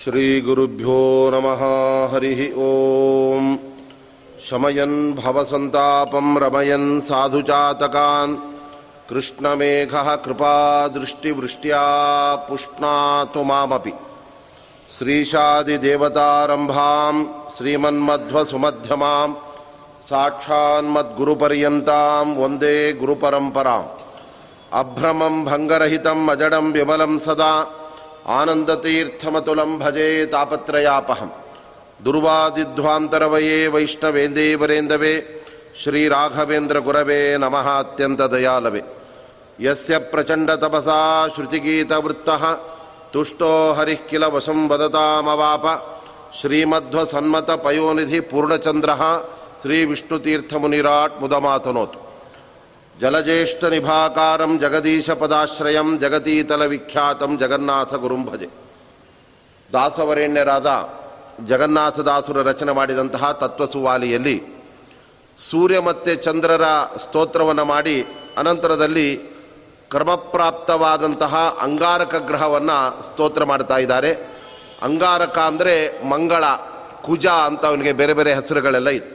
श्रीगुरुभ्यो नमः हरिः ॐ शमयन् भवसन्तापं रमयन् साधुचातकान् कृष्णमेघः कृपादृष्टिवृष्ट्या पुष्णातु मामपि। श्रीशादिदेवतारम्भां श्रीमन्मध्वसुमध्यमां साक्षान्मद्गुरुपर्यन्तां वन्दे गुरुपरम्पराम्। अभ्रमं भङ्गरहितम् अजडं विमलं सदा आनन्दतीर्थमतुलं भजे तापत्रयापहं दुर्वादिध्वान्तरवये वैष्णवेन्देवरेन्दवे श्रीराघवेन्द्रगुरवे नमः अत्यन्तदयालवे। यस्य प्रचण्डतपसा श्रुतिगीतवृत्तः तुष्टो हरिः किल वशं वदतामवाप। श्रीमध्वसन्मतपयोनिधिपूर्णचन्द्रः श्रीविष्णुतीर्थमुनिराट् मुदमातनोतु ಜಲಜ್ಯೇಷ್ಠನಿಭಾಕಾರಂ ಜಗದೀಶಪದಾಶ್ರಯಂ ಜಗತೀತಲವಿಖ್ಯಾತಂ ಜಗನ್ನಾಥ ಗುರುಂ ಭಜೆ ದಾಸವರೇಣ್ಯರಾದ ಜಗನ್ನಾಥದಾಸರು ರಚನೆ ಮಾಡಿದಂತಹ ತತ್ವಸುವಾಲಿಯಲ್ಲಿ ಸೂರ್ಯ ಮತ್ತು ಚಂದ್ರರ ಸ್ತೋತ್ರವನ್ನು ಮಾಡಿ ಅನಂತರದಲ್ಲಿ ಕ್ರಮಪ್ರಾಪ್ತವಾದಂತಹ ಅಂಗಾರಕ ಗ್ರಹವನ್ನು ಸ್ತೋತ್ರ ಮಾಡ್ತಾ ಇದ್ದಾರೆ. ಅಂಗಾರಕ ಅಂದರೆ ಮಂಗಳ, ಕುಜ ಅಂತ ಅವನಿಗೆ ಬೇರೆ ಬೇರೆ ಹೆಸರುಗಳೆಲ್ಲ ಇದೆ.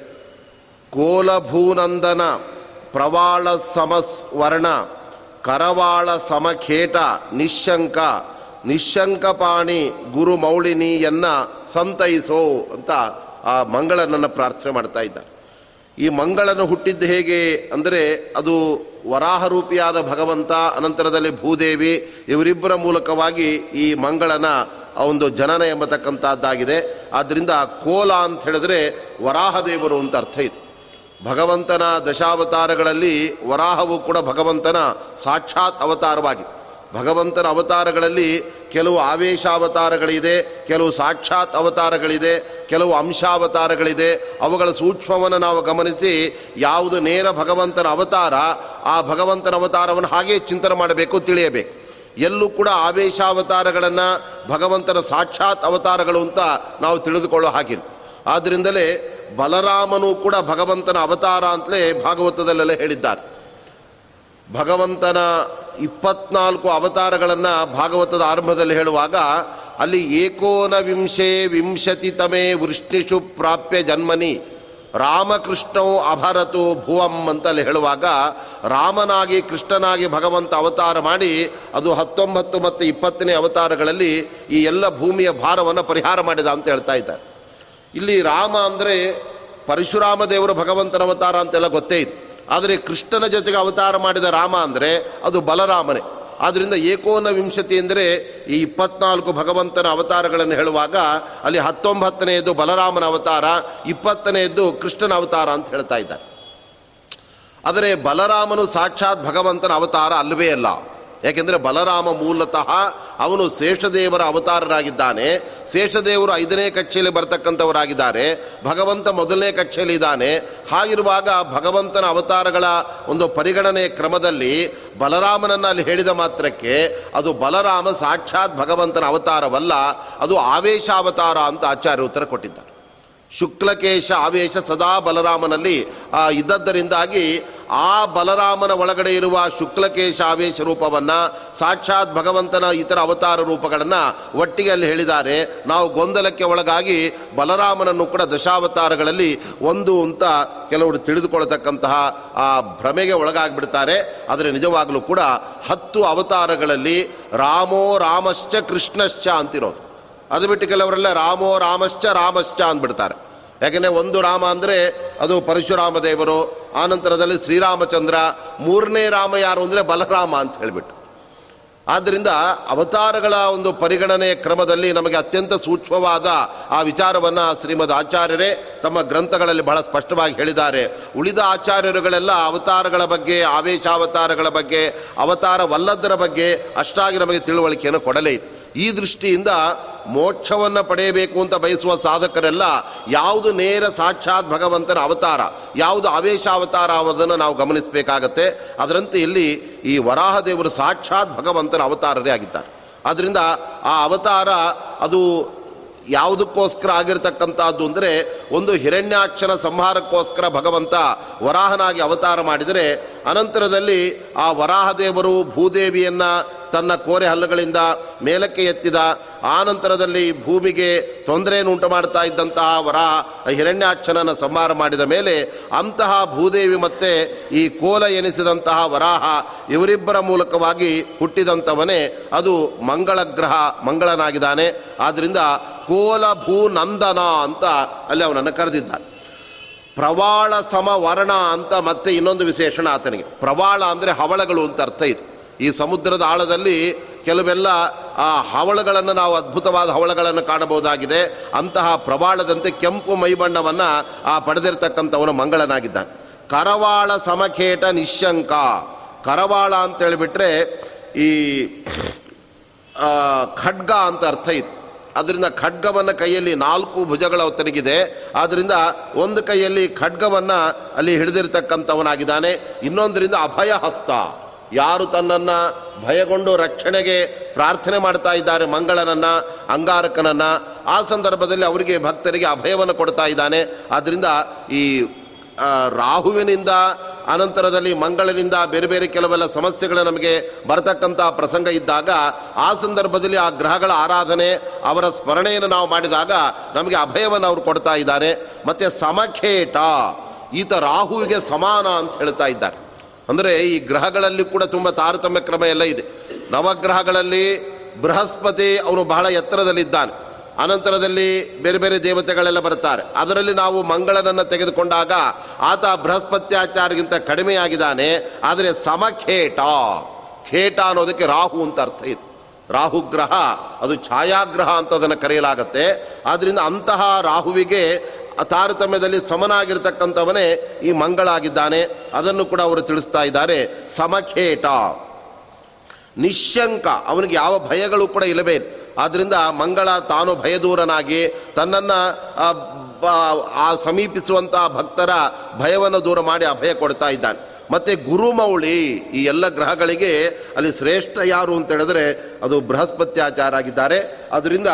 ಕೋಲಭೂನಂದನ ಪ್ರವಾಳ ಸಮವರ್ಣ ಕರವಾಳ ಸಮಖೇಟ, ನಿಶಂಕ, ನಿಶಂಕಪಾಣಿ ಗುರು ಮೌಳಿನಿಯನ್ನ ಸಂತೈಸೋ ಅಂತ ಆ ಮಂಗಳನನ್ನು ಪ್ರಾರ್ಥನೆ ಮಾಡ್ತಾ ಇದ್ದ ಈ ಮಂಗಳನು ಹುಟ್ಟಿದ್ದು ಹೇಗೆ ಅಂದರೆ ಅದು ವರಾಹ ರೂಪಿಯಾದ ಭಗವಂತ, ಅನಂತರದಲ್ಲಿ ಭೂದೇವಿ, ಇವರಿಬ್ಬರ ಮೂಲಕವಾಗಿ ಈ ಮಂಗಳನ ಒಂದು ಜನನ ಎಂಬತಕ್ಕಂಥದ್ದಾಗಿದೆ ಆದ್ದರಿಂದ ಕೋಲ ಅಂತ ಹೇಳಿದ್ರೆ ವರಾಹದೇವರು ಅಂತ ಅರ್ಥ ಇದೆ. ಭಗವಂತನ ದಶಾವತಾರಗಳಲ್ಲಿ ವರಾಹವು ಕೂಡ ಭಗವಂತನ ಸಾಕ್ಷಾತ್ ಅವತಾರವಾಗಿದೆ ಭಗವಂತನ ಅವತಾರಗಳಲ್ಲಿ ಕೆಲವು ಆವೇಶಾವತಾರಗಳಿದೆ, ಕೆಲವು ಸಾಕ್ಷಾತ್ ಅವತಾರಗಳಿದೆ, ಕೆಲವು ಅಂಶಾವತಾರಗಳಿದೆ. ಅವುಗಳ ಸೂಕ್ಷ್ಮವನ್ನು ನಾವು ಗಮನಿಸಿ ಯಾವುದು ನೇರ ಭಗವಂತನ ಅವತಾರ, ಆ ಭಗವಂತನ ಅವತಾರವನ್ನು ಹಾಗೇ ಚಿಂತನೆ ಮಾಡಬೇಕು, ತಿಳಿಯಬೇಕು. ಎಲ್ಲೂ ಕೂಡ ಆವೇಶಾವತಾರಗಳನ್ನು ಭಗವಂತನ ಸಾಕ್ಷಾತ್ ಅವತಾರಗಳು ಅಂತ ನಾವು ತಿಳಿದುಕೊಳ್ಳೋ ಹಾಗಿಲ್ಲ ಆದ್ದರಿಂದಲೇ ಬಲರಾಮನು ಕೂಡ ಭಗವಂತನ ಅವತಾರ ಅಂತಲೇ ಭಾಗವತದಲ್ಲೆಲ್ಲ ಹೇಳಿದ್ದಾರೆ. ಭಗವಂತನ ಇಪ್ಪತ್ನಾಲ್ಕು ಅವತಾರಗಳನ್ನು ಭಾಗವತದ ಆರಂಭದಲ್ಲಿ ಹೇಳುವಾಗ, ಅಲ್ಲಿ ಏಕೋನ ವಿಂಶೆ ವಿಂಶತಿತಮೇ ವೃಷ್ಣಿಷು ಪ್ರಾಪ್ಯ ಜನ್ಮನಿ ರಾಮಕೃಷ್ಣವು ಅಭರತು ಭುವಂ ಅಂತಲ್ಲಿ ಹೇಳುವಾಗ, ರಾಮನಾಗಿ ಕೃಷ್ಣನಾಗಿ ಭಗವಂತ ಅವತಾರ ಮಾಡಿ, ಅದು ಹತ್ತೊಂಬತ್ತು ಮತ್ತು ಇಪ್ಪತ್ತನೇ ಅವತಾರಗಳಲ್ಲಿ ಈ ಎಲ್ಲ ಭೂಮಿಯ ಭಾರವನ್ನು ಪರಿಹಾರ ಮಾಡಿದ ಅಂತ ಹೇಳ್ತಾ ಇದ್ದಾರೆ. ಇಲ್ಲಿ ರಾಮ ಅಂದರೆ ಪರಶುರಾಮ ದೇವರು ಭಗವಂತನ ಅವತಾರ ಅಂತೆಲ್ಲ ಗೊತ್ತೇ ಇದೆ. ಆದರೆ ಕೃಷ್ಣನ ಜೊತೆಗೆ ಅವತಾರ ಮಾಡಿದ ರಾಮ ಅಂದರೆ ಅದು ಬಲರಾಮನೇ. ಆದ್ದರಿಂದ ಏಕೋನ ವಿಂಶತಿ ಅಂದರೆ ಈ ಇಪ್ಪತ್ನಾಲ್ಕು ಭಗವಂತನ ಅವತಾರಗಳನ್ನು ಹೇಳುವಾಗ ಅಲ್ಲಿ ಹತ್ತೊಂಬತ್ತನೆಯದು ಬಲರಾಮನ ಅವತಾರ, ಇಪ್ಪತ್ತನೆಯದ್ದು ಕೃಷ್ಣನ ಅವತಾರ ಅಂತ ಹೇಳ್ತಾ ಇದ್ದಾರೆ. ಆದರೆ ಬಲರಾಮನು ಸಾಕ್ಷಾತ್ ಭಗವಂತನ ಅವತಾರ ಅಲ್ಲವೇ ಅಲ್ಲ. ಯಾಕೆಂದರೆ ಬಲರಾಮ ಮೂಲತಃ ಅವನು ಶೇಷದೇವರ ಅವತಾರರಾಗಿದ್ದಾನೆ. ಶೇಷದೇವರು ಐದನೇ ಕಕ್ಷೆಯಲ್ಲಿ ಬರತಕ್ಕಂಥವರಾಗಿದ್ದಾರೆ. ಭಗವಂತ ಮೊದಲನೇ ಕಕ್ಷೆಯಲ್ಲಿ ಇದ್ದಾನೆ. ಹಾಗಿರುವಾಗ ಭಗವಂತನ ಅವತಾರಗಳ ಒಂದು ಪರಿಗಣನೆ ಕ್ರಮದಲ್ಲಿ ಬಲರಾಮನನ್ನು ಅಲ್ಲಿ ಹೇಳಿದ ಮಾತ್ರಕ್ಕೆ ಅದು ಬಲರಾಮ ಸಾಕ್ಷಾತ್ ಭಗವಂತನ ಅವತಾರವಲ್ಲ, ಅದು ಆವೇಶಾವತಾರ ಅಂತ ಆಚಾರ್ಯ ಉತ್ತರ ಕೊಟ್ಟಿದ್ದಾರೆ. ಶುಕ್ಲಕೇಶ ಆವೇಶ ಸದಾ ಬಲರಾಮನಲ್ಲಿ ಇದ್ದದ್ದರಿಂದಾಗಿ ಆ ಬಲರಾಮನ ಒಳಗಡೆ ಇರುವ ಶುಕ್ಲಕೇಶ ಆವೇಶ ರೂಪವನ್ನು ಸಾಕ್ಷಾತ್ ಭಗವಂತನ ಇತರ ಅವತಾರ ರೂಪಗಳನ್ನು ಒಟ್ಟಿಗೆ ಅಲ್ಲಿ ಹೇಳಿದ್ದಾರೆ. ನಾವು ಗೊಂದಲಕ್ಕೆ ಒಳಗಾಗಿ ಬಲರಾಮನನ್ನು ಕೂಡ ದಶಾವತಾರಗಳಲ್ಲಿ ಒಂದು ಅಂತ ಕೆಲವರು ತಿಳಿದುಕೊಳ್ತಕ್ಕಂತಹ ಆ ಭ್ರಮೆಗೆ ಒಳಗಾಗ್ಬಿಡ್ತಾರೆ. ಆದರೆ ನಿಜವಾಗಲೂ ಕೂಡ ಹತ್ತು ಅವತಾರಗಳಲ್ಲಿ ರಾಮೋ ರಾಮಶ್ಚ ಕೃಷ್ಣಶ್ಚ ಅಂತಿರೋದು. ಅದು ಬಿಟ್ಟು ಕೆಲವರೆಲ್ಲ ರಾಮೋ ರಾಮಶ್ಚ ರಾಮಶ್ಚ ಅಂದ್ಬಿಡ್ತಾರೆ. ಯಾಕೆಂದರೆ ಒಂದು ರಾಮ ಅಂದರೆ ಅದು ಪರಶುರಾಮ ದೇವರು ಆನಂತರದಲ್ಲಿ ಶ್ರೀರಾಮಚಂದ್ರ, ಮೂರನೇ ರಾಮ ಯಾರು ಅಂದರೆ ಬಲರಾಮ ಅಂತ ಹೇಳಿಬಿಟ್ಟು. ಆದ್ದರಿಂದ ಅವತಾರಗಳ ಒಂದು ಪರಿಗಣನೆಯ ಕ್ರಮದಲ್ಲಿ ನಮಗೆ ಅತ್ಯಂತ ಸೂಕ್ಷ್ಮವಾದ ಆ ವಿಚಾರವನ್ನು ಶ್ರೀಮದ್ ಆಚಾರ್ಯರೇ ತಮ್ಮ ಗ್ರಂಥಗಳಲ್ಲಿ ಬಹಳ ಸ್ಪಷ್ಟವಾಗಿ ಹೇಳಿದ್ದಾರೆ. ಉಳಿದ ಆಚಾರ್ಯರುಗಳೆಲ್ಲ ಅವತಾರಗಳ ಬಗ್ಗೆ, ಆವೇಶಾವತಾರಗಳ ಬಗ್ಗೆ, ಅವತಾರವಲ್ಲದರ ಬಗ್ಗೆ ಅಷ್ಟಾಗಿ ನಮಗೆ ತಿಳುವಳಿಕೆಯನ್ನು ಕೊಡಲೇ ಈ ದೃಷ್ಟಿಯಿಂದ ಮೋಕ್ಷವನ್ನು ಪಡೆಯಬೇಕು ಅಂತ ಬಯಸುವ ಸಾಧಕರೆಲ್ಲ ಯಾವುದು ನೇರ ಸಾಕ್ಷಾತ್ ಭಗವಂತನ ಅವತಾರ, ಯಾವುದು ಆವೇಶಾವತಾರ ಅನ್ನೋದನ್ನು ನಾವು ಗಮನಿಸಬೇಕಾಗತ್ತೆ. ಅದರಂತೆ ಇಲ್ಲಿ ಈ ವರಾಹದೇವರು ಸಾಕ್ಷಾತ್ ಭಗವಂತನ ಅವತಾರರೇ ಆಗಿದ್ದಾರೆ. ಆದ್ದರಿಂದ ಆ ಅವತಾರ ಅದು ಯಾವುದಕ್ಕೋಸ್ಕರ ಆಗಿರ್ತಕ್ಕಂಥದ್ದು ಅಂದರೆ ಒಂದು ಹಿರಣ್ಯಾಕ್ಷನ ಸಂಹಾರಕ್ಕೋಸ್ಕರ ಭಗವಂತ ವರಾಹನಾಗಿ ಅವತಾರ ಮಾಡಿದರೆ ಅನಂತರದಲ್ಲಿ ಆ ವರಾಹದೇವರು ಭೂದೇವಿಯನ್ನು ತನ್ನ ಕೋರೆ ಹಲ್ಲುಗಳಿಂದ ಮೇಲಕ್ಕೆ ಎತ್ತಿದ, ಆ ನಂತರದಲ್ಲಿ ಭೂಮಿಗೆ ತೊಂದರೆಯನ್ನು ಉಂಟು ಮಾಡ್ತಾ ಇದ್ದಂತಹ ವರಾಹ ಹಿರಣ್ಯಾಕ್ಷನನ್ನು ಸಂಹಾರ ಮಾಡಿದ ಮೇಲೆ ಅಂತಹ ಭೂದೇವಿ ಮತ್ತೆ ಈ ಕೋಲ ಎನಿಸಿದಂತಹ ವರಾಹ ಇವರಿಬ್ಬರ ಮೂಲಕವಾಗಿ ಹುಟ್ಟಿದಂಥವನೇ. ಅದು ಮಂಗಳ ಗ್ರಹ ಮಂಗಳನಾಗಿದ್ದಾನೆ. ಆದ್ದರಿಂದ ಕೋಲ ಭೂನಂದನ ಅಂತ ಅಲ್ಲಿ ಅವನನ್ನು ಕರೆದಿದ್ದ ಪ್ರವಾಳ ಸಮ ವರ್ಣ ಅಂತ ಮತ್ತೆ ಇನ್ನೊಂದು ವಿಶೇಷಣ ಆತನಿಗೆ. ಪ್ರವಾಳ ಅಂದರೆ ಹವಳಗಳು ಅಂತ ಅರ್ಥ ಇದೆ. ಈ ಸಮುದ್ರದ ಆಳದಲ್ಲಿ ಕೆಲವೆಲ್ಲ ಆ ಹವಳಗಳನ್ನು ನಾವು ಅದ್ಭುತವಾದ ಹವಳಗಳನ್ನು ಕಾಣಬಹುದಾಗಿದೆ. ಅಂತಹ ಪ್ರವಾಳದಂತೆ ಕೆಂಪು ಮೈಬಣ್ಣವನ್ನು ಆ ಪಡೆದಿರ್ತಕ್ಕಂಥವನು ಮಂಗಳನಾಗಿದ್ದಾನೆ. ಕರವಾಳ ಸಮಖೇಟ ನಿಶಂಕ ಕರವಾಳ ಅಂತ ಹೇಳಿಬಿಟ್ರೆ ಈ ಖಡ್ಗ ಅಂತ ಅರ್ಥ ಇದೆ. ಅದರಿಂದ ಖಡ್ಗವನ್ನು ಕೈಯಲ್ಲಿ ನಾಲ್ಕು ಭುಜಗಳ ತನಗಿದೆ ಆದ್ದರಿಂದ ಒಂದು ಕೈಯಲ್ಲಿ ಖಡ್ಗವನ್ನು ಅಲ್ಲಿ ಹಿಡಿದಿರ್ತಕ್ಕಂಥವನಾಗಿದ್ದಾನೆ. ಇನ್ನೊಂದರಿಂದ ಅಭಯ ಹಸ್ತ ಯಾರು ತನ್ನನ್ನು ಭಯಗೊಂಡು ರಕ್ಷಣೆಗೆ ಪ್ರಾರ್ಥನೆ ಮಾಡ್ತಾ ಇದ್ದಾರೆ ಮಂಗಳನನ್ನು, ಅಂಗಾರಕನನ್ನು, ಆ ಸಂದರ್ಭದಲ್ಲಿ ಅವರಿಗೆ ಭಕ್ತರಿಗೆ ಅಭಯವನ್ನು ಕೊಡ್ತಾ ಇದ್ದಾನೆ. ಆದ್ದರಿಂದ ಈ ರಾಹುವಿನಿಂದ ಅನಂತರದಲ್ಲಿ ಮಂಗಳನಿಂದ ಬೇರೆ ಬೇರೆ ಕೆಲವೆಲ್ಲ ಸಮಸ್ಯೆಗಳು ನಮಗೆ ಬರತಕ್ಕಂಥ ಪ್ರಸಂಗ ಇದ್ದಾಗ ಆ ಸಂದರ್ಭದಲ್ಲಿ ಆ ಗ್ರಹಗಳ ಆರಾಧನೆ, ಅವರ ಸ್ಮರಣೆಯನ್ನು ನಾವು ಮಾಡಿದಾಗ ನಮಗೆ ಅಭಯವನ್ನು ಅವರು ಕೊಡ್ತಾ ಇದ್ದಾರೆ. ಮತ್ತು ಸಮಖೇಟ, ಈತ ರಾಹುವಿಗೆ ಸಮಾನ ಅಂತ ಹೇಳ್ತಾ ಇದ್ದಾರೆ. ಅಂದರೆ ಈ ಗ್ರಹಗಳಲ್ಲಿ ಕೂಡ ತುಂಬ ತಾರತಮ್ಯ ಕ್ರಮ ಎಲ್ಲ ಇದೆ. ನವಗ್ರಹಗಳಲ್ಲಿ ಬೃಹಸ್ಪತಿ ಅವನು ಬಹಳ ಎತ್ತರದಲ್ಲಿದ್ದಾನೆ. ಅನಂತರದಲ್ಲಿ ಬೇರೆ ಬೇರೆ ದೇವತೆಗಳೆಲ್ಲ ಬರ್ತಾರೆ ಅದರಲ್ಲಿ ನಾವು ಮಂಗಳನನ್ನು ತೆಗೆದುಕೊಂಡಾಗ ಆತ ಬೃಹಸ್ಪತ್ಯಾಚಾರಗಿಂತ ಕಡಿಮೆಯಾಗಿದ್ದಾನೆ. ಆದರೆ ಸಮಖೇಟ, ಖೇಟ ಅನ್ನೋದಕ್ಕೆ ರಾಹು ಅಂತ ಅರ್ಥ ಇದೆ. ರಾಹು ಗ್ರಹ ಅದು ಛಾಯಾಗ್ರಹ ಅಂತ ಅದನ್ನು ಕರೆಯಲಾಗತ್ತೆ. ಆದ್ದರಿಂದ ಅಂತಹ ರಾಹುವಿಗೆ ತಾರತಮ್ಯದಲ್ಲಿ ಸಮನಾಗಿರ್ತಕ್ಕಂಥವನೇ ಈ ಮಂಗಳಾಗಿದ್ದಾನೆ. ಅದನ್ನು ಕೂಡ ಅವರು ತಿಳಿಸ್ತಾ ಇದ್ದಾರೆ. ಸಮಖೇಟ ನಿಶಂಕ ಅವನಿಗೆ ಯಾವ ಭಯಗಳು ಕೂಡ ಇಲ್ಲವೇ ಆದ್ದರಿಂದ ಮಂಗಳ ತಾನು ಭಯದೂರನಾಗಿ ತನ್ನನ್ನು, ಆ ಸಮೀಪಿಸುವಂಥ ಭಕ್ತರ ಭಯವನ್ನು ದೂರ ಮಾಡಿ ಅಭಯ ಕೊಡ್ತಾ ಇದ್ದಾನೆ. ಮತ್ತು ಗುರುಮೌಳಿ ಈ ಎಲ್ಲ ಗ್ರಹಗಳಿಗೆ ಅಲ್ಲಿ ಶ್ರೇಷ್ಠ ಯಾರು ಅಂತ ಹೇಳಿದ್ರೆ ಅದು ಬೃಹಸ್ಪತ್ಯಾಚಾರ ಆಗಿದ್ದಾರೆ ಅದರಿಂದ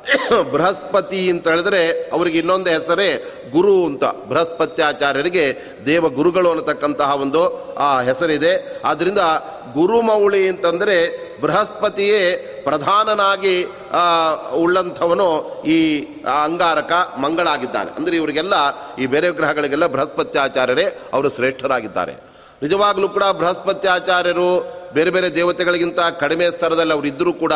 ಬೃಹಸ್ಪತಿ ಅಂತ ಹೇಳಿದ್ರೆ ಅವರಿಗೆ ಇನ್ನೊಂದು ಹೆಸರೇ ಗುರು ಅಂತ. ಬೃಹಸ್ಪತ್ಯಾಚಾರ್ಯರಿಗೆ ದೇವ ಗುರುಗಳು ಅನ್ನತಕ್ಕಂತಹ ಒಂದು, ಆ, ಹೆಸರಿದೆ. ಆದ್ದರಿಂದ ಗುರುಮೌಳಿ ಅಂತಂದರೆ ಬೃಹಸ್ಪತಿಯೇ ಪ್ರಧಾನನಾಗಿ ಉಳ್ಳಂಥವನು ಈ ಅಂಗಾರಕ ಮಂಗಳಾಗಿದ್ದಾನೆ. ಅಂದರೆ ಇವರಿಗೆಲ್ಲ ಈ ಬೇರೆ ಗ್ರಹಗಳಿಗೆಲ್ಲ ಬೃಹಸ್ಪತ್ಯಾಚಾರ್ಯರೇ ಅವರು ಶ್ರೇಷ್ಠರಾಗಿದ್ದಾರೆ. ನಿಜವಾಗಲೂ ಕೂಡ ಬೃಹಸ್ಪತ್ಯಾಚಾರ್ಯರು ಬೇರೆ ಬೇರೆ ದೇವತೆಗಳಿಗಿಂತ ಕಡಿಮೆ ಸ್ತರದಲ್ಲಿ ಅವರಿದ್ದರೂ ಕೂಡ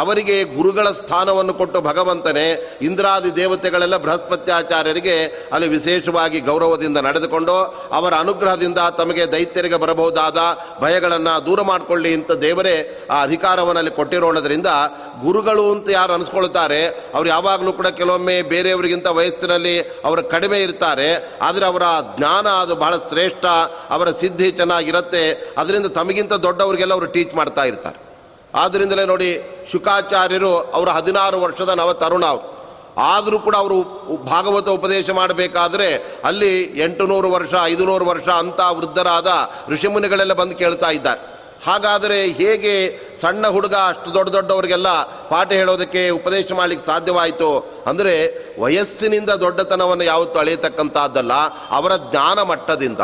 ಅವರಿಗೆ ಗುರುಗಳ ಸ್ಥಾನವನ್ನು ಕೊಟ್ಟು ಭಗವಂತನೇ ಇಂದ್ರಾದಿ ದೇವತೆಗಳೆಲ್ಲ ಬೃಹಸ್ಪತ್ಯಾಚಾರ್ಯರಿಗೆ ಅಲ್ಲಿ ವಿಶೇಷವಾಗಿ ಗೌರವದಿಂದ ನಡೆದುಕೊಂಡು ಅವರ ಅನುಗ್ರಹದಿಂದ ತಮಗೆ ದೈತ್ಯರಿಗೆ ಬರಬಹುದಾದ ಭಯಗಳನ್ನು ದೂರ ಮಾಡಿಕೊಳ್ಳಿ ಅಂತ ದೇವರೇ ಆ ಅಧಿಕಾರವನ್ನು ಅಲ್ಲಿ ಕೊಟ್ಟಿರೋಣದ್ರಿಂದ ಗುರುಗಳು ಅಂತ ಯಾರು ಅನಿಸ್ಕೊಳ್ತಾರೆ, ಅವ್ರು ಯಾವಾಗಲೂ ಕೂಡ ಕೆಲವೊಮ್ಮೆ ಬೇರೆಯವರಿಗಿಂತ ವಯಸ್ಸಿನಲ್ಲಿ ಅವರು ಕಡಿಮೆ ಇರ್ತಾರೆ, ಆದರೆ ಅವರ ಜ್ಞಾನ ಅದು ಬಹಳ ಶ್ರೇಷ್ಠ, ಅವರ ಸಿದ್ಧಿ ಚೆನ್ನಾಗಿರುತ್ತೆ, ಅದರಿಂದ ತಮಗಿಂತ ದೊಡ್ಡವರಿಗೆಲ್ಲ ಅವರು ಟೀಚ್ ಮಾಡ್ತಾ ಇರ್ತಾರೆ. ಆದ್ದರಿಂದಲೇ ನೋಡಿ ಶುಕಾಚಾರ್ಯರು ಅವರು ಹದಿನಾರು ವರ್ಷದ ನವ ತರುಣ ಆದರೂ ಕೂಡ ಅವರು ಭಾಗವತ ಉಪದೇಶ ಮಾಡಬೇಕಾದ್ರೆ ಅಲ್ಲಿ ಎಂಟು ನೂರು ವರ್ಷ ಐದು ನೂರು ವರ್ಷ ಅಂತ ವೃದ್ಧರಾದ ಋಷಿಮುನಿಗಳೆಲ್ಲ ಬಂದು ಕೇಳ್ತಾ ಇದ್ದಾರೆ. ಹಾಗಾದರೆ ಹೇಗೆ ಸಣ್ಣ ಹುಡುಗ ಅಷ್ಟು ದೊಡ್ಡ ದೊಡ್ಡವರಿಗೆಲ್ಲ ಪಾಠ ಹೇಳೋದಕ್ಕೆ ಉಪದೇಶ ಮಾಡಲಿಕ್ಕೆ ಸಾಧ್ಯವಾಯಿತು? ಅಂದರೆ ವಯಸ್ಸಿನಿಂದ ದೊಡ್ಡತನವನ್ನು ಯಾವತ್ತೂ ಅಳೆಯತಕ್ಕಂಥದ್ದಲ್ಲ, ಅವರ ಜ್ಞಾನ ಮಟ್ಟದಿಂದ.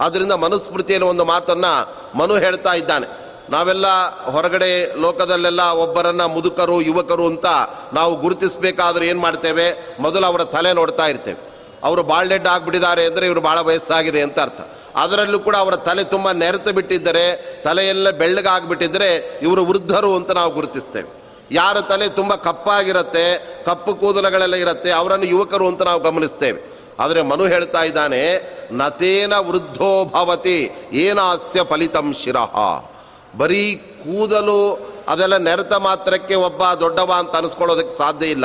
ಆದ್ದರಿಂದ ಮನುಸ್ಮೃತಿಯಲ್ಲಿ ಒಂದು ಮಾತನ್ನು ಮನು ಹೇಳ್ತಾ ಇದ್ದಾನೆ. ನಾವೆಲ್ಲ ಹೊರಗಡೆ ಲೋಕದಲ್ಲೆಲ್ಲ ಒಬ್ಬರನ್ನು ಮುದುಕರು, ಯುವಕರು ಅಂತ ನಾವು ಗುರುತಿಸಬೇಕಾದ್ರೆ ಏನು ಮಾಡ್ತೇವೆ? ಮೊದಲು ಅವರ ತಲೆ ನೋಡ್ತಾ ಇರ್ತೇವೆ. ಅವರು ಬಾಳ್ಡೆಡ್ ಆಗಿಬಿಟ್ಟಿದ್ದಾರೆ ಅಂದರೆ ಇವರು ಭಾಳ ವಯಸ್ಸಾಗಿದೆ ಅಂತ ಅರ್ಥ. ಅದರಲ್ಲೂ ಕೂಡ ಅವರ ತಲೆ ತುಂಬ ನೆರೆತು ಬಿಟ್ಟಿದ್ದರೆ, ತಲೆಯೆಲ್ಲ ಬೆಳ್ಳಗಾಗ್ಬಿಟ್ಟಿದ್ದರೆ ಇವರು ವೃದ್ಧರು ಅಂತ ನಾವು ಗುರುತಿಸ್ತೇವೆ. ಯಾರ ತಲೆ ತುಂಬ ಕಪ್ಪಾಗಿರುತ್ತೆ, ಕಪ್ಪು ಕೂದಲುಗಳೆಲ್ಲ ಇರುತ್ತೆ, ಅವರನ್ನು ಯುವಕರು ಅಂತ ನಾವು ಗಮನಿಸ್ತೇವೆ. ಆದರೆ ಮನು ಹೇಳ್ತಾ ಇದ್ದಾನೆ, ನತೇನ ವೃದ್ಧೋ ಭವತಿ, ಏನಾಸ್ಯ ಫಲಿತಂ ಶಿರಹ ಬರೀ ಕೂದಲು ಅದೆಲ್ಲ ನೆರೆತ ಮಾತ್ರಕ್ಕೆ ಒಬ್ಬ ದೊಡ್ಡವ ಅಂತ ಅನಿಸ್ಕೊಳ್ಳೋದಕ್ಕೆ ಸಾಧ್ಯ ಇಲ್ಲ.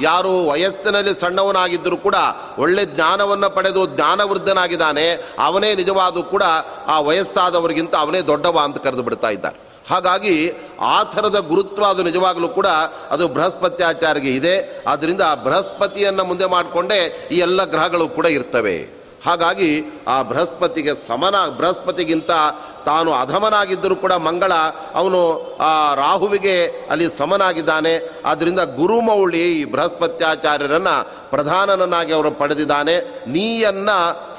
ಯಾರು ವಯಸ್ಸಿನಲ್ಲಿ ಸಣ್ಣವನಾಗಿದ್ದರೂ ಕೂಡ ಒಳ್ಳೆ ಜ್ಞಾನವನ್ನು ಪಡೆದು ಜ್ಞಾನವೃದ್ಧನಾಗಿದ್ದಾನೆ. ಅವನೇ ನಿಜವಾದರೂ ಕೂಡ ಆ ವಯಸ್ಸಾದವರಿಗಿಂತ ಅವನೇ ದೊಡ್ಡವ ಅಂತ ಕರೆದು ಬಿಡ್ತಾ ಇದ್ದಾರೆ. ಹಾಗಾಗಿ ಆ ಥರದ ಗುರುತ್ವ ಅದು ನಿಜವಾಗಲೂ ಕೂಡ ಅದು ಬೃಹಸ್ಪತ್ಯಾಚಾರಿಗೆ ಇದೆ. ಆದ್ದರಿಂದ ಬೃಹಸ್ಪತಿಯನ್ನು ಮುಂದೆ ಮಾಡಿಕೊಂಡೇ ಈ ಎಲ್ಲ ಗ್ರಹಗಳು ಕೂಡ ಇರ್ತವೆ. ಹಾಗಾಗಿ ಆ ಬೃಹಸ್ಪತಿಗೆ ಸಮನ, ಬೃಹಸ್ಪತಿಗಿಂತ ತಾನು ಅಧಮನಾಗಿದ್ದರೂ ಕೂಡ ಮಂಗಳ ಅವನು ಆ ರಾಹುವಿಗೆ ಅಲ್ಲಿ ಸಮನಾಗಿದ್ದಾನೆ. ಆದ್ದರಿಂದ ಗುರುಮೌಳಿ ಈ ಬೃಹಸ್ಪತ್ಯಾಚಾರ್ಯರನ್ನು ಪ್ರಧಾನನನ್ನಾಗಿ ಅವರು ಪಡೆದಿದ್ದಾನೆ. ನೀಯನ್ನ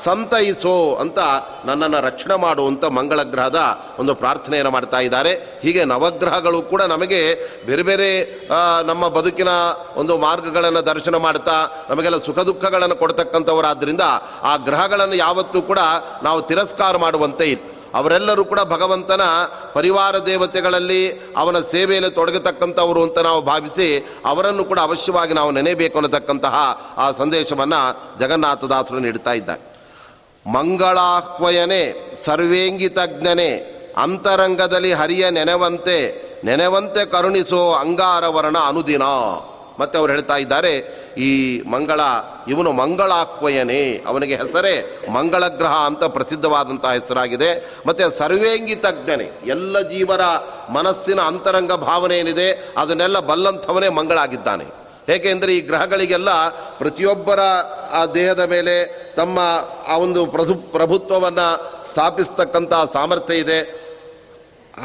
ಸಂತೈಸೋ ಅಂತ ನನ್ನನ್ನು ರಕ್ಷಣೆ ಮಾಡುವಂಥ ಮಂಗಳ ಗ್ರಹದ ಒಂದು ಪ್ರಾರ್ಥನೆಯನ್ನು ಮಾಡ್ತಾ ಇದ್ದಾರೆ. ಹೀಗೆ ನವಗ್ರಹಗಳು ಕೂಡ ನಮಗೆ ಬೇರೆ ಬೇರೆ ನಮ್ಮ ಬದುಕಿನ ಒಂದು ಮಾರ್ಗಗಳನ್ನು ದರ್ಶನ ಮಾಡ್ತಾ, ನಮಗೆಲ್ಲ ಸುಖ ದುಃಖಗಳನ್ನು ಕೊಡ್ತಕ್ಕಂಥವರಾದ್ದರಿಂದ ಆ ಗ್ರಹಗಳನ್ನು ಯಾವತ್ತೂ ಕೂಡ ನಾವು ತಿರಸ್ಕಾರ ಮಾಡುವಂತೆ ಇಲ್ಲ. ಅವರೆಲ್ಲರೂ ಕೂಡ ಭಗವಂತನ ಪರಿವಾರ ದೇವತೆಗಳಲ್ಲಿ ಅವನ ಸೇವೆಯಲ್ಲಿ ತೊಡಗತಕ್ಕಂಥವರು ಅಂತ ನಾವು ಭಾವಿಸಿ ಅವರನ್ನು ಕೂಡ ಅವಶ್ಯವಾಗಿ ನಾವು ನೆನೆಯಬೇಕು ಅನ್ನತಕ್ಕಂತಹ ಆ ಸಂದೇಶವನ್ನು ಜಗನ್ನಾಥದಾಸರು ನೀಡ್ತಾ ಇದ್ದಾರೆ. ಮಂಗಳಾಹ್ವಯನೆ, ಸರ್ವೇಂಗಿತಜ್ಞನೆ, ಅಂತರಂಗದಲ್ಲಿ ಹರಿಯ ನೆನೆವಂತೆ ನೆನೆವಂತೆ ಕರುಣಿಸೋ ಅಂಗಾರವರ್ಣ ಅನುದಿನ. ಮತ್ತೆ ಅವರು ಹೇಳ್ತಾ ಇದ್ದಾರೆ, ಈ ಮಂಗಳ, ಇವನು ಮಂಗಳಾಕ್ವಯನೇ, ಅವನಿಗೆ ಹೆಸರೇ ಮಂಗಳ ಗ್ರಹ ಅಂತ ಪ್ರಸಿದ್ಧವಾದಂತಹ ಹೆಸರಾಗಿದೆ. ಮತ್ತು ಸರ್ವೇಂಗಿ ತಜ್ಞನೆ, ಎಲ್ಲ ಜೀವರ ಮನಸ್ಸಿನ ಅಂತರಂಗ ಭಾವನೆ ಏನಿದೆ, ಅದನ್ನೆಲ್ಲ ಬಲ್ಲಂಥವನೇ ಮಂಗಳಾಗಿದ್ದಾನೆ. ಏಕೆಂದರೆ ಈ ಗ್ರಹಗಳಿಗೆಲ್ಲ ಪ್ರತಿಯೊಬ್ಬರ ಆ ದೇಹದ ಮೇಲೆ ತಮ್ಮ ಆ ಒಂದು ಪ್ರಭು, ಪ್ರಭುತ್ವವನ್ನು ಸ್ಥಾಪಿಸ್ತಕ್ಕಂಥ ಸಾಮರ್ಥ್ಯ ಇದೆ.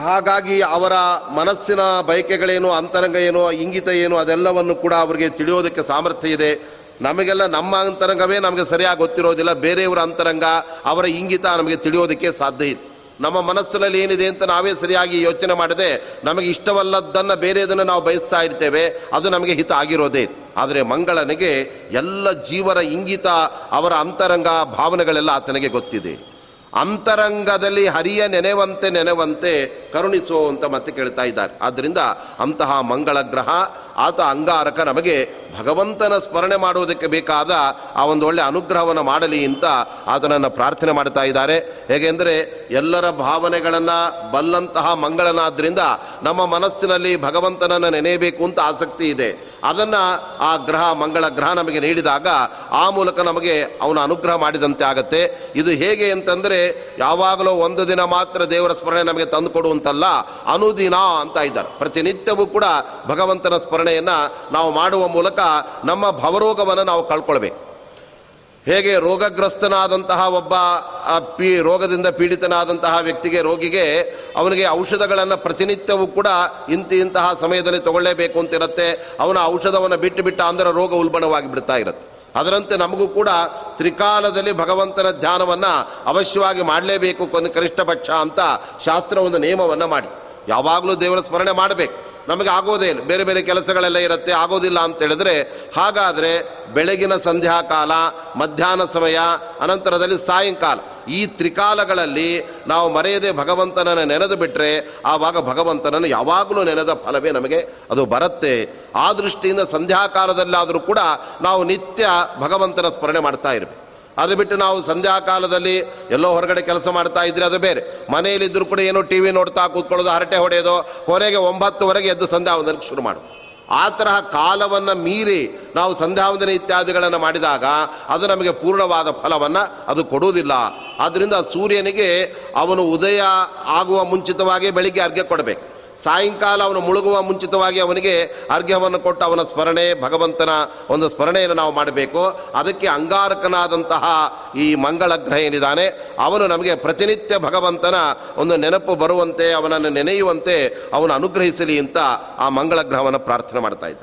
ಹಾಗಾಗಿ ಅವರ ಮನಸ್ಸಿನ ಬಯಕೆಗಳೇನು, ಅಂತರಂಗ ಏನು, ಇಂಗಿತ ಏನು, ಅದೆಲ್ಲವನ್ನು ಕೂಡ ಅವರಿಗೆ ತಿಳಿಯೋದಕ್ಕೆ ಸಾಮರ್ಥ್ಯ ಇದೆ. ನಮಗೆಲ್ಲ ನಮ್ಮ ಅಂತರಂಗವೇ ನಮಗೆ ಸರಿಯಾಗಿ ಗೊತ್ತಿರೋದಿಲ್ಲ. ಬೇರೆಯವರ ಅಂತರಂಗ, ಅವರ ಇಂಗಿತ ನಮಗೆ ತಿಳಿಯೋದಕ್ಕೆ ಸಾಧ್ಯ ಇಲ್ಲ. ನಮ್ಮ ಮನಸ್ಸಿನಲ್ಲಿ ಏನಿದೆ ಅಂತ ನಾವೇ ಸರಿಯಾಗಿ ಯೋಚನೆ ಮಾಡದೆ, ನಮಗೆ ಇಷ್ಟವಲ್ಲದ್ದನ್ನು ಬೇರೆದನ್ನು ನಾವು ಬಯಸ್ತಾ ಇರ್ತೇವೆ, ಅದು ನಮಗೆ ಹಿತ ಆಗಿರೋದೇ ಆದರೆ ಮಂಗಳನಿಗೆ ಎಲ್ಲ ಜೀವರ ಇಂಗಿತ, ಅವರ ಅಂತರಂಗ ಭಾವನೆಗಳೆಲ್ಲ ಆತನಿಗೆ ಗೊತ್ತಿದೆ. ಅಂತರಂಗದಲ್ಲಿ ಹರಿಯ ನೆನೆವಂತೆ ನೆನೆವಂತೆ ಕರುಣಿಸೋ ಅಂತ ಮತ್ತೆ ಕೇಳ್ತಾ ಇದ್ದಾರೆ. ಆದ್ದರಿಂದ ಅಂತಹ ಮಂಗಳ ಗ್ರಹ, ಆತ ಅಂಗಾರಕ ನಮಗೆ ಭಗವಂತನ ಸ್ಮರಣೆ ಮಾಡುವುದಕ್ಕೆ ಬೇಕಾದ ಆ ಒಂದು ಒಳ್ಳೆ ಅನುಗ್ರಹವನ್ನು ಮಾಡಲಿ ಅಂತ ಆತನನ್ನು ಪ್ರಾರ್ಥನೆ ಮಾಡ್ತಾ ಇದ್ದಾರೆ. ಹೇಗೆಂದರೆ ಎಲ್ಲರ ಭಾವನೆಗಳನ್ನು ಬಲ್ಲಂತಹ ಮಂಗಳನಾದ್ದರಿಂದ ನಮ್ಮ ಮನಸ್ಸಿನಲ್ಲಿ ಭಗವಂತನನ್ನು ನೆನೆಯಬೇಕು ಅಂತ ಆಸಕ್ತಿ ಇದೆ. ಅದನ್ನು ಆ ಗ್ರಹ, ಮಂಗಳ ಗ್ರಹ ನಮಗೆ ನೀಡಿದಾಗ ಆ ಮೂಲಕ ನಮಗೆ ಅವನ ಅನುಗ್ರಹ ಮಾಡಿದಂತೆ ಆಗತ್ತೆ. ಇದು ಹೇಗೆ ಅಂತಂದರೆ ಯಾವಾಗಲೂ ಒಂದು ದಿನ ಮಾತ್ರ ದೇವರ ಸ್ಮರಣೆ ನಮಗೆ ತಂದು ಕೊಡುವಂತಲ್ಲ ಅನುದಿನ ಅಂತ ಇದ್ದಾರೆ. ಪ್ರತಿನಿತ್ಯವೂ ಕೂಡ ಭಗವಂತನ ಸ್ಮರಣೆಯನ್ನು ನಾವು ಮಾಡುವ ಮೂಲಕ ನಮ್ಮ ಭವರೋಗವನ್ನು ನಾವು ಕಳ್ಕೊಳ್ಬೇಕು. ಹೇಗೆ ರೋಗಗ್ರಸ್ತನಾದಂತಹ ಒಬ್ಬ ಪೀ, ರೋಗದಿಂದ ಪೀಡಿತನಾದಂತಹ ವ್ಯಕ್ತಿಗೆ, ರೋಗಿಗೆ ಅವನಿಗೆ ಔಷಧಗಳನ್ನು ಪ್ರತಿನಿತ್ಯವೂ ಕೂಡ ಇಂತಿ ಇಂತಹ ಸಮಯದಲ್ಲಿ ತಗೊಳ್ಳೇಬೇಕು ಅಂತಿರುತ್ತೆ ಅವನ ಔಷಧವನ್ನು ಬಿಟ್ಟು ಬಿಟ್ಟ ರೋಗ ಉಲ್ಬಣವಾಗಿ ಬಿಡ್ತಾ ಇರುತ್ತೆ. ಅದರಂತೆ ನಮಗೂ ಕೂಡ ತ್ರಿಕಾಲದಲ್ಲಿ ಭಗವಂತನ ಧ್ಯಾನವನ್ನು ಅವಶ್ಯವಾಗಿ ಮಾಡಲೇಬೇಕು ಕೊನೆ ಕನಿಷ್ಠ ಪಕ್ಷ ಅಂತ ಶಾಸ್ತ್ರ ಒಂದು ನಿಯಮವನ್ನು ಮಾಡಿ. ಯಾವಾಗಲೂ ದೇವರ ಸ್ಮರಣೆ ಮಾಡಬೇಕು. ನಮಗೆ ಆಗೋದೇ ಇಲ್ಲ. ಬೇರೆ ಬೇರೆ ಕೆಲಸಗಳೆಲ್ಲ ಇರುತ್ತೆ, ಆಗೋದಿಲ್ಲ ಅಂತ ಹೇಳಿದ್ರೆ ಹಾಗಾದರೆ ಬೆಳಗಿನ ಸಂಧ್ಯಾಕಾಲ, ಮಧ್ಯಾಹ್ನ ಸಮಯ, ಅನಂತರದಲ್ಲಿ ಸಾಯಂಕಾಲ. ಈ ತ್ರಿಕಾಲಗಳಲ್ಲಿ ನಾವು ಮರೆಯದೆ ಭಗವಂತನನ್ನು ನೆನೆದು ಬಿಟ್ಟರೆ ಆವಾಗ ಭಗವಂತನನ್ನು ಯಾವಾಗಲೂ ನೆನೆದ ಫಲವೇ ನಮಗೆ, ಅದು ಬರುತ್ತೆ. ಆ ದೃಷ್ಟಿಯಿಂದ ಸಂಧ್ಯಾಕಾಲದಲ್ಲಾದರೂ ಕೂಡ ನಾವು ನಿತ್ಯ ಭಗವಂತನ ಸ್ಮರಣೆ ಮಾಡ್ತಾ ಇರಬೇಕು. ಅದು ಬಿಟ್ಟು ನಾವು ಸಂಧ್ಯಾಕಾಲದಲ್ಲಿ ಎಲ್ಲೋ ಹೊರಗಡೆ ಕೆಲಸ ಮಾಡ್ತಾ ಇದ್ರೆ ಅದು ಬೇರೆ. ಮನೆಯಲ್ಲಿದ್ದರೂ ಕೂಡ ಏನೋ ಟಿ ವಿ ನೋಡ್ತಾ ಕೂತ್ಕೊಳ್ಳೋದು, ಹರಟೆ ಹೊಡೆಯೋದು, ಕೊನೆಗೆ ಒಂಬತ್ತುವರೆಗೆ ಎದ್ದು ಸಂಧ್ಯಾವಂದನಕ್ಕೆ ಶುರು ಮಾಡು ಆ ತರಹ ಕಾಲವನ್ನು ಮೀರಿ ನಾವು ಸಂಧ್ಯಾವಂದನೆ ಇತ್ಯಾದಿಗಳನ್ನು ಮಾಡಿದಾಗ ಅದು ನಮಗೆ ಪೂರ್ಣವಾದ ಫಲವನ್ನು ಅದು ಕೊಡುವುದಿಲ್ಲ. ಆದ್ದರಿಂದ ಸೂರ್ಯನಿಗೆ ಅವನು ಉದಯ ಆಗುವ ಮುಂಚಿತವಾಗಿ ಬೆಳಿಗ್ಗೆ ಅರ್ಘ್ಯ ಕೊಡಬೇಕು. ಸಾಯಂಕಾಲ ಅವನು ಮುಳುಗುವ ಮುಂಚಿತವಾಗಿ ಅವನಿಗೆ ಅರ್ಘ್ಯವನ್ನು ಕೊಟ್ಟು ಅವನ ಸ್ಮರಣೆ, ಭಗವಂತನ ಒಂದು ಸ್ಮರಣೆಯನ್ನು ನಾವು ಮಾಡಬೇಕು. ಅದಕ್ಕೆ ಅಂಗಾರಕನಾದಂತಹ ಈ ಮಂಗಳ ಗ್ರಹ ಏನಿದ್ದಾನೆ, ಅವನು ನಮಗೆ ಪ್ರತಿನಿತ್ಯ ಭಗವಂತನ ಒಂದು ನೆನಪು ಬರುವಂತೆ, ಅವನನ್ನು ನೆನೆಯುವಂತೆ ಅವನು ಅನುಗ್ರಹಿಸಲಿ ಅಂತ ಆ ಮಂಗಳ ಗ್ರಹವನ್ನು ಪ್ರಾರ್ಥನೆ ಮಾಡ್ತಾ ಇದ್ದ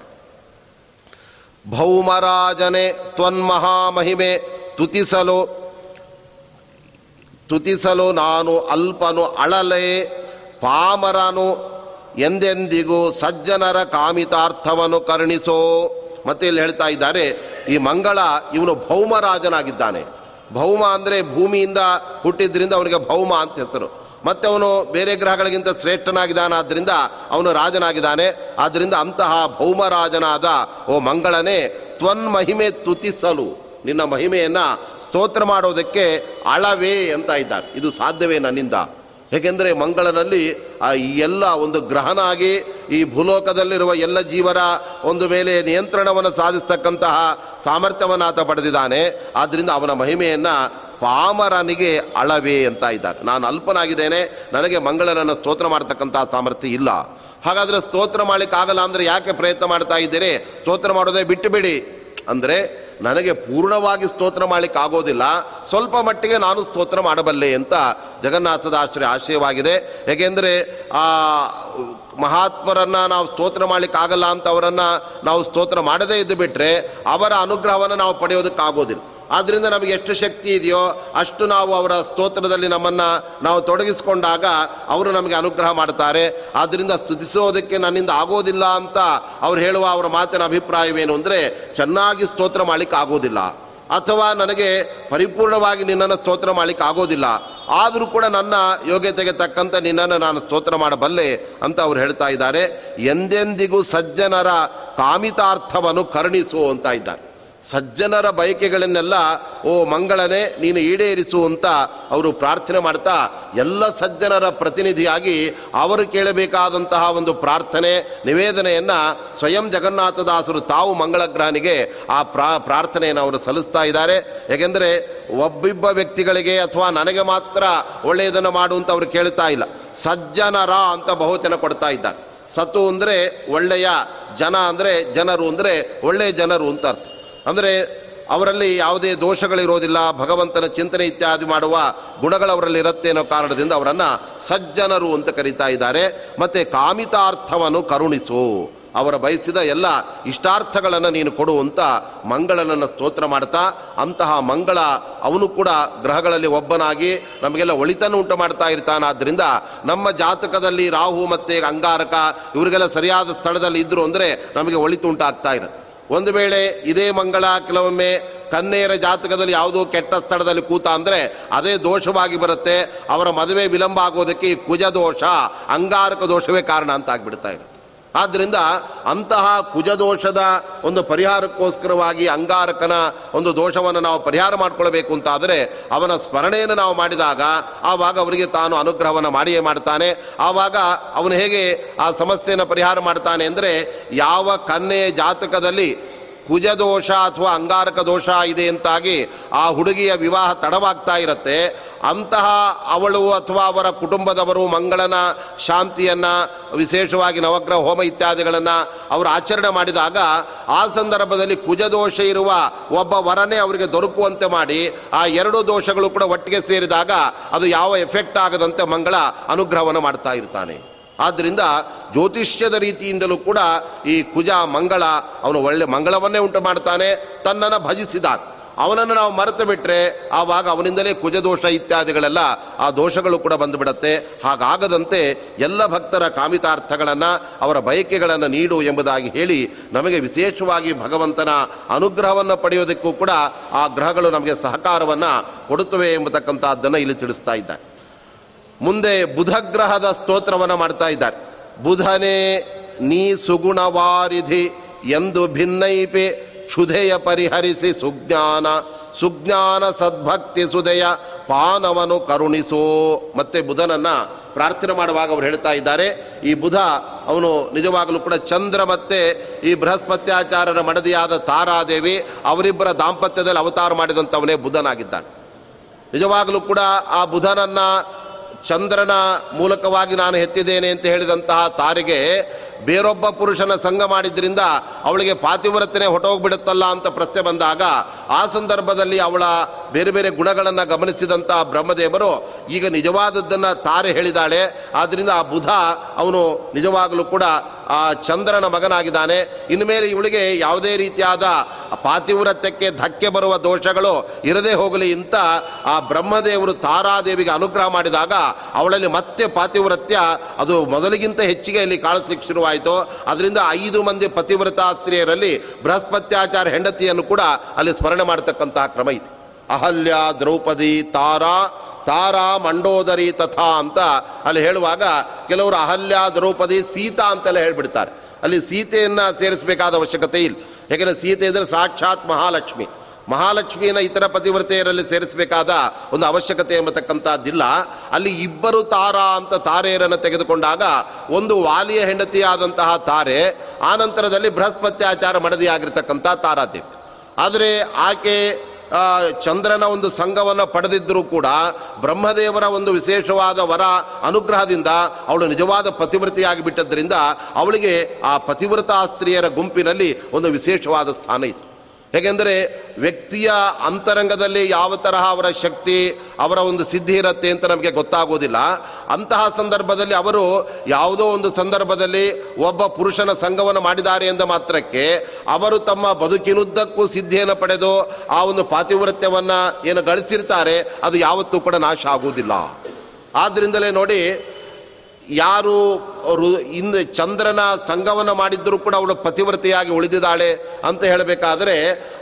ಭೌಮರಾಜನೆ ತ್ವನ್ಮಹಾಮಹಿಮೆ ತುತಿಸಲು ತುತಿಸಲು ನಾನು ಅಲ್ಪನು ಅಳಲೆ, ಪಾಮರನು ಎಂದೆಂದಿಗೂ ಸಜ್ಜನರ ಕಾಮಿತಾರ್ಥವನ್ನು ಕರುಣಿಸೋ, ಮತ್ತೆ ಇಲ್ಲಿ ಹೇಳ್ತಾ ಇದ್ದಾರೆ, ಈ ಮಂಗಳ ಇವನು ಭೌಮರಾಜನಾಗಿದ್ದಾನೆ. ಭೌಮ ಅಂದರೆ ಭೂಮಿಯಿಂದ ಹುಟ್ಟಿದ್ರಿಂದ ಅವನಿಗೆ ಭೌಮ ಅಂತ ಹೆಸರು. ಮತ್ತು ಅವನು ಬೇರೆ ಗ್ರಹಗಳಿಗಿಂತ ಶ್ರೇಷ್ಠನಾಗಿದ್ದಾನಾದ್ದರಿಂದ ಅವನು ರಾಜನಾಗಿದ್ದಾನೆ. ಆದ್ದರಿಂದ ಅಂತಹ ಭೌಮರಾಜನಾದ ಓ ಮಂಗಳನೇ, ತ್ವನ್ ಮಹಿಮೆ ತುತಿಸಲು ನಿನ್ನ ಮಹಿಮೆಯನ್ನು ಸ್ತೋತ್ರ ಮಾಡೋದಕ್ಕೆ ಅಳವೇ ಅಂತ ಇದ್ದಾರೆ. ಇದು ಸಾಧ್ಯವೇ ನನ್ನಿಂದ? ಹೇಗೆಂದರೆ ಮಂಗಳನಲ್ಲಿ ಆ ಎಲ್ಲ ಒಂದು ಗ್ರಹನಾಗಿ ಈ ಭೂಲೋಕದಲ್ಲಿರುವ ಎಲ್ಲ ಜೀವರ ಒಂದು ಮೇಲೆ ನಿಯಂತ್ರಣವನ್ನು ಸಾಧಿಸ್ತಕ್ಕಂತಹ ಸಾಮರ್ಥ್ಯವನ್ನು ಆತ ಪಡೆದಿದ್ದಾನೆ. ಆದ್ದರಿಂದ ಅವನ ಮಹಿಮೆಯನ್ನು ಪಾಮರನಿಗೆ ಅಳವೇ ಅಂತ ಇದ್ದಾರೆ. ನಾನು ಅಲ್ಪನಾಗಿದ್ದೇನೆ, ನನಗೆ ಮಂಗಳನನ್ನು ಸ್ತೋತ್ರ ಮಾಡ್ತಕ್ಕಂತಹ ಸಾಮರ್ಥ್ಯ ಇಲ್ಲ. ಹಾಗಾದರೆ ಸ್ತೋತ್ರ ಮಾಡಲಿಕ್ಕಾಗಲ್ಲ ಅಂದರೆ ಯಾಕೆ ಪ್ರಯತ್ನ ಮಾಡ್ತಾ ಇದ್ದೀರಿ? ಸ್ತೋತ್ರ ಮಾಡೋದೇ ಬಿಟ್ಟು ಬಿಡಿ. ಅಂದರೆ ನನಗೆ ಪೂರ್ಣವಾಗಿ ಸ್ತೋತ್ರ ಮಾಡಲಿಕ್ಕೆ ಆಗೋದಿಲ್ಲ. ಸ್ವಲ್ಪ ಮಟ್ಟಿಗೆ ನಾನು ಸ್ತೋತ್ರ ಮಾಡಬಲ್ಲೆ ಅಂತ ಜಗನ್ನಾಥದ ಆಶ್ರಯ ಆಶಯವಾಗಿದೆ. ಏಕೆಂದರೆ ಆ, ಮಹಾತ್ಮರನ್ನು ನಾವು ಸ್ತೋತ್ರ ಮಾಡಲಿಕ್ಕೆ ಆಗಲ್ಲ ಅಂತ ಅವರನ್ನು ನಾವು ಸ್ತೋತ್ರ ಮಾಡದೇ ಇದ್ದು ಬಿಟ್ಟರೆ ಅವರ ಅನುಗ್ರಹವನ್ನು ನಾವು ಪಡೆಯೋದಕ್ಕಾಗೋದಿಲ್ಲ. ಆದ್ದರಿಂದ ನಮಗೆ ಎಷ್ಟು ಶಕ್ತಿ ಇದೆಯೋ ಅಷ್ಟು ನಾವು ಅವರ ಸ್ತೋತ್ರದಲ್ಲಿ ನಮ್ಮನ್ನು ನಾವು ತೊಡಗಿಸಿಕೊಂಡಾಗ ಅವರು ನಮಗೆ ಅನುಗ್ರಹ ಮಾಡ್ತಾರೆ ಆದ್ದರಿಂದ ಸ್ತುತಿಸೋದಕ್ಕೆ ನನ್ನಿಂದ ಆಗೋದಿಲ್ಲ ಅಂತ ಅವ್ರು ಹೇಳುವ ಅವರ ಮಾತಿನ ಅಭಿಪ್ರಾಯವೇನು ಅಂದರೆ ಚೆನ್ನಾಗಿ ಸ್ತೋತ್ರ ಮಾಡಲಿಕ್ಕೆ ಆಗೋದಿಲ್ಲ. ಅಥವಾ ನನಗೆ ಪರಿಪೂರ್ಣವಾಗಿ ನಿನ್ನನ್ನು ಸ್ತೋತ್ರ ಮಾಡಲಿಕ್ಕೆ ಆಗೋದಿಲ್ಲ. ಆದರೂ ಕೂಡ ನನ್ನ ಯೋಗ್ಯತೆಗೆ ತಕ್ಕಂತೆ ನಿನ್ನನ್ನು ನಾನು ಸ್ತೋತ್ರ ಮಾಡಬಲ್ಲೆ ಅಂತ ಅವ್ರು ಹೇಳ್ತಾ ಇದ್ದಾರೆ. ಎಂದೆಂದಿಗೂ ಸಜ್ಜನರ ಕಾಮಿತಾರ್ಥವನ್ನು ಕರುಣಿಸು ಅಂತ ಇದ್ದಾರೆ. ಸಜ್ಜನರ ಬಯಕೆಗಳನ್ನೆಲ್ಲ, ಓ ಮಂಗಳನೇ, ನೀನು ಈಡೇರಿಸು ಅಂತ ಅವರು ಪ್ರಾರ್ಥನೆ ಮಾಡ್ತಾ, ಎಲ್ಲ ಸಜ್ಜನರ ಪ್ರತಿನಿಧಿಯಾಗಿ ಅವರು ಕೇಳಬೇಕಾದಂತಹ ಒಂದು ಪ್ರಾರ್ಥನೆ, ನಿವೇದನೆಯನ್ನು ಸ್ವಯಂ ಜಗನ್ನಾಥದಾಸರು ತಾವು ಮಂಗಳಗ್ರಹನಿಗೆ ಆ ಪ್ರಾ, ಪ್ರಾರ್ಥನೆಯನ್ನು ಅವರು ಸಲ್ಲಿಸ್ತಾ ಇದ್ದಾರೆ. ಏಕೆಂದರೆ ಒಬ್ಬಿಬ್ಬ ವ್ಯಕ್ತಿಗಳಿಗೆ ಅಥವಾ ನನಗೆ ಮಾತ್ರ ಒಳ್ಳೆಯದನ್ನು ಮಾಡು ಅಂತ ಅವರು ಕೇಳ್ತಾ ಇಲ್ಲ. ಸಜ್ಜನರ ಅಂತ ಬಹುತನ ಕೊಡ್ತಾ ಇದ್ದಾರೆ. ಸತ್ತು ಅಂದರೆ ಒಳ್ಳೆಯ ಜನ ಅಂದರೆ ಜನರು ಅಂದರೆ ಒಳ್ಳೆಯ ಜನರು ಅಂತ ಅರ್ಥ. ಅಂದರೆ ಅವರಲ್ಲಿ ಯಾವುದೇ ದೋಷಗಳಿರೋದಿಲ್ಲ, ಭಗವಂತನ ಚಿಂತನೆ ಇತ್ಯಾದಿ ಮಾಡುವ ಗುಣಗಳು ಅವರಲ್ಲಿ ಇರುತ್ತೆ ಅನ್ನೋ ಕಾರಣದಿಂದ ಅವರನ್ನು ಸಜ್ಜನರು ಅಂತ ಕರೀತಾ ಇದ್ದಾರೆ. ಮತ್ತು ಕಾಮಿತಾರ್ಥವನ್ನು ಕರುಣಿಸು. ಅವರ ಬಯಸಿದ ಎಲ್ಲ ಇಷ್ಟಾರ್ಥಗಳನ್ನು ನೀನು ಕೊಡುವಂತ ಮಂಗಳನನ್ನು ಸ್ತೋತ್ರ ಮಾಡ್ತಾ, ಅಂತಹ ಮಂಗಳ ಅವನು ಕೂಡ ಗ್ರಹಗಳಲ್ಲಿ ಒಬ್ಬನಾಗಿ ನಮಗೆಲ್ಲ ಒಳಿತನ್ನು ಉಂಟು ಮಾಡ್ತಾ ಇರ್ತಾನಾದ್ದರಿಂದ ನಮ್ಮ ಜಾತಕದಲ್ಲಿ ರಾಹು ಮತ್ತು ಅಂಗಾರಕ ಇವರಿಗೆಲ್ಲ ಸರಿಯಾದ ಸ್ಥಳದಲ್ಲಿ ಇದ್ದರು ಅಂದರೆ ನಮಗೆ ಒಳಿತು ಉಂಟಾಗ್ತಾ ಇರುತ್ತೆ. ಒಂದು ವೇಳೆ ಇದೇ ಮಂಗಳ ಕೆಲವೊಮ್ಮೆ ಕನ್ನೆಯರ ಜಾತಕದಲ್ಲಿ ಯಾವುದೋ ಕೆಟ್ಟ ಸ್ಥಳದಲ್ಲಿ ಕೂತ ಅಂದರೆ ಅದೇ ದೋಷವಾಗಿ ಬರುತ್ತೆ, ಅವರ ಮದುವೆ ವಿಳಂಬ ಆಗೋದಕ್ಕೆ ಈ ಕುಜ ದೋಷ ಅಂಗಾರಕ ದೋಷವೇ ಕಾರಣ ಅಂತ ಆಗಿಬಿಡ್ತಾ ಆದ್ದರಿಂದ ಅಂತಹ ಕುಜದೋಷದ ಒಂದು ಪರಿಹಾರಕ್ಕೋಸ್ಕರವಾಗಿ ಅಂಗಾರಕನ ಒಂದು ದೋಷವನ್ನು ನಾವು ಪರಿಹಾರ ಮಾಡಿಕೊಳ್ಬೇಕು ಅಂತಾದರೆ ಅವನ ಸ್ಮರಣೆಯನ್ನು ನಾವು ಮಾಡಿದಾಗ ಆವಾಗ ಅವರಿಗೆ ತಾನು ಅನುಗ್ರಹವನ್ನು ಮಾಡಿಯೇ ಮಾಡ್ತಾನೆ. ಆವಾಗ ಅವನು ಹೇಗೆ ಆ ಸಮಸ್ಯೆಯನ್ನು ಪರಿಹಾರ ಮಾಡ್ತಾನೆ ಅಂದರೆ ಯಾವ ಕನ್ನೆಯ ಜಾತಕದಲ್ಲಿ ಕುಜದೋಷ ಅಥವಾ ಅಂಗಾರಕ ದೋಷ ಇದೆ ಅಂತಾಗಿ ಆ ಹುಡುಗಿಯ ವಿವಾಹ ತಡವಾಗ್ತಾ ಇರುತ್ತೆ. ಅಂತಹ ಅವಳು ಅಥವಾ ಅವರ ಕುಟುಂಬದವರು ಮಂಗಳನ, ಶಾಂತಿಯನ್ನು, ವಿಶೇಷವಾಗಿ ನವಗ್ರಹ, ಹೋಮ ಇತ್ಯಾದಿಗಳನ್ನು ಅವರು ಆಚರಣೆ ಮಾಡಿದಾಗ ಆ ಸಂದರ್ಭದಲ್ಲಿ ಕುಜದೋಷ ಇರುವ ಒಬ್ಬ ವರನೇ ಅವರಿಗೆ ದೊರಕುವಂತೆ ಮಾಡಿ ಆ ಎರಡು ದೋಷಗಳು ಕೂಡ ಒಟ್ಟಿಗೆ ಸೇರಿದಾಗ ಅದು ಯಾವ ಎಫೆಕ್ಟ್ ಆಗದಂತೆ ಮಂಗಳ ಅನುಗ್ರಹವನ್ನು ಮಾಡ್ತಾ ಇರ್ತಾನೆ. ಆದ್ದರಿಂದ ಜ್ಯೋತಿಷ್ಯದ ರೀತಿಯಿಂದಲೂ ಕೂಡ ಈ ಕುಜ, ಮಂಗಳ, ಅವನು ಒಳ್ಳೆ ಮಂಗಳವನ್ನೇ ಉಂಟು ಮಾಡ್ತಾನೆ, ತನ್ನನ್ನು ಭಜಿಸಿದ ಅವನನ್ನು ನಾವು ಮರೆತು ಬಿಟ್ಟರೆ ಆವಾಗ ಅವನಿಂದಲೇ ಕುಜದೋಷ ಇತ್ಯಾದಿಗಳೆಲ್ಲ ಆ ದೋಷಗಳು ಕೂಡ ಬಂದುಬಿಡತ್ತೆ. ಹಾಗಾಗದಂತೆ ಎಲ್ಲ ಭಕ್ತರ ಕಾಮಿತಾರ್ಥಗಳನ್ನು, ಅವರ ಬಯಕೆಗಳನ್ನು ನೀಡು ಎಂಬುದಾಗಿ ಹೇಳಿ ನಮಗೆ ವಿಶೇಷವಾಗಿ ಭಗವಂತನ ಅನುಗ್ರಹವನ್ನು ಪಡೆಯೋದಕ್ಕೂ ಕೂಡ ಆ ಗ್ರಹಗಳು ನಮಗೆ ಸಹಕಾರವನ್ನು ಕೊಡುತ್ತವೆ ಎಂಬತಕ್ಕಂಥದ್ದನ್ನು ಇಲ್ಲಿ ತಿಳಿಸ್ತಾ ಇದ್ದಾರೆ. ಮುಂದೆ ಬುಧಗ್ರಹದ ಸ್ತೋತ್ರವನ್ನು ಮಾಡ್ತಾ ಇದ್ದಾರೆ. ಬುಧನೇ, ನೀ ಸುಗುಣವಾರಿಧಿ ಎಂದು ಭಿನ್ನೈಪಿ ಕ್ಷುಧೆಯ ಪರಿಹರಿಸಿ ಸುಜ್ಞಾನ ಸುಜ್ಞಾನ ಸದ್ಭಕ್ತಿ ಸುದಯ ಪಾನವನು ಕರುಣಿಸೋ. ಮತ್ತೆ ಬುಧನನ್ನ ಪ್ರಾರ್ಥನೆ ಮಾಡುವಾಗ ಅವರು ಹೇಳ್ತಾ ಇದ್ದಾರೆ, ಈ ಬುಧ ಅವನು ನಿಜವಾಗಲೂ ಕೂಡ ಚಂದ್ರ ಮತ್ತೆ ಈ ಬೃಹಸ್ಪತ್ಯಾಚಾರರ ಮಡದಿಯಾದ ತಾರಾದೇವಿ ಅವರಿಬ್ಬರ ದಾಂಪತ್ಯದಲ್ಲಿ ಅವತಾರ ಮಾಡಿದಂಥವನೇ ಬುಧನಾಗಿದ್ದಾನೆ. ನಿಜವಾಗಲೂ ಕೂಡ ಆ ಬುಧನನ್ನ ಚಂದ್ರನ ಮೂಲಕವಾಗಿ ನಾನು ಎತ್ತಿದ್ದೇನೆ ಅಂತ ಹೇಳಿದಂತಹ ತಾರಿಗೆ ಬೇರೊಬ್ಬ ಪುರುಷನ ಸಂಘ ಮಾಡಿದ್ರಿಂದ ಅವಳಿಗೆ ಪಾತಿವ್ರತನೆ ಹೊಟ್ಟೋಗ್ಬಿಡುತ್ತಲ್ಲ ಅಂತ ಪ್ರಶ್ನೆ ಬಂದಾಗ ಆ ಸಂದರ್ಭದಲ್ಲಿ ಅವಳ ಬೇರೆ ಬೇರೆ ಗುಣಗಳನ್ನು ಗಮನಿಸಿದಂಥ ಬ್ರಹ್ಮದೇವರು, ಈಗ ನಿಜವಾದದ್ದನ್ನು ತಾರೆ ಹೇಳಿದಾಳೆ ಆದ್ದರಿಂದ ಆ ಬುಧ ಅವನು ನಿಜವಾಗಲೂ ಕೂಡ ಆ ಚಂದ್ರನ ಮಗನಾಗಿದ್ದಾನೆ. ಇನ್ಮೇಲೆ ಇವಳಿಗೆ ಯಾವುದೇ ರೀತಿಯಾದ ಪಾತಿವ್ರತ್ಯಕ್ಕೆ ಧಕ್ಕೆ ಬರುವ ದೋಷಗಳು ಇರದೇ ಹೋಗಲಿ ಅಂತ ಆ ಬ್ರಹ್ಮದೇವರು ತಾರಾದೇವಿಗೆ ಅನುಗ್ರಹ ಮಾಡಿದಾಗ ಅವಳಲ್ಲಿ ಮತ್ತೆ ಪಾತಿವ್ರತ್ಯ ಅದು ಮೊದಲಿಗಿಂತ ಹೆಚ್ಚಿಗೆ ಇಲ್ಲಿ ಕಾಣಿಸ್ಲಿಕ್ಕೆ ಶುರುವಾಯಿತು. ಅದರಿಂದ ಐದು ಮಂದಿ ಪತಿವ್ರತ ಸ್ತ್ರೀಯರಲ್ಲಿ ಬೃಹಸ್ಪತ್ಯಾಚಾರ ಹೆಂಡತಿಯನ್ನು ಕೂಡ ಅಲ್ಲಿ ಸ್ಮರಣೆ ಮಾಡತಕ್ಕಂತಹ ಕ್ರಮ ಇತ್ತು ಅಹಲ್ಯ ದ್ರೌಪದಿ ತಾರಾ ತಾರಾ ಮಂಡೋದರಿ ತಥಾ ಅಂತ ಅಲ್ಲಿ ಹೇಳುವಾಗ ಕೆಲವರು ಅಹಲ್ಯ ದ್ರೌಪದಿ ಸೀತಾ ಅಂತೆಲ್ಲ ಹೇಳಿಬಿಡ್ತಾರೆ. ಅಲ್ಲಿ ಸೀತೆಯನ್ನು ಸೇರಿಸಬೇಕಾದ ಅವಶ್ಯಕತೆ ಇಲ್ಲ. ಯಾಕೆಂದರೆ ಸೀತೆ ಅಂದರೆ ಸಾಕ್ಷಾತ್ ಮಹಾಲಕ್ಷ್ಮಿ. ಮಹಾಲಕ್ಷ್ಮಿಯನ್ನು ಇತರ ಪತಿವ್ರತೆಯರಲ್ಲಿ ಸೇರಿಸಬೇಕಾದ ಒಂದು ಅವಶ್ಯಕತೆ ಎಂಬತಕ್ಕಂಥದ್ದಿಲ್ಲ. ಅಲ್ಲಿ ಇಬ್ಬರು ತಾರಾ ಅಂತ ತಾರೆಯರನ್ನು ತೆಗೆದುಕೊಂಡಾಗ ಒಂದು ವಾಲಿಯ ಹೆಂಡತಿಯಾದಂತಹ ತಾರೆ ಆನಂತರದಲ್ಲಿ ಬೃಹಸ್ಪತ್ಯಾಚಾರ ಮಡದಿಯಾಗಿರ್ತಕ್ಕಂಥ ತಾರಾದೇವಿ. ಆದರೆ ಆಕೆ ಚಂದ್ರನ ಒಂದು ಸಂಘವನ್ನು ಪಡೆದಿದ್ದರೂ ಕೂಡ ಬ್ರಹ್ಮದೇವರ ಒಂದು ವಿಶೇಷವಾದ ವರ ಅನುಗ್ರಹದಿಂದ ಅವಳು ನಿಜವಾದ ಪತಿವ್ರತೆಯಾಗಿ ಬಿಟ್ಟದ್ರಿಂದ ಅವಳಿಗೆ ಆ ಪತಿವ್ರತಾ ಸ್ತ್ರೀಯರ ಗುಂಪಿನಲ್ಲಿ ಒಂದು ವಿಶೇಷವಾದ ಸ್ಥಾನ ಇತ್ತು. ಏಕೆಂದರೆ ವ್ಯಕ್ತಿಯ ಅಂತರಂಗದಲ್ಲಿ ಯಾವ ತರಹ ಅವರ ಶಕ್ತಿ, ಅವರ ಒಂದು ಸಿದ್ಧಿ ಇರುತ್ತೆ ಅಂತ ನಮಗೆ ಗೊತ್ತಾಗೋದಿಲ್ಲ. ಅಂತಹ ಸಂದರ್ಭದಲ್ಲಿ ಅವರು ಯಾವುದೋ ಒಂದು ಸಂದರ್ಭದಲ್ಲಿ ಒಬ್ಬ ಪುರುಷನ ಸಂಘವನ್ನು ಮಾಡಿದ್ದಾರೆ ಎಂದ ಮಾತ್ರಕ್ಕೆ ಅವರು ತಮ್ಮ ಬದುಕಿನುದ್ದಕ್ಕೂ ಸಿದ್ಧಿಯನ್ನು ಪಡೆದು ಆ ಒಂದು ಪಾತಿವೃತ್ಯವನ್ನು ಏನು ಗಳಿಸಿರ್ತಾರೆ, ಅದು ಯಾವತ್ತೂ ಕೂಡ ನಾಶ ಆಗುವುದಿಲ್ಲ ಆದ್ದರಿಂದಲೇ ನೋಡಿ, ಯಾರು ಇಂದು ಚಂದ್ರನ ಸಂಘವನ್ನು ಮಾಡಿದ್ದರೂ ಕೂಡ ಅವಳು ಪತಿವ್ರತೆಯಾಗಿ ಉಳಿದಿದ್ದಾಳೆ ಅಂತ ಹೇಳಬೇಕಾದರೆ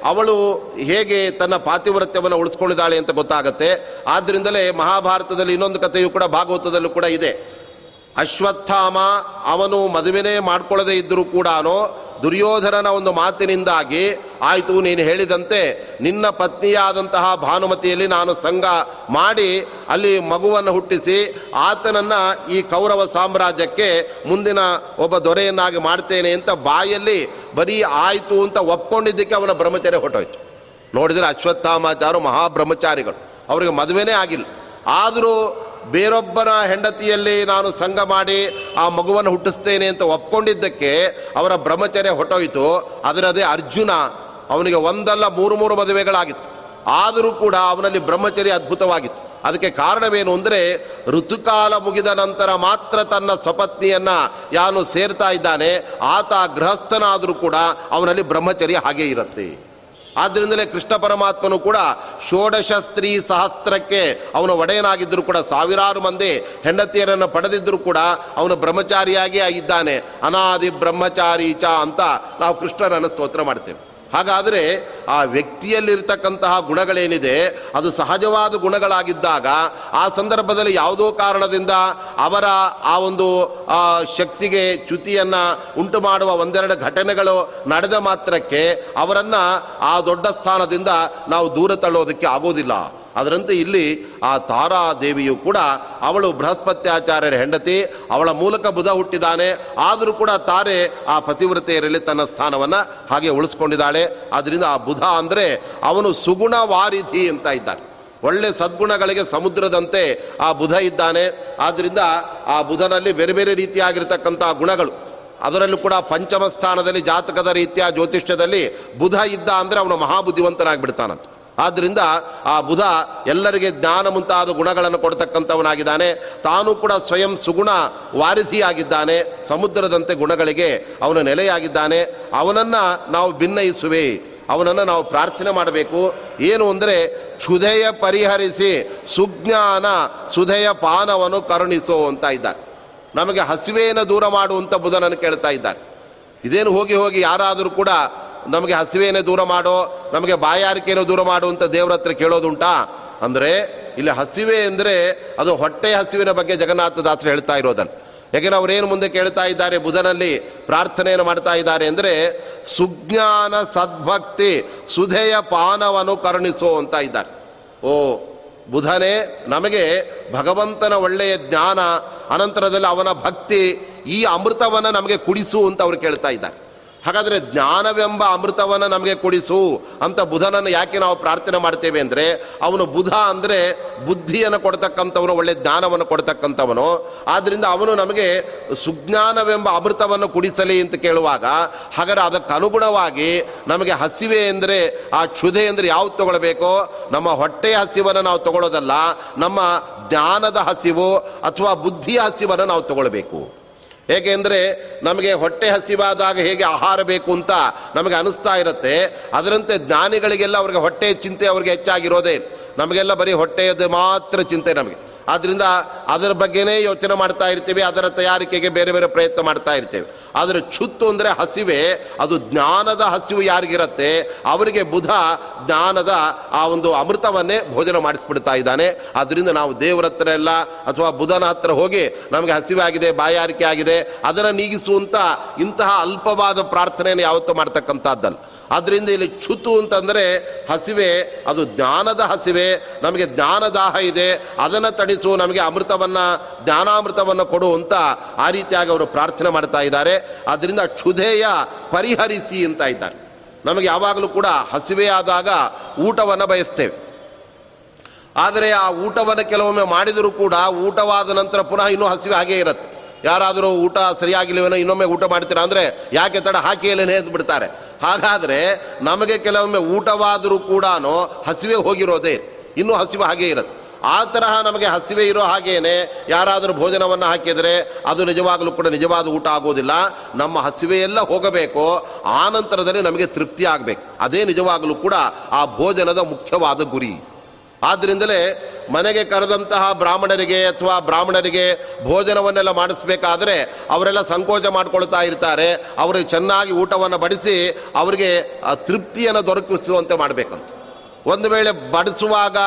ಅವಳು ಹೇಗೆ ತನ್ನ ಪಾತಿವ್ರತ್ಯವನ್ನು ಉಳಿಸ್ಕೊಂಡಿದ್ದಾಳೆ ಅಂತ ಗೊತ್ತಾಗುತ್ತೆ. ಆದ್ದರಿಂದಲೇ ಮಹಾಭಾರತದಲ್ಲಿ ಇನ್ನೊಂದು ಕಥೆಯು ಕೂಡ ಭಾಗವತದಲ್ಲೂ ಕೂಡ ಇದೆ. ಅಶ್ವತ್ಥಾಮ ಅವನು ಮದುವೆನೇ ಮಾಡ್ಕೊಳ್ಳದೇ ಇದ್ದರೂ ಕೂಡ ದುರ್ಯೋಧನನ ಒಂದು ಮಾತಿನಿಂದಾಗಿ, ಆಯಿತು, ನೀನು ಹೇಳಿದಂತೆ ನಿನ್ನ ಪತ್ನಿಯಾದಂತಹ ಭಾನುಮತಿಯಲ್ಲಿ ನಾನು ಸಂಘ ಮಾಡಿ, ಅಲ್ಲಿ ಮಗುವನ್ನು ಹುಟ್ಟಿಸಿ, ಆತನನ್ನು ಈ ಕೌರವ ಸಾಮ್ರಾಜ್ಯಕ್ಕೆ ಮುಂದಿನ ಒಬ್ಬ ದೊರೆಯನ್ನಾಗಿ ಮಾಡ್ತೇನೆ ಅಂತ ಬಾಯಲ್ಲಿ ಬರೀ ಆಯಿತು ಅಂತ ಒಪ್ಕೊಂಡಿದ್ದಕ್ಕೆ ಅವನ ಬ್ರಹ್ಮಚಾರ್ಯ ಹೊಟ್ಟೋಯ್ತು ನೋಡಿದರೆ ಅಶ್ವತ್ಥಾಮಾಚಾರು ಮಹಾಬ್ರಹ್ಮಚಾರಿಗಳು. ಅವರಿಗೆ ಮದುವೆನೇ ಆಗಿಲ್ಲ. ಆದರೂ ಬೇರೊಬ್ಬನ ಹೆಂಡತಿಯಲ್ಲಿ ನಾನು ಸಂಘ ಮಾಡಿ ಆ ಮಗುವನ್ನು ಹುಟ್ಟಿಸ್ತೇನೆ ಅಂತ ಒಪ್ಕೊಂಡಿದ್ದಕ್ಕೆ ಅವರ ಬ್ರಹ್ಮಚರ್ಯ ಹೊಟ್ಟೋಯಿತು ಅದರದೇ ಅರ್ಜುನ ಅವನಿಗೆ ಒಂದಲ್ಲ, ಮೂರು ಮೂರು ಮದುವೆಗಳಾಗಿತ್ತು. ಆದರೂ ಕೂಡ ಅವನಲ್ಲಿ ಬ್ರಹ್ಮಚರ್ಯ ಅದ್ಭುತವಾಗಿತ್ತು. ಅದಕ್ಕೆ ಕಾರಣವೇನು ಅಂದರೆ, ಋತುಕಾಲ ಮುಗಿದ ನಂತರ ಮಾತ್ರ ತನ್ನ ಸ್ವಪತ್ನಿಯನ್ನು ಯಾನು ಸೇರ್ತಾ ಇದ್ದಾನೆ, ಆತ ಗೃಹಸ್ಥನಾದರೂ ಕೂಡ ಅವನಲ್ಲಿ ಬ್ರಹ್ಮಚರ್ಯ ಹಾಗೇ ಇರುತ್ತೆ. ಆದ್ದರಿಂದಲೇ ಕೃಷ್ಣ ಪರಮಾತ್ಮನು ಕೂಡ ಷೋಡಶ ಸ್ತ್ರೀ ಸಹಸ್ರಕ್ಕೆ ಅವನು ಒಡೆಯನಾಗಿದ್ದರೂ ಕೂಡ ಸಾವಿರಾರು ಮಂದಿ ಹೆಂಡತಿಯರನ್ನು ಪಡೆದಿದ್ದರೂ ಕೂಡ ಅವನು ಬ್ರಹ್ಮಚಾರಿಯಾಗಿಯೇ ಆಗಿದ್ದಾನೆ. ಅನಾದಿ ಬ್ರಹ್ಮಚಾರಿ ಚ ಅಂತ ನಾವು ಕೃಷ್ಣನನ್ನು ಸ್ತೋತ್ರ ಮಾಡ್ತೇವೆ. ಹಾಗಾದರೆ ಆ ವ್ಯಕ್ತಿಯಲ್ಲಿರ್ತಕ್ಕಂತಹ ಗುಣಗಳೇನಿದೆ, ಅದು ಸಹಜವಾದ ಗುಣಗಳಾಗಿದ್ದಾಗ ಆ ಸಂದರ್ಭದಲ್ಲಿ ಯಾವುದೋ ಕಾರಣದಿಂದ ಅವರ ಆ ಒಂದು ಶಕ್ತಿಗೆ ಚ್ಯುತಿಯನ್ನು ಉಂಟು ಮಾಡುವ ಒಂದೆರಡು ಘಟನೆಗಳು ನಡೆದ ಮಾತ್ರಕ್ಕೆ ಅವರನ್ನು ಆ ದೊಡ್ಡ ಸ್ಥಾನದಿಂದ ನಾವು ದೂರ ತಳ್ಳೋದಕ್ಕೆ ಆಗೋದಿಲ್ಲ. ಅದರಂತೆ ಇಲ್ಲಿ ಆ ತಾರಾ ದೇವಿಯು ಕೂಡ ಅವಳು ಬೃಹಸ್ಪತ್ಯಾಚಾರ್ಯರ ಹೆಂಡತಿ, ಅವಳ ಮೂಲಕ ಬುಧ ಹುಟ್ಟಿದ್ದಾನೆ ಆದರೂ ಕೂಡ ತಾರೆ ಆ ಪತಿವ್ರತೆಯರಲ್ಲಿ ತನ್ನ ಸ್ಥಾನವನ್ನು ಹಾಗೆ ಉಳಿಸ್ಕೊಂಡಿದ್ದಾಳೆ. ಆದ್ದರಿಂದ ಆ ಬುಧ ಅಂದರೆ ಅವನು ಸುಗುಣ ವಾರಿಧಿ ಅಂತ ಇದ್ದಾನೆ. ಒಳ್ಳೆ ಸದ್ಗುಣಗಳಿಗೆ ಸಮುದ್ರದಂತೆ ಆ ಬುಧ ಇದ್ದಾನೆ. ಆದ್ದರಿಂದ ಆ ಬುಧನಲ್ಲಿ ಬೇರೆ ಬೇರೆ ರೀತಿಯಾಗಿರ್ತಕ್ಕಂಥ ಗುಣಗಳು. ಅದರಲ್ಲೂ ಕೂಡ ಪಂಚಮ ಸ್ಥಾನದಲ್ಲಿ ಜಾತಕದ ರೀತಿಯ ಜ್ಯೋತಿಷ್ಯದಲ್ಲಿ ಬುಧ ಇದ್ದ ಅಂದರೆ ಅವನು ಮಹಾಬುದ್ಧಿವಂತನಾಗಿಬಿಡ್ತಾನಂತ. ಆದ್ದರಿಂದ ಆ ಬುಧ ಎಲ್ಲರಿಗೆ ಜ್ಞಾನ ಮುಂತಾದ ಗುಣಗಳನ್ನು ಕೊಡ್ತಕ್ಕಂಥವನಾಗಿದ್ದಾನೆ. ತಾನು ಕೂಡ ಸ್ವಯಂ ಸುಗುಣ ವಾರಿಸಿಯಾಗಿದ್ದಾನೆ. ಸಮುದ್ರದಂತೆ ಗುಣಗಳಿಗೆ ಅವನು ನೆಲೆಯಾಗಿದ್ದಾನೆ. ಅವನನ್ನು ನಾವು ಭಿನ್ನಯಿಸುವೆ ಅವನನ್ನು ನಾವು ಪ್ರಾರ್ಥನೆ ಮಾಡಬೇಕು. ಏನು ಅಂದರೆ ಕ್ಷುಧೆಯ ಪರಿಹರಿಸಿ ಸುಜ್ಞಾನ, ಸುಧೆಯ ಪಾನವನ್ನು ಕರುಣಿಸೋ ಅಂತ ಇದ್ದಾನೆ. ನಮಗೆ ಹಸಿವೆಯನ್ನು ದೂರ ಮಾಡುವಂಥ ಬುಧನನ್ನು ಕೇಳ್ತಾ ಇದ್ದಾನೆ. ಇದೇನು ಹೋಗಿ ಹೋಗಿ ಯಾರಾದರೂ ಕೂಡ ನಮಗೆ ಹಸಿವೆಯನ್ನು ದೂರ ಮಾಡೋ, ನಮಗೆ ಬಾಯಾರಿಕೆಯನ್ನು ದೂರ ಮಾಡುವಂಥ ದೇವರ ಹತ್ರ ಕೇಳೋದುಂಟಾ? ಅಂದರೆ, ಇಲ್ಲಿ ಹಸಿವೆ ಅಂದರೆ ಅದು ಹೊಟ್ಟೆ ಹಸಿವಿನ ಬಗ್ಗೆ ಜಗನ್ನಾಥದಾಸರು ಹೇಳ್ತಾ ಇರೋದನ್ನು. ಯಾಕೆಂದರೆ ಅವರೇನು ಮುಂದೆ ಕೇಳ್ತಾ ಇದ್ದಾರೆ, ಬುಧನಲ್ಲಿ ಪ್ರಾರ್ಥನೆಯನ್ನು ಮಾಡ್ತಾ ಇದ್ದಾರೆ ಅಂದರೆ, ಸುಜ್ಞಾನ ಸದ್ಭಕ್ತಿ, ಸುಧೆಯ ಪಾನವನ್ನು ಕರುಣಿಸೋ ಅಂತ ಇದ್ದಾರೆ. ಓ, ಬುಧನೇ, ನಮಗೆ ಭಗವಂತನ ಒಳ್ಳೆಯ ಜ್ಞಾನ, ಅನಂತರದಲ್ಲಿ ಅವನ ಭಕ್ತಿ, ಈ ಅಮೃತವನ್ನು ನಮಗೆ ಕುಡಿಸು ಅಂತ ಅವರು ಕೇಳ್ತಾ ಇದ್ದಾರೆ. ಹಾಗಾದರೆ ಜ್ಞಾನವೆಂಬ ಅಮೃತವನ್ನು ನಮಗೆ ಕೊಡಿಸು ಅಂತ ಬುಧನನ್ನು ಯಾಕೆ ನಾವು ಪ್ರಾರ್ಥನೆ ಮಾಡ್ತೇವೆ ಅಂದರೆ, ಅವನು ಬುಧ ಅಂದರೆ ಬುದ್ಧಿಯನ್ನು ಕೊಡ್ತಕ್ಕಂಥವನು, ಒಳ್ಳೆ ಜ್ಞಾನವನ್ನು ಕೊಡ್ತಕ್ಕಂಥವನು. ಆದ್ದರಿಂದ ಅವನು ನಮಗೆ ಸುಜ್ಞಾನವೆಂಬ ಅಮೃತವನ್ನು ಕುಡಿಸಲಿ ಅಂತ ಕೇಳುವಾಗ, ಹಾಗಾದರೆ ಅದಕ್ಕೆ ಅನುಗುಣವಾಗಿ ನಮಗೆ ಹಸಿವೆ ಎಂದರೆ ಆ ಕ್ಷುಧೆ ಅಂದರೆ ಯಾವ್ದು ತಗೊಳ್ಬೇಕೋ? ನಮ್ಮ ಹೊಟ್ಟೆಯ ಹಸಿವನ್ನು ನಾವು ತಗೊಳ್ಳೋದಲ್ಲ, ನಮ್ಮ ಜ್ಞಾನದ ಹಸಿವು ಅಥವಾ ಬುದ್ಧಿಯ ಹಸಿವನ್ನು ನಾವು ತಗೊಳ್ಬೇಕು. ಏಕೆಂದರೆ ನಮಗೆ ಹೊಟ್ಟೆ ಹಸಿವಾದಾಗ ಹೇಗೆ ಆಹಾರ ಬೇಕು ಅಂತ ನಮಗೆ ಅನಿಸ್ತಾ ಇರುತ್ತೆ. ಅದರಂತೆ ಜ್ಞಾನಿಗಳಿಗೆಲ್ಲ ಅವ್ರಿಗೆ ಹೊಟ್ಟೆ ಚಿಂತೆ ಅವ್ರಿಗೆ ಹೆಚ್ಚಾಗಿರೋದೇ. ನಮಗೆಲ್ಲ ಬರೀ ಹೊಟ್ಟೆಯದು ಮಾತ್ರ ಚಿಂತೆ ನಮಗೆ. ಆದ್ದರಿಂದ ಅದರ ಬಗ್ಗೆನೇ ಯೋಚನೆ ಮಾಡ್ತಾ ಇರ್ತೀವಿ, ಅದರ ತಯಾರಿಕೆಗೆ ಬೇರೆ ಬೇರೆ ಪ್ರಯತ್ನ ಮಾಡ್ತಾ ಇರ್ತೇವೆ. ಆದರೆ ಚುತ್ತು ಅಂದರೆ ಹಸಿವೆ, ಅದು ಜ್ಞಾನದ ಹಸಿವು ಯಾರಿಗಿರತ್ತೆ, ಅವರಿಗೆ ಬುಧ ಜ್ಞಾನದ ಆ ಒಂದು ಅಮೃತವನ್ನೇ ಭೋಜನ ಮಾಡಿಸ್ಬಿಡ್ತಾ ಇದ್ದಾನೆ. ಅದರಿಂದ ನಾವು ದೇವರ ಹತ್ರ ಎಲ್ಲ ಅಥವಾ ಬುಧನ ಹತ್ರ ಹೋಗಿ ನಮಗೆ ಹಸಿವೆ ಆಗಿದೆ, ಬಾಯಾರಿಕೆ ಆಗಿದೆ, ಅದನ್ನು ನೀಗಿಸುವಂಥ ಇಂತಹ ಅಲ್ಪವಾದ ಪ್ರಾರ್ಥನೆಯನ್ನು ಯಾವತ್ತೂ ಮಾಡ್ತಕ್ಕಂಥದ್ದಲ್ಲ. ಆದ್ದರಿಂದ ಇಲ್ಲಿ ಛುತು ಅಂತಂದರೆ ಹಸಿವೆ, ಅದು ಜ್ಞಾನದ ಹಸಿವೆ, ನಮಗೆ ಜ್ಞಾನದಾಹ ಇದೆ, ಅದನ್ನು ತಣಿಸು, ನಮಗೆ ಅಮೃತವನ್ನು, ಜ್ಞಾನಾಮೃತವನ್ನು ಕೊಡು ಅಂತ ಆ ರೀತಿಯಾಗಿ ಅವರು ಪ್ರಾರ್ಥನೆ ಮಾಡ್ತಾ ಇದ್ದಾರೆ. ಅದರಿಂದ ಕ್ಷುಧೇಯ ಪರಿಹರಿಸಿ ಅಂತ ಇದ್ದಾರೆ. ನಮಗೆ ಯಾವಾಗಲೂ ಕೂಡ ಹಸಿವೆ ಆದಾಗ ಊಟವನ್ನು ಬಯಸ್ತೇವೆ. ಆದರೆ ಆ ಊಟವನ್ನು ಕೆಲವೊಮ್ಮೆ ಮಾಡಿದರೂ ಕೂಡ ಊಟವಾದ ನಂತರ ಪುನಃ ಇನ್ನೂ ಹಸಿವೆ ಹಾಗೇ ಇರುತ್ತೆ. ಯಾರಾದರೂ ಊಟ ಸರಿಯಾಗಿಲ್ಲವೇನೋ ಇನ್ನೊಮ್ಮೆ ಊಟ ಮಾಡ್ತೀರಾ ಅಂದರೆ ಯಾಕೆ ತಡ ಹಾಕಿಯಲ್ಲೇನೆ ಬಿಡ್ತಾರೆ. ಹಾಗಾದರೆ ನಮಗೆ ಕೆಲವೊಮ್ಮೆ ಊಟವಾದರೂ ಕೂಡ ಹಸಿವೆ ಹೋಗಿರೋದೇ. ಇನ್ನೂ ಹಸಿವೆ ಹಾಗೇ ಇರುತ್ತೆ. ಆ ತರಹ ನಮಗೆ ಹಸಿವೆ ಇರೋ ಹಾಗೇನೆ ಯಾರಾದರೂ ಭೋಜನವನ್ನು ಹಾಕಿದರೆ ಅದು ನಿಜವಾಗಲೂ ಕೂಡ ನಿಜವಾದ ಊಟ ಆಗೋದಿಲ್ಲ. ನಮ್ಮ ಹಸಿವೆಯೆಲ್ಲ ಹೋಗಬೇಕು. ಆ ನಮಗೆ ತೃಪ್ತಿ ಆಗಬೇಕು. ಅದೇ ನಿಜವಾಗಲೂ ಕೂಡ ಆ ಭೋಜನದ ಮುಖ್ಯವಾದ ಗುರಿ. ಆದ್ದರಿಂದಲೇ ಮನೆಗೆ ಕರೆದಂತಹ ಬ್ರಾಹ್ಮಣರಿಗೆ ಅಥವಾ ಬ್ರಾಹ್ಮಣರಿಗೆ ಭೋಜನವನ್ನೆಲ್ಲ ಮಾಡಿಸ್ಬೇಕಾದ್ರೆ ಅವರೆಲ್ಲ ಸಂಕೋಚ ಮಾಡಿಕೊಳ್ತಾ ಇರ್ತಾರೆ. ಅವರಿಗೆ ಚೆನ್ನಾಗಿ ಊಟವನ್ನು ಬಡಿಸಿ ಅವರಿಗೆ ತೃಪ್ತಿಯನ್ನು ದೊರಕಿಸುವಂತೆ ಮಾಡಬೇಕಂತ. ಒಂದು ವೇಳೆ ಬಡಿಸುವಾಗ,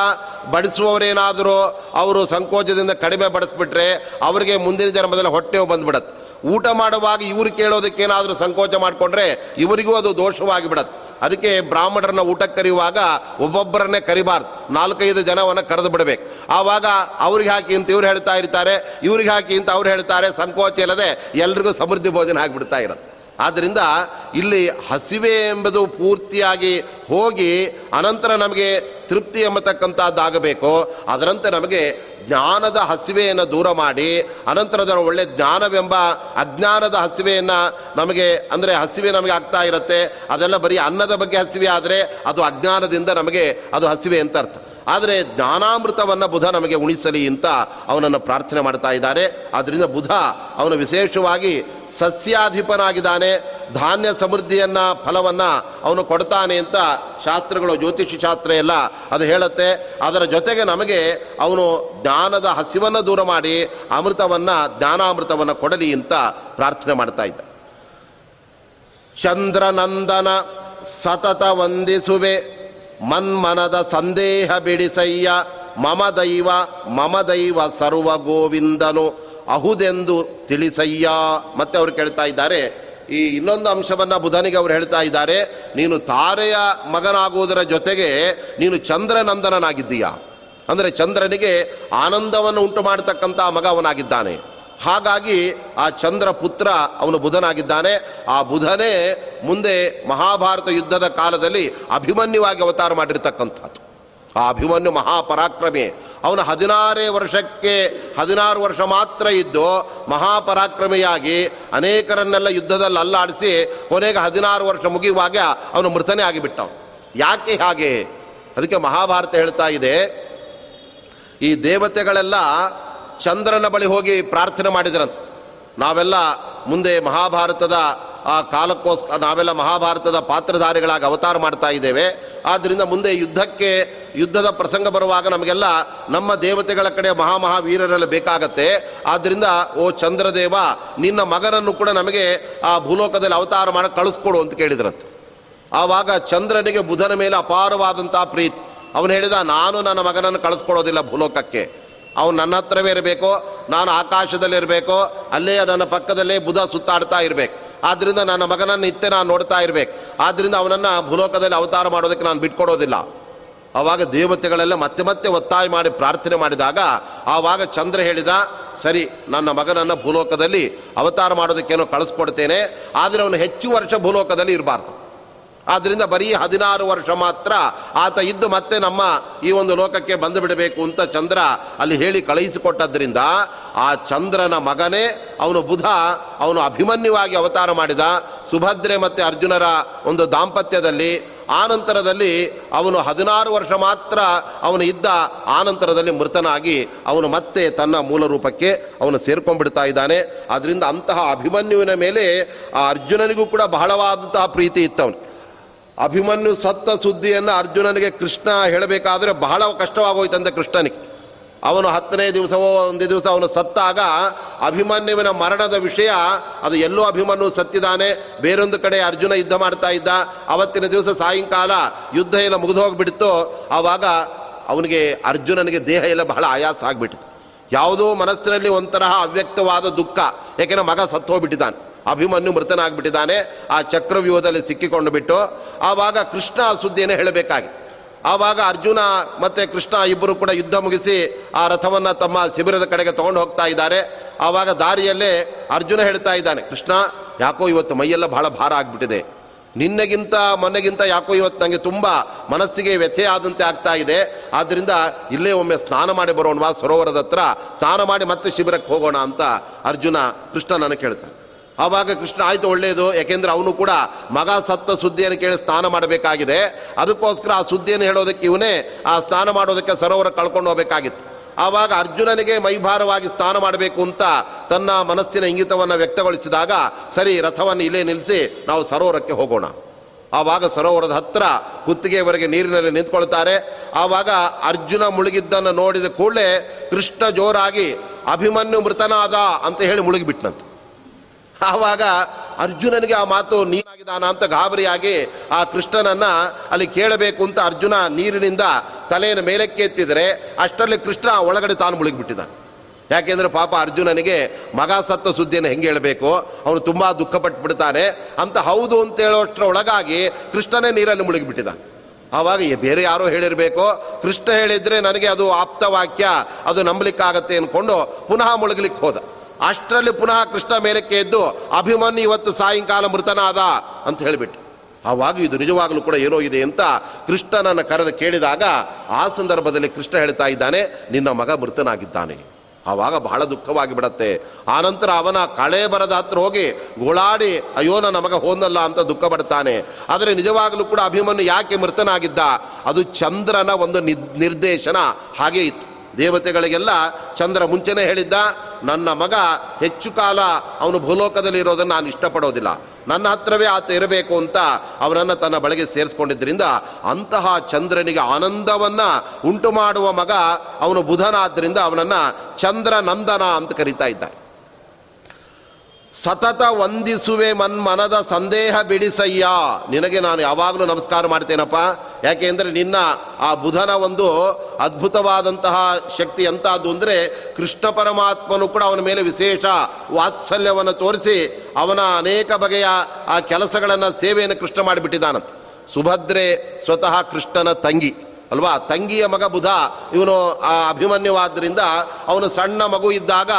ಬಡಿಸುವವರೇನಾದರೂ ಅವರು ಸಂಕೋಚದಿಂದ ಕಡಿಮೆ ಬಡಿಸ್ಬಿಟ್ರೆ ಅವರಿಗೆ ಮುಂದಿನ ಜನ್ಮದಲ್ಲಿ ಹೊಟ್ಟೆ ಬಂದುಬಿಡತ್ತೆ. ಊಟ ಮಾಡುವಾಗ ಇವರು ಕೇಳೋದಕ್ಕೇನಾದರೂ ಸಂಕೋಚ ಮಾಡಿಕೊಂಡ್ರೆ ಇವರಿಗೂ ಅದು ದೋಷವಾಗಿ ಬಿಡತ್ತೆ ಅದಕ್ಕೆ ಬ್ರಾಹ್ಮಣರನ್ನ ಊಟಕ್ಕೆ ಕರೆಯುವಾಗ ಒಬ್ಬೊಬ್ಬರನ್ನೇ ಕರಿಬಾರ್ದು. ನಾಲ್ಕೈದು ಜನವನ್ನು ಕರೆದು ಬಿಡಬೇಕು. ಆವಾಗ ಅವ್ರಿಗೆ ಹಾಕಿ ಅಂತ ಇವ್ರು ಹೇಳ್ತಾ ಇರ್ತಾರೆ, ಇವ್ರಿಗೆ ಹಾಕಿ ಅಂತ ಅವ್ರು ಹೇಳ್ತಾರೆ, ಸಂಕೋಚ ಇಲ್ಲದೆ ಎಲ್ರಿಗೂ ಸಮೃದ್ಧಿ ಭೋಜನ ಆಗಿಬಿಡ್ತಾ ಇರುತ್ತೆ ಆದ್ದರಿಂದ ಇಲ್ಲಿ ಹಸಿವೆ ಎಂಬುದು ಪೂರ್ತಿಯಾಗಿ ಹೋಗಿ ಅನಂತರ ನಮಗೆ ತೃಪ್ತಿ ಎಂಬತಕ್ಕಂಥದ್ದಾಗಬೇಕು. ಅದರಂತೆ ನಮಗೆ ಜ್ಞಾನದ ಹಸಿವೆಯನ್ನು ದೂರ ಮಾಡಿ ಅನಂತರದ ಒಳ್ಳೆ ಜ್ಞಾನವೆಂಬ ಅಜ್ಞಾನದ ಹಸಿವೆಯನ್ನು ನಮಗೆ, ಅಂದರೆ ಹಸಿವೆ ನಮಗೆ ಆಗ್ತಾ ಇರುತ್ತೆ. ಅದೆಲ್ಲ ಬರೀ ಅನ್ನದ ಬಗ್ಗೆ ಹಸಿವೆ ಆದರೆ ಅದು ಅಜ್ಞಾನದಿಂದ ನಮಗೆ ಅದು ಹಸಿವೆ ಅಂತ ಅರ್ಥ. ಆದರೆ ಜ್ಞಾನಾಮೃತವನ್ನು ಬುಧ ನಮಗೆ ಉಣಿಸಲಿ ಅಂತ ಅವನನ್ನು ಪ್ರಾರ್ಥನೆ ಮಾಡ್ತಾ ಇದ್ದಾರೆ. ಆದ್ದರಿಂದ ಬುಧ ಅವನು ವಿಶೇಷವಾಗಿ ಸಸ್ಯಾಧಿಪನಾಗಿದ್ದಾನೆ. ಧಾನ್ಯ ಸಮೃದ್ಧಿಯನ್ನು ಫಲವನ್ನು ಅವನು ಕೊಡ್ತಾನೆ ಅಂತ ಶಾಸ್ತ್ರಗಳು, ಜ್ಯೋತಿಷಿ ಶಾಸ್ತ್ರ ಎಲ್ಲ ಅದು ಹೇಳುತ್ತೆ. ಅದರ ಜೊತೆಗೆ ನಮಗೆ ಅವನು ಜ್ಞಾನದ ಹಸಿವನ್ನು ದೂರ ಮಾಡಿ ಅಮೃತವನ್ನು, ಜ್ಞಾನಾಮೃತವನ್ನು ಕೊಡಲಿ ಅಂತ ಪ್ರಾರ್ಥನೆ ಮಾಡ್ತಾ ಇದ್ದ. ಚಂದ್ರನಂದನ ಸತತ ವಂದಿಸುವೆ. ಮನ್ಮನದ ಸಂದೇಹ ಬಿಡಿಸಯ್ಯ. ಮಮ ದೈವ ಮಮ ದೈವ ಸರ್ವ ಗೋವಿಂದನು ಅಹುದೆಂದು ತಿಳಿಸಯ್ಯ ಮತ್ತೆ ಅವರು ಕೇಳ್ತಾ ಇದ್ದಾರೆ. ಈ ಇನ್ನೊಂದು ಅಂಶವನ್ನು ಬುಧನಿಗೆ ಅವರು ಹೇಳ್ತಾ ಇದ್ದಾರೆ. ನೀನು ತಾರೆಯ ಮಗನಾಗುವುದರ ಜೊತೆಗೆ ನೀನು ಚಂದ್ರನಂದನನಾಗಿದ್ದೀಯ? ಅಂದರೆ ಚಂದ್ರನಿಗೆ ಆನಂದವನ್ನು ಉಂಟು ಮಾಡತಕ್ಕಂಥ ಮಗ ಅವನಾಗಿದ್ದಾನೆ. ಹಾಗಾಗಿ ಆ ಚಂದ್ರ ಪುತ್ರ ಅವನು ಬುಧನಾಗಿದ್ದಾನೆ. ಆ ಬುಧನೇ ಮುಂದೆ ಮಹಾಭಾರತ ಯುದ್ಧದ ಕಾಲದಲ್ಲಿ ಅಭಿಮನ್ಯುವಾಗಿ ಅವತಾರ ಮಾಡಿರ್ತಕ್ಕಂಥದ್ದು. ಆ ಅಭಿಮನ್ಯು ಮಹಾಪರಾಕ್ರಮಿ. ಅವನು ಹದಿನಾರೇ ವರ್ಷಕ್ಕೆ ಹದಿನಾರು ವರ್ಷ ಮಾತ್ರ ಇದ್ದು ಮಹಾಪರಾಕ್ರಮಿಯಾಗಿ ಅನೇಕರನ್ನೆಲ್ಲ ಯುದ್ಧದಲ್ಲಿ ಅಲ್ಲಾಡಿಸಿ ಕೊನೆಗೆ ಹದಿನಾರು ವರ್ಷ ಮುಗಿಯುವಾಗ ಅವನು ಮೃತನೇ ಆಗಿಬಿಟ್ಟವನು. ಯಾಕೆ ಹಾಗೆ? ಅದಕ್ಕೆ ಮಹಾಭಾರತ ಹೇಳ್ತಾ ಇದೆ, ಈ ದೇವತೆಗಳೆಲ್ಲ ಚಂದ್ರನ ಬಳಿ ಹೋಗಿ ಪ್ರಾರ್ಥನೆ ಮಾಡಿದ್ರಂತ. ನಾವೆಲ್ಲ ಮುಂದೆ ಮಹಾಭಾರತದ, ಆ ಕಾಲಕ್ಕೋಸ್ಕರ ನಾವೆಲ್ಲ ಮಹಾಭಾರತದ ಪಾತ್ರಧಾರಿಗಳಾಗಿ ಅವತಾರ ಮಾಡ್ತಾ ಇದ್ದೇವೆ. ಆದ್ದರಿಂದ ಮುಂದೆ ಯುದ್ಧಕ್ಕೆ ಯುದ್ಧದ ಪ್ರಸಂಗ ಬರುವಾಗ ನಮಗೆಲ್ಲ ನಮ್ಮ ದೇವತೆಗಳ ಕಡೆ ಮಹಾಮಹಾವೀರರೆಲ್ಲ ಬೇಕಾಗತ್ತೆ. ಆದ್ದರಿಂದ ಓ ಚಂದ್ರದೇವ, ನಿನ್ನ ಮಗನನ್ನು ಕೂಡ ನಮಗೆ ಆ ಭೂಲೋಕದಲ್ಲಿ ಅವತಾರ ಮಾಡಿ ಕಳಿಸ್ಕೊಡು ಅಂತ ಕೇಳಿದ್ರಂತೆ. ಆವಾಗ ಚಂದ್ರನಿಗೆ ಬುಧನ ಮೇಲೆ ಅಪಾರವಾದಂಥ ಪ್ರೀತಿ. ಅವನು ಹೇಳಿದ, ನಾನು ನನ್ನ ಮಗನನ್ನು ಕಳಿಸ್ಕೊಡೋದಿಲ್ಲ ಭೂಲೋಕಕ್ಕೆ. ಅವನು ನನ್ನ ಹತ್ರವೇ ಇರಬೇಕು, ನಾನು ಆಕಾಶದಲ್ಲಿರಬೇಕು ಅಲ್ಲೇ ನನ್ನ ಪಕ್ಕದಲ್ಲೇ ಬುಧ ಸುತ್ತಾಡ್ತಾ ಇರಬೇಕು. ಆದ್ದರಿಂದ ನನ್ನ ಮಗನನ್ನು ಇತ್ತೆ ನಾನು ನೋಡ್ತಾ ಇರಬೇಕು. ಆದ್ದರಿಂದ ಅವನನ್ನು ಭೂಲೋಕದಲ್ಲಿ ಅವತಾರ ಮಾಡೋದಕ್ಕೆ ನಾನು ಬಿಟ್ಕೊಡೋದಿಲ್ಲ. ಆವಾಗ ದೇವತೆಗಳೆಲ್ಲ ಮತ್ತೆ ಮತ್ತೆ ಒತ್ತಾಯ ಮಾಡಿ ಪ್ರಾರ್ಥನೆ ಮಾಡಿದಾಗ ಆವಾಗ ಚಂದ್ರ ಹೇಳಿದ, ಸರಿ, ನನ್ನ ಮಗನನ್ನು ಭೂಲೋಕದಲ್ಲಿ ಅವತಾರ ಮಾಡೋದಕ್ಕೇನೋ ಕಳಿಸ್ಕೊಡ್ತೇನೆ, ಆದರೆ ಅವನು ಹೆಚ್ಚು ವರ್ಷ ಭೂಲೋಕದಲ್ಲಿ ಇರಬಾರ್ದು. ಆದ್ದರಿಂದ ಬರೀ ಹದಿನಾರು ವರ್ಷ ಮಾತ್ರ ಆತ ಇದ್ದು ಮತ್ತೆ ನಮ್ಮ ಈ ಒಂದು ಲೋಕಕ್ಕೆ ಬಂದು ಬಿಡಬೇಕು ಅಂತ ಚಂದ್ರ ಅಲ್ಲಿ ಹೇಳಿ ಕಳುಹಿಸಿಕೊಟ್ಟದ್ರಿಂದ ಆ ಚಂದ್ರನ ಮಗನೇ ಅವನು ಬುಧ, ಅವನು ಅಭಿಮನ್ಯುವಾಗಿ ಅವತಾರ ಮಾಡಿದ. ಸುಭದ್ರೆ ಮತ್ತು ಅರ್ಜುನರ ಒಂದು ದಾಂಪತ್ಯದಲ್ಲಿ ಆನಂತರದಲ್ಲಿ ಅವನು ಹದಿನಾರು ವರ್ಷ ಮಾತ್ರ ಅವನು ಇದ್ದ ಆನಂತರದಲ್ಲಿ ಮೃತನಾಗಿ ಅವನು ಮತ್ತೆ ತನ್ನ ಮೂಲ ರೂಪಕ್ಕೆ ಅವನು ಸೇರ್ಕೊಂಡ್ಬಿಡ್ತಾ ಇದ್ದಾನೆ. ಅದರಿಂದ ಅಂತಹ ಅಭಿಮನ್ಯುವಿನ ಮೇಲೆ ಆ ಅರ್ಜುನನಿಗೂ ಕೂಡ ಬಹಳವಾದಂತಹ ಪ್ರೀತಿ ಇತ್ತವನು. ಅಭಿಮನ್ಯು ಸತ್ತ ಸುದ್ದಿಯನ್ನು ಅರ್ಜುನನಿಗೆ ಕೃಷ್ಣ ಹೇಳಬೇಕಾದರೆ ಬಹಳ ಕಷ್ಟವಾಗೋಯ್ತಂತೆ ಕೃಷ್ಣನಿಗೆ. ಅವನು ಹತ್ತನೇ ದಿವಸವೋ ಒಂದು ದಿವಸ ಅವನು ಸತ್ತಾಗ ಅಭಿಮನ್ಯುವಿನ ಮರಣದ ವಿಷಯ, ಅದು ಎಲ್ಲೋ ಅಭಿಮನ್ಯು ಸತ್ತಿದ್ದಾನೆ, ಬೇರೊಂದು ಕಡೆ ಅರ್ಜುನ ಯುದ್ಧ ಮಾಡ್ತಾ ಇದ್ದ. ಅವತ್ತಿನ ದಿವಸ ಸಾಯಂಕಾಲ ಯುದ್ಧ ಎಲ್ಲ ಮುಗಿದು ಹೋಗಿಬಿಡ್ತು. ಆವಾಗ ಅವನಿಗೆ ಅರ್ಜುನನಿಗೆ ದೇಹ ಎಲ್ಲ ಬಹಳ ಆಯಾಸ ಆಗಿಬಿಟ್ಟಿತು. ಯಾವುದೋ ಮನಸ್ಸಿನಲ್ಲಿ ಒಂಥರಹ ಅವ್ಯಕ್ತವಾದ ದುಃಖ. ಯಾಕೆಂದರೆ ಮಗ ಸತ್ತೋಗ್ಬಿಟ್ಟಿದ್ದಾನೆ ಅಭಿಮನ್ಯು ಮೃತನಾಗ್ಬಿಟ್ಟಿದ್ದಾನೆ. ಆ ಚಕ್ರವ್ಯೂಹದಲ್ಲಿ ಸಿಕ್ಕಿಕೊಂಡು ಬಿಟ್ಟು, ಆವಾಗ ಕೃಷ್ಣ ಸುದ್ದಿಯನ್ನು ಹೇಳಬೇಕಾಗಿ. ಆವಾಗ ಅರ್ಜುನ ಮತ್ತು ಕೃಷ್ಣ ಇಬ್ಬರು ಕೂಡ ಯುದ್ಧ ಮುಗಿಸಿ ಆ ರಥವನ್ನು ತಮ್ಮ ಶಿಬಿರದ ಕಡೆಗೆ ತಗೊಂಡು ಹೋಗ್ತಾ ಇದ್ದಾರೆ. ಆವಾಗ ದಾರಿಯಲ್ಲೇ ಅರ್ಜುನ ಹೇಳ್ತಾ ಇದ್ದಾನೆ, ಕೃಷ್ಣ, ಯಾಕೋ ಇವತ್ತು ಮೈಯೆಲ್ಲ ಬಹಳ ಭಾರ ಆಗಿಬಿಟ್ಟಿದೆ. ನಿನ್ನೆಗಿಂತ ಮೊನ್ನೆಗಿಂತ ಯಾಕೋ ಇವತ್ತು ನನಗೆ ತುಂಬ ಮನಸ್ಸಿಗೆ ವ್ಯಥೆ ಆದಂತೆ ಆಗ್ತಾ ಇದೆ. ಆದ್ದರಿಂದ ಇಲ್ಲೇ ಒಮ್ಮೆ ಸ್ನಾನ ಮಾಡಿ ಬರೋಣವಾ ಸರೋವರದ ಹತ್ರ. ಸ್ನಾನ ಮಾಡಿ ಮತ್ತೆ ಶಿಬಿರಕ್ಕೆ ಹೋಗೋಣ ಅಂತ ಅರ್ಜುನ ಕೃಷ್ಣ ನನಗೆ ಕೇಳ್ತಾನೆ. ಆವಾಗ ಕೃಷ್ಣ ಆಯಿತು ಒಳ್ಳೆಯದು ಯಾಕೆಂದರೆ ಅವನು ಕೂಡ ಮಗ ಸತ್ತ ಸುದ್ದಿಯನ್ನು ಕೇಳಿ ಸ್ನಾನ ಮಾಡಬೇಕಾಗಿದೆ. ಅದಕ್ಕೋಸ್ಕರ ಆ ಸುದ್ದಿಯನ್ನು ಹೇಳೋದಕ್ಕೆ ಇವನೇ ಆ ಸ್ನಾನ ಮಾಡೋದಕ್ಕೆ ಸರೋವರ ಕಳ್ಕೊಂಡು ಹೋಗಬೇಕಾಗಿತ್ತು. ಆವಾಗ ಅರ್ಜುನನಿಗೆ ಮೈಭಾರವಾಗಿ ಸ್ನಾನ ಮಾಡಬೇಕು ಅಂತ ತನ್ನ ಮನಸ್ಸಿನ ಇಂಗಿತವನ್ನು ವ್ಯಕ್ತಗೊಳಿಸಿದಾಗ, ಸರಿ, ರಥವನ್ನು ಇಲ್ಲೇ ನಿಲ್ಲಿಸಿ ನಾವು ಸರೋವರಕ್ಕೆ ಹೋಗೋಣ. ಆವಾಗ ಸರೋವರದ ಹತ್ತಿರ ಕುತ್ತಿಗೆಯವರೆಗೆ ನೀರಿನಲ್ಲಿ ನಿಂತ್ಕೊಳ್ತಾರೆ. ಆವಾಗ ಅರ್ಜುನ ಮುಳುಗಿದ್ದನ್ನು ನೋಡಿದ ಕೂಡಲೇ ಕೃಷ್ಣ ಜೋರಾಗಿ, ಅಭಿಮನ್ಯು ಮೃತನಾದ ಅಂತ ಹೇಳಿ ಮುಳುಗಿಬಿಟ್ನಂತೆ. ಆವಾಗ ಅರ್ಜುನನಿಗೆ ಆ ಮಾತು ನೀರಾಗಿದ್ದಾನ ಅಂತ ಗಾಬರಿಯಾಗಿ ಆ ಕೃಷ್ಣನನ್ನು ಅಲ್ಲಿ ಕೇಳಬೇಕು ಅಂತ ಅರ್ಜುನ ನೀರಿನಿಂದ ತಲೆಯನ್ನು ಮೇಲಕ್ಕೆ ಎತ್ತಿದರೆ ಅಷ್ಟರಲ್ಲಿ ಕೃಷ್ಣ ಒಳಗಡೆ ತಾನು ಮುಳುಗಿಬಿಟ್ಟಿದ್ದಾನೆ. ಯಾಕೆಂದರೆ ಪಾಪ ಅರ್ಜುನನಿಗೆ ಮಗ ಸತ್ತ ಸುದ್ದಿಯನ್ನು ಹೆಂಗೆ ಹೇಳಬೇಕು? ಅವನು ತುಂಬ ದುಃಖಪಟ್ಟು ಬಿಡ್ತಾನೆ ಅಂತ ಹೌದು ಅಂತ ಹೇಳೋಷ್ಟರ ಒಳಗಾಗಿ ಕೃಷ್ಣನೇ ನೀರಲ್ಲಿ ಮುಳುಗಿಬಿಟ್ಟಿದ್ದಾನೆ. ಆವಾಗ ಬೇರೆ ಯಾರೋ ಹೇಳಿರಬೇಕು. ಕೃಷ್ಣ ಹೇಳಿದರೆ ನನಗೆ ಅದು ಆಪ್ತವಾಕ್ಯ ಅದು ನಂಬಲಿಕ್ಕಾಗತ್ತೆ ಅಂದ್ಕೊಂಡು ಪುನಃ ಮುಳುಗಲಿಕ್ಕೆ ಹೋದ. ಅಷ್ಟರಲ್ಲಿ ಪುನಃ ಕೃಷ್ಣ ಮೇಲಕ್ಕೆ ಎದ್ದು, ಅಭಿಮನ್ಯು ಇವತ್ತು ಸಾಯಂಕಾಲ ಮೃತನಾದ ಅಂತ ಹೇಳಿಬಿಟ್ಟು ಆವಾಗ ಇದು ನಿಜವಾಗಲೂ ಕೂಡ ಏನೋ ಇದೆ ಅಂತ ಕೃಷ್ಣನನ್ನು ಕರೆದು ಕೇಳಿದಾಗ ಆ ಸಂದರ್ಭದಲ್ಲಿ ಕೃಷ್ಣ ಹೇಳ್ತಾ ಇದ್ದಾನೆ, ನಿನ್ನ ಮಗ ಮೃತನಾಗಿದ್ದಾನೆ. ಆವಾಗ ಬಹಳ ದುಃಖವಾಗಿ ಬಿಡತ್ತೆ. ಆನಂತರ ಅವನ ಕಳೆ ಬರದ ಹತ್ರ ಹೋಗಿ ಗೋಳಾಡಿ, ಅಯ್ಯೋ, ನನ್ನ ಮಗ ಹೋದಲ್ಲ ಅಂತ ದುಃಖ ಪಡ್ತಾನೆ. ಆದರೆ ನಿಜವಾಗಲೂ ಕೂಡ ಅಭಿಮನ್ಯು ಯಾಕೆ ಮೃತನಾಗಿದ್ದ? ಅದು ಚಂದ್ರನ ಒಂದು ನಿರ್ದೇಶನ ಹಾಗೆ ಇತ್ತು. ದೇವತೆಗಳಿಗೆಲ್ಲ ಚಂದ್ರ ಮುಂಚೆನೇ ಹೇಳಿದ್ದ, ನನ್ನ ಮಗ ಹೆಚ್ಚು ಕಾಲ ಅವನು ಭೂಲೋಕದಲ್ಲಿ ಇರೋದನ್ನು ನಾನು ಇಷ್ಟಪಡೋದಿಲ್ಲ. ನನ್ನ ಹತ್ರವೇ ಆತ ಇರಬೇಕು ಅಂತ ಅವನನ್ನು ತನ್ನ ಬಳಿಗೆ ಸೇರಿಸ್ಕೊಂಡಿದ್ದರಿಂದ ಅಂತಹ ಚಂದ್ರನಿಗೆ ಆನಂದವನ್ನು ಉಂಟು ಮಾಡುವ ಮಗ ಅವನು ಬುಧನಾದ್ದರಿಂದ ಅವನನ್ನು ಚಂದ್ರನಂದನ ಅಂತ ಕರಿತಾ ಇದ್ದಾರೆ. ಸತತ ವಂದಿಸುವೆ ಮನ್ಮನದ ಸಂದೇಹ ಬಿಡಿಸಯ್ಯ. ನಿನಗೆ ನಾನು ಯಾವಾಗಲೂ ನಮಸ್ಕಾರ ಮಾಡ್ತೇನಪ್ಪ. ಯಾಕೆ ಅಂದರೆ ನಿನ್ನ ಆ ಬುಧನ ಒಂದು ಅದ್ಭುತವಾದಂತಹ ಶಕ್ತಿ ಎಂಥದ್ದು ಅಂದರೆ ಕೃಷ್ಣ ಪರಮಾತ್ಮನು ಕೂಡ ಅವನ ಮೇಲೆ ವಿಶೇಷ ವಾತ್ಸಲ್ಯವನ್ನು ತೋರಿಸಿ ಅವನ ಅನೇಕ ಬಗೆಯ ಆ ಕೆಲಸಗಳನ್ನು ಸೇವೆಯನ್ನು ಕೃಷ್ಣ ಮಾಡಿಬಿಟ್ಟಿದ್ದಾನಂತ. ಸುಭದ್ರೆ ಸ್ವತಃ ಕೃಷ್ಣನ ತಂಗಿ. ಅಲ್ವಾ? ತಂಗಿಯ ಮಗ ಬುಧ, ಇವನು, ಆ ಅಭಿಮನ್ಯವಾದ್ದರಿಂದ ಅವನು ಸಣ್ಣ ಮಗು ಇದ್ದಾಗ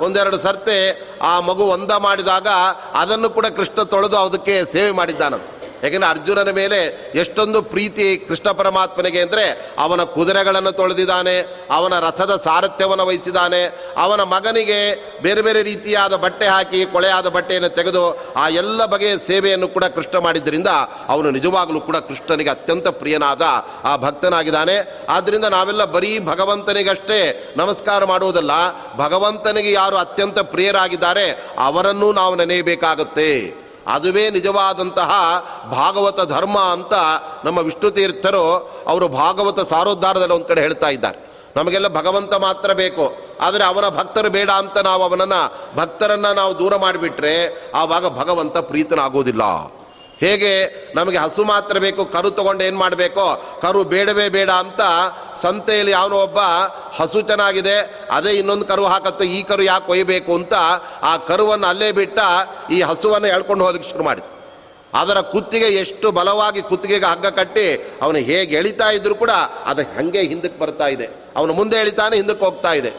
ಒಂದೆರಡು ಸರ್ತೆ ಆ ಮಗು ಒಂದ ಮಾಡಿದಾಗ ಅದನ್ನು ಕೂಡ ಕೃಷ್ಣ ತೊಳೆದು ಅದಕ್ಕೆ ಸೇವೆ ಮಾಡಿದ್ದಾನಂತ. ಯಾಕೆಂದರೆ ಅರ್ಜುನನ ಮೇಲೆ ಎಷ್ಟೊಂದು ಪ್ರೀತಿ ಕೃಷ್ಣ ಪರಮಾತ್ಮನಿಗೆ ಅಂದರೆ ಅವನ ಕುದುರೆಗಳನ್ನು ತೊಳೆದಿದ್ದಾನೆ, ಅವನ ರಥದ ಸಾರಥ್ಯವನ್ನು ವಹಿಸಿದ್ದಾನೆ, ಅವನ ಮಗನಿಗೆ ಬೇರೆ ಬೇರೆ ರೀತಿಯಾದ ಬಟ್ಟೆ ಹಾಕಿ, ಕೊಳೆಯಾದ ಬಟ್ಟೆಯನ್ನು ತೆಗೆದು ಆ ಎಲ್ಲ ಬಗೆಯ ಸೇವೆಯನ್ನು ಕೂಡ ಕೃಷ್ಣ ಮಾಡಿದ್ದರಿಂದ ಅವನು ನಿಜವಾಗಲೂ ಕೂಡ ಕೃಷ್ಣನಿಗೆ ಅತ್ಯಂತ ಪ್ರಿಯನಾದ ಆ ಭಕ್ತನಾಗಿದ್ದಾನೆ. ಆದ್ದರಿಂದ ನಾವೆಲ್ಲ ಬರೀ ಭಗವಂತನಿಗಷ್ಟೇ ನಮಸ್ಕಾರ ಮಾಡುವುದಲ್ಲ, ಭಗವಂತನಿಗೆ ಯಾರು ಅತ್ಯಂತ ಪ್ರಿಯರಾಗಿದ್ದಾರೆ ಅವರನ್ನೂ ನಾವು ನೆನೆಯಬೇಕಾಗುತ್ತೆ. ಅದುವೇ ನಿಜವಾದಂತಹ ಭಾಗವತ ಧರ್ಮ ಅಂತ ನಮ್ಮ ವಿಷ್ಣು ತೀರ್ಥರು ಅವರು ಭಾಗವತ ಸಾರೋದ್ಧಾರದಲ್ಲಿ ಒಂದು ಕಡೆ ಹೇಳ್ತಾ ಇದ್ದಾರೆ. ನಮಗೆಲ್ಲ ಭಗವಂತ ಮಾತ್ರ ಬೇಕು. ಆದರೆ ಅವನ ಭಕ್ತರು ಬೇಡ ಅಂತ ನಾವು ಅವನನ್ನು ಭಕ್ತರನ್ನು ನಾವು ದೂರ ಮಾಡಿಬಿಟ್ರೆ ಆವಾಗ ಭಗವಂತ ಪ್ರೀತನಾಗೋದಿಲ್ಲ. ಹೇಗೆ ನಮಗೆ ಹಸು ಮಾತ್ರ ಬೇಕು, ಕರು ತಗೊಂಡು ಏನು ಮಾಡಬೇಕೋ? ಕರು ಬೇಡವೇ ಬೇಡ ಅಂತ ಸಂತೆಯಲ್ಲಿ ಯಾವನೋ ಒಬ್ಬ ಹಸು ಚೆನ್ನಾಗಿದೆ ಅದೇ ಇನ್ನೊಂದು ಕರು ಹಾಕತ್ತೆ, ಈ ಕರು ಯಾಕೆ ಕೊಯ್ಯಬೇಕು ಅಂತ ಆ ಕರುವನ್ನು ಅಲ್ಲೇ ಬಿಟ್ಟ ಈ ಹಸುವನ್ನು ಎಳ್ಕೊಂಡು ಹೋಗಕ್ಕೆ ಶುರು ಮಾಡಿದ ಅದರ ಕುತ್ತಿಗೆ ಎಷ್ಟು ಬಲವಾಗಿ ಕುತ್ತಿಗೆಗೆ ಹಗ್ಗ ಕಟ್ಟಿ ಅವನು ಹೇಗೆ ಎಳಿತಾ ಇದ್ರು ಕೂಡ ಅದು ಹಾಗೆ ಹಿಂದಕ್ಕೆ ಬರ್ತಾ ಇದೆ. ಅವನು ಮುಂದೆ ಎಳಿತಾನೆ, ಹಿಂದಕ್ಕೆ ಹೋಗ್ತಾ ಇದೆ.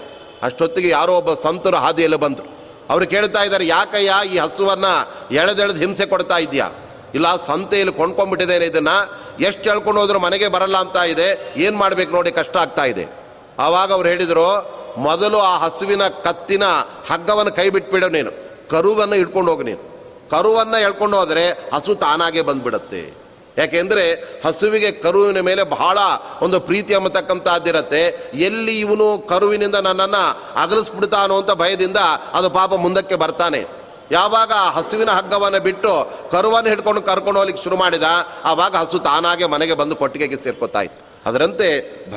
ಅಷ್ಟೊತ್ತಿಗೆ ಯಾರೋ ಒಬ್ಬ ಸಂತರು ಹಾದಿಯಲ್ಲಿ ಬಂದರು. ಅವರು ಕೇಳ್ತಾ ಇದ್ದಾರೆ, ಯಾಕಯ್ಯ ಈ ಹಸುವನ್ನು ಎಳೆದೆಳೆದು ಹಿಂಸೆ ಕೊಡ್ತಾ ಇದೆಯಾ ಇಲ್ಲ, ಸಂತೆಯಲ್ಲಿ ಕೊಂಡ್ಕೊಂಡ್ಬಿಟ್ಟಿದ್ದೇನೆ ಇದನ್ನು. ಎಷ್ಟು ಹೇಳ್ಕೊಂಡು ಹೋದ್ರು ಮನೆಗೆ ಬರಲ್ಲ ಅಂತ ಇದೆ. ಏನು ಮಾಡಬೇಕು ನೋಡಿ, ಕಷ್ಟ ಆಗ್ತಾ ಇದೆ. ಆವಾಗ ಅವ್ರು ಹೇಳಿದರು, ಮೊದಲು ಆ ಹಸುವಿನ ಕತ್ತಿನ ಹಗ್ಗವನ್ನು ಕೈ ಬಿಟ್ಬಿಡು ನೀನು. ಕರುವನ್ನು ಹಿಡ್ಕೊಂಡು ಹೋಗಿ ನೀನು. ಕರುವನ್ನು ಎಳ್ಕೊಂಡು ಹೋದರೆ ಹಸು ತಾನಾಗೆ ಬಂದ್ಬಿಡತ್ತೆ. ಯಾಕೆಂದರೆ ಹಸುವಿಗೆ ಕರುವಿನ ಮೇಲೆ ಬಹಳ ಒಂದು ಪ್ರೀತಿ ಅಂಬತಕ್ಕಂಥದ್ದಿರುತ್ತೆ ಎಲ್ಲಿ ಇವನು ಕರುವಿನಿಂದ ನನ್ನನ್ನು ಅಗಲಿಸ್ಬಿಡ್ತಾನೋ ಅಂತ ಭಯದಿಂದ ಅದು ಪಾಪ ಮುಂದಕ್ಕೆ ಬರ್ತಾನೆ. ಯಾವಾಗ ಹಸುವಿನ ಹಗ್ಗವನ್ನು ಬಿಟ್ಟು ಕರುವನ್ನು ಹಿಡ್ಕೊಂಡು ಕರ್ಕೊಂಡು ಹೋಗ್ಲಿಕ್ಕೆ ಶುರು ಮಾಡಿದ, ಆವಾಗ ಹಸು ತಾನಾಗೆ ಮನೆಗೆ ಬಂದು ಕೊಟ್ಟಿಗೆಗೆ ಸೇರ್ಕೊತಾ ಅದರಂತೆ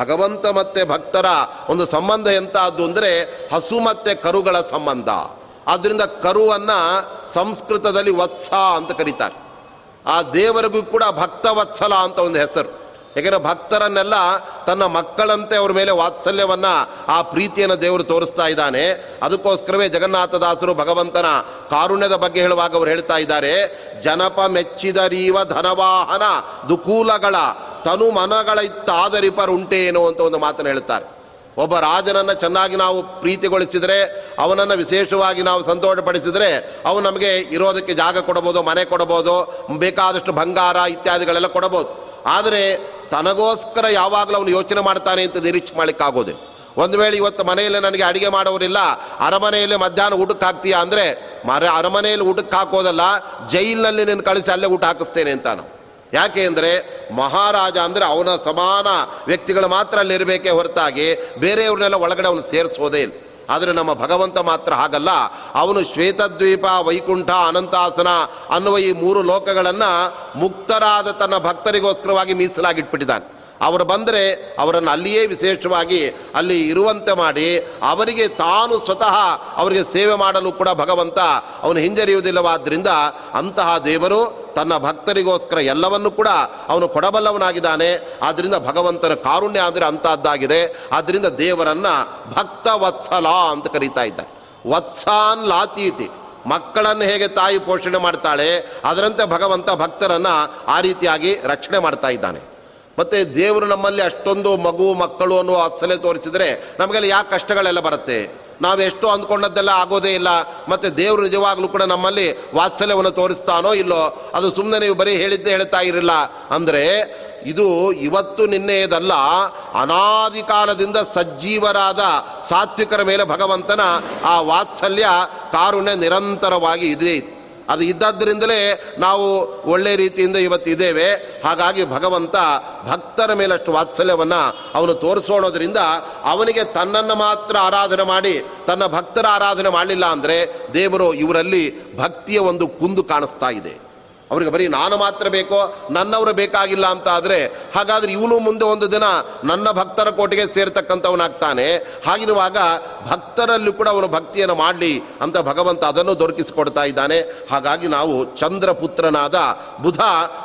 ಭಗವಂತ ಮತ್ತೆ ಭಕ್ತರ ಒಂದು ಸಂಬಂಧ ಎಂಥದ್ದು ಅಂದರೆ ಹಸು ಮತ್ತೆ ಕರುಗಳ ಸಂಬಂಧ. ಆದ್ದರಿಂದ ಕರುವನ್ನು ಸಂಸ್ಕೃತದಲ್ಲಿ ವತ್ಸ ಅಂತ ಕರೀತಾರೆ. ಆ ದೇವರಿಗೂ ಕೂಡ ಭಕ್ತವತ್ಸಲ ಅಂತ ಒಂದು ಹೆಸರು. ಯಾಕೆಂದರೆ ಭಕ್ತರನ್ನೆಲ್ಲ ತನ್ನ ಮಕ್ಕಳಂತೆ ಅವ್ರ ಮೇಲೆ ವಾತ್ಸಲ್ಯವನ್ನು ಆ ಪ್ರೀತಿಯನ್ನು ದೇವರು ತೋರಿಸ್ತಾ ಇದ್ದಾನೆ. ಅದಕ್ಕೋಸ್ಕರವೇ ಜಗನ್ನಾಥದಾಸರು ಭಗವಂತನ ಕಾರುಣ್ಯದ ಬಗ್ಗೆ ಹೇಳುವಾಗ ಅವರು ಹೇಳ್ತಾ ಇದ್ದಾರೆ. ಜನಪ ಮೆಚ್ಚಿದರೀವ ಧನವಾಹನ ದುಕೂಲಗಳ ತನು ಮನಗಳ ಇತ್ತಾದರಿಪರುಂಟೇನೋ ಅಂತ ಒಂದು ಮಾತನ್ನು ಹೇಳ್ತಾರೆ. ಒಬ್ಬ ರಾಜನನ್ನು ಚೆನ್ನಾಗಿ ನಾವು ಪ್ರೀತಿಗೊಳಿಸಿದರೆ, ಅವನನ್ನು ವಿಶೇಷವಾಗಿ ನಾವು ಸಂತೋಷಪಡಿಸಿದರೆ, ಅವನು ನಮಗೆ ಇರೋದಕ್ಕೆ ಜಾಗ ಕೊಡಬಹುದು ಮನೆ ಕೊಡಬಹುದು ಬೇಕಾದಷ್ಟು ಬಂಗಾರ ಇತ್ಯಾದಿಗಳೆಲ್ಲ ಕೊಡಬಹುದು ಆದರೆ ತನಗೋಸ್ಕರ ಯಾವಾಗಲೂ ಅವನು ಯೋಚನೆ ಮಾಡ್ತಾನೆ ಅಂತ ನಿರೀಕ್ಷೆ ಮಾಡಲಿಕ್ಕಾಗೋದಿಲ್ಲ ಒಂದು ವೇಳೆ ಇವತ್ತು ಮನೆಯಲ್ಲಿ ನನಗೆ ಅಡುಗೆ ಮಾಡೋರಿಲ್ಲ, ಅರಮನೆಯಲ್ಲಿ ಮಧ್ಯಾಹ್ನ ಊಟಕ್ಕೆ ಹಾಕ್ತೀಯಾ ಅಂದರೆ, ಮರ, ಅರಮನೆಯಲ್ಲಿ ಊಟಕ್ಕೆ ಹಾಕೋದಲ್ಲ, ಜೈಲಿನಲ್ಲಿ ನಿನ್ನ ಕಳಿಸಿ ಅಲ್ಲೇ ಊಟ ಹಾಕಿಸ್ತೇನೆ ಅಂತ ನಾನು. ಯಾಕೆ ಅಂದರೆ, ಮಹಾರಾಜ ಅಂದರೆ ಅವನ ಸಮಾನ ವ್ಯಕ್ತಿಗಳು ಮಾತ್ರ ಅಲ್ಲಿರಬೇಕೇ ಹೊರತಾಗಿ ಬೇರೆಯವ್ರನ್ನೆಲ್ಲ ಒಳಗಡೆ ಅವನು ಸೇರಿಸೋದೇ ಇಲ್ಲ. ಆದರೆ ನಮ್ಮ ಭಗವಂತ ಮಾತ್ರ ಹಾಗಲ್ಲ. ಅವನು ಶ್ವೇತದ್ವೀಪ, ವೈಕುಂಠ, ಅನಂತಾಸನ ಅನ್ನುವ ಈ ಮೂರು ಲೋಕಗಳನ್ನು ಮುಕ್ತರಾದ ತನ್ನ ಭಕ್ತರಿಗೋಸ್ಕರವಾಗಿ ಮೀಸಲಾಗಿಟ್ಬಿಟ್ಟಿದ್ದಾನೆ. ಅವರು ಬಂದರೆ ಅವರನ್ನು ಅಲ್ಲಿಯೇ ವಿಶೇಷವಾಗಿ ಅಲ್ಲಿ ಇರುವಂತೆ ಮಾಡಿ ಅವರಿಗೆ ತಾನು ಸ್ವತಃ ಅವರಿಗೆ ಸೇವೆ ಮಾಡಲು ಕೂಡ ಭಗವಂತ ಅವನು ಹಿಂಜರಿಯುವುದಿಲ್ಲವಾದ್ದರಿಂದ ಅಂತಹ ದೇವರು ತನ್ನ ಭಕ್ತರಿಗೋಸ್ಕರ ಎಲ್ಲವನ್ನು ಕೂಡ ಅವನು ಕೊಡಬಲ್ಲವನಾಗಿದ್ದಾನೆ. ಆದ್ದರಿಂದ ಭಗವಂತನ ಕಾರುಣ್ಯ ಅಂದರೆ ಅಂಥದ್ದಾಗಿದೆ. ಆದ್ದರಿಂದ ದೇವರನ್ನು ಭಕ್ತ ವತ್ಸಲ ಅಂತ ಕರೀತಾ ಇದ್ದಾರೆ. ವತ್ಸಾನ್ ಲಾತೀತಿ. ಮಕ್ಕಳನ್ನು ಹೇಗೆ ತಾಯಿ ಪೋಷಣೆ ಮಾಡ್ತಾಳೆ, ಅದರಂತೆ ಭಗವಂತ ಭಕ್ತರನ್ನು ಆ ರೀತಿಯಾಗಿ ರಕ್ಷಣೆ ಮಾಡ್ತಾ ಇದ್ದಾನೆ. ಮತ್ತು ದೇವರು ನಮ್ಮಲ್ಲಿ ಅಷ್ಟೊಂದು ಮಗು, ಮಕ್ಕಳು ಅನ್ನುವ ಅತ್ಸಲೆ ತೋರಿಸಿದರೆ ನಮಗೆಲ್ಲ ಯಾಕೆ ಕಷ್ಟಗಳೆಲ್ಲ ಬರುತ್ತೆ? ನಾವು ಎಷ್ಟು ಅಂದ್ಕೊಂಡದ್ದೆಲ್ಲ ಆಗೋದೇ ಇಲ್ಲ. ಮತ್ತು ದೇವರು ನಿಜವಾಗ್ಲೂ ಕೂಡ ನಮ್ಮಲ್ಲಿ ವಾತ್ಸಲ್ಯವನ್ನು ತೋರಿಸ್ತಾನೋ ಇಲ್ಲೋ? ಅದು ಸುಮ್ಮನೆ ನೀವು ಬರೀ ಹೇಳಿದ್ದೇ ಹೇಳ್ತಾ ಇರಲಿಲ್ಲ ಅಂದರೆ ಇದು ಇವತ್ತು ನಿನ್ನೆಯದಲ್ಲ ಅನಾದಿ ಕಾಲದಿಂದ ಸಜ್ಜೀವರಾದ ಸಾತ್ವಿಕರ ಮೇಲೆ ಭಗವಂತನ ಆ ವಾತ್ಸಲ್ಯ ಕಾರುಣ್ಯ ನಿರಂತರವಾಗಿ ಇದೆ ಅದು ಇದ್ದಾದ್ದರಿಂದಲೇ ನಾವು ಒಳ್ಳೆ ರೀತಿಯಿಂದ ಇವತ್ತಿದ್ದೇವೆ ಹಾಗಾಗಿ ಭಗವಂತ ಭಕ್ತರ ಮೇಲಷ್ಟು ವಾತ್ಸಲ್ಯವನ್ನು ಅವನು ತೋರಿಸೋಣೋದ್ರಿಂದ ಅವನಿಗೆ ತನ್ನನ್ನು ಮಾತ್ರ ಆರಾಧನೆ ಮಾಡಿ, ತನ್ನ ಭಕ್ತರ ಆರಾಧನೆ ಮಾಡಲಿಲ್ಲ ಅಂದರೆ ದೇವರು ಇವರಲ್ಲಿ ಭಕ್ತಿಯ ಒಂದು ಕುಂದು ಕಾಣಿಸ್ತಾ ಇದೆ. ಅವರಿಗೆ ಬರೀ ನಾನು ಮಾತ್ರ ಬೇಕೋ, ನನ್ನವರು ಬೇಕಾಗಿಲ್ಲ ಅಂತ ಆದರೆ ಹಾಗಾದರೆ ಇವನು ಮುಂದೆ ಒಂದು ದಿನ ನನ್ನ ಭಕ್ತರ ಕೋಟೆಗೆ ಸೇರ್ತಕ್ಕಂಥವನಾಗ್ತಾನೆ. ಹಾಗಿರುವಾಗ ಭಕ್ತರಲ್ಲೂ ಕೂಡ ಅವನು ಭಕ್ತಿಯನ್ನು ಮಾಡಲಿ ಅಂತ ಭಗವಂತ ಅದನ್ನು ದೊರಕಿಸಿಕೊಡ್ತಾ ಇದ್ದಾನೆ. ಹಾಗಾಗಿ ನಾವು ಚಂದ್ರಪುತ್ರನಾದ ಬುಧ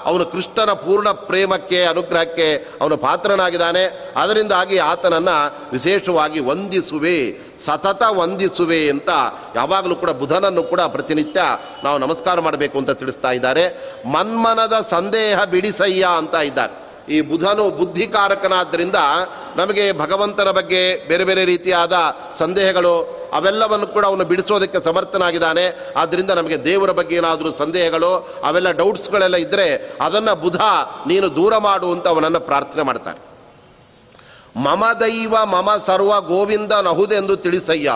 ಅವನು ಕೃಷ್ಣನ ಪೂರ್ಣ ಪ್ರೇಮಕ್ಕೆ, ಅನುಗ್ರಹಕ್ಕೆ ಅವನು ಪಾತ್ರನಾಗಿದ್ದಾನೆ. ಅದರಿಂದಾಗಿ ಆತನನ್ನು ವಿಶೇಷವಾಗಿ ವಂದಿಸುವೆ. ಸತತ ವಂದಿಸುವೆ ಅಂತ ಯಾವಾಗಲೂ ಕೂಡ ಬುಧನನ್ನು ಕೂಡ ಪ್ರತಿನಿತ್ಯ ನಾವು ನಮಸ್ಕಾರ ಮಾಡಬೇಕು ಅಂತ ತಿಳಿಸ್ತಾ ಇದ್ದಾರೆ. ಮನ್ಮನದ ಸಂದೇಹ ಬಿಡಿಸಯ್ಯ ಅಂತ ಇದ್ದಾರೆ. ಈ ಬುಧನು ಬುದ್ಧಿಕಾರಕನಾದ್ದರಿಂದ ನಮಗೆ ಭಗವಂತನ ಬಗ್ಗೆ ಬೇರೆ ಬೇರೆ ರೀತಿಯಾದ ಸಂದೇಹಗಳು ಅವೆಲ್ಲವನ್ನು ಕೂಡ ಅವನು ಬಿಡಿಸೋದಕ್ಕೆ ಸಮರ್ಥನಾಗಿದ್ದಾನೆ. ಆದ್ದರಿಂದ ನಮಗೆ ದೇವರ ಬಗ್ಗೆ ಏನಾದರೂ ಸಂದೇಹಗಳು, ಅವೆಲ್ಲ ಡೌಟ್ಸ್ಗಳೆಲ್ಲ ಇದ್ದರೆ ಅದನ್ನು ಬುಧ ನೀನು ದೂರ ಮಾಡು ಅಂತ ಅವನನ್ನು ಪ್ರಾರ್ಥನೆ ಮಾಡ್ತಾರೆ ಮಮ ದೈವ, ಮಮ ಸರ್ವ ಗೋವಿಂದ ನಹುದೆಂದು ತಿಳಿಸಯ್ಯ.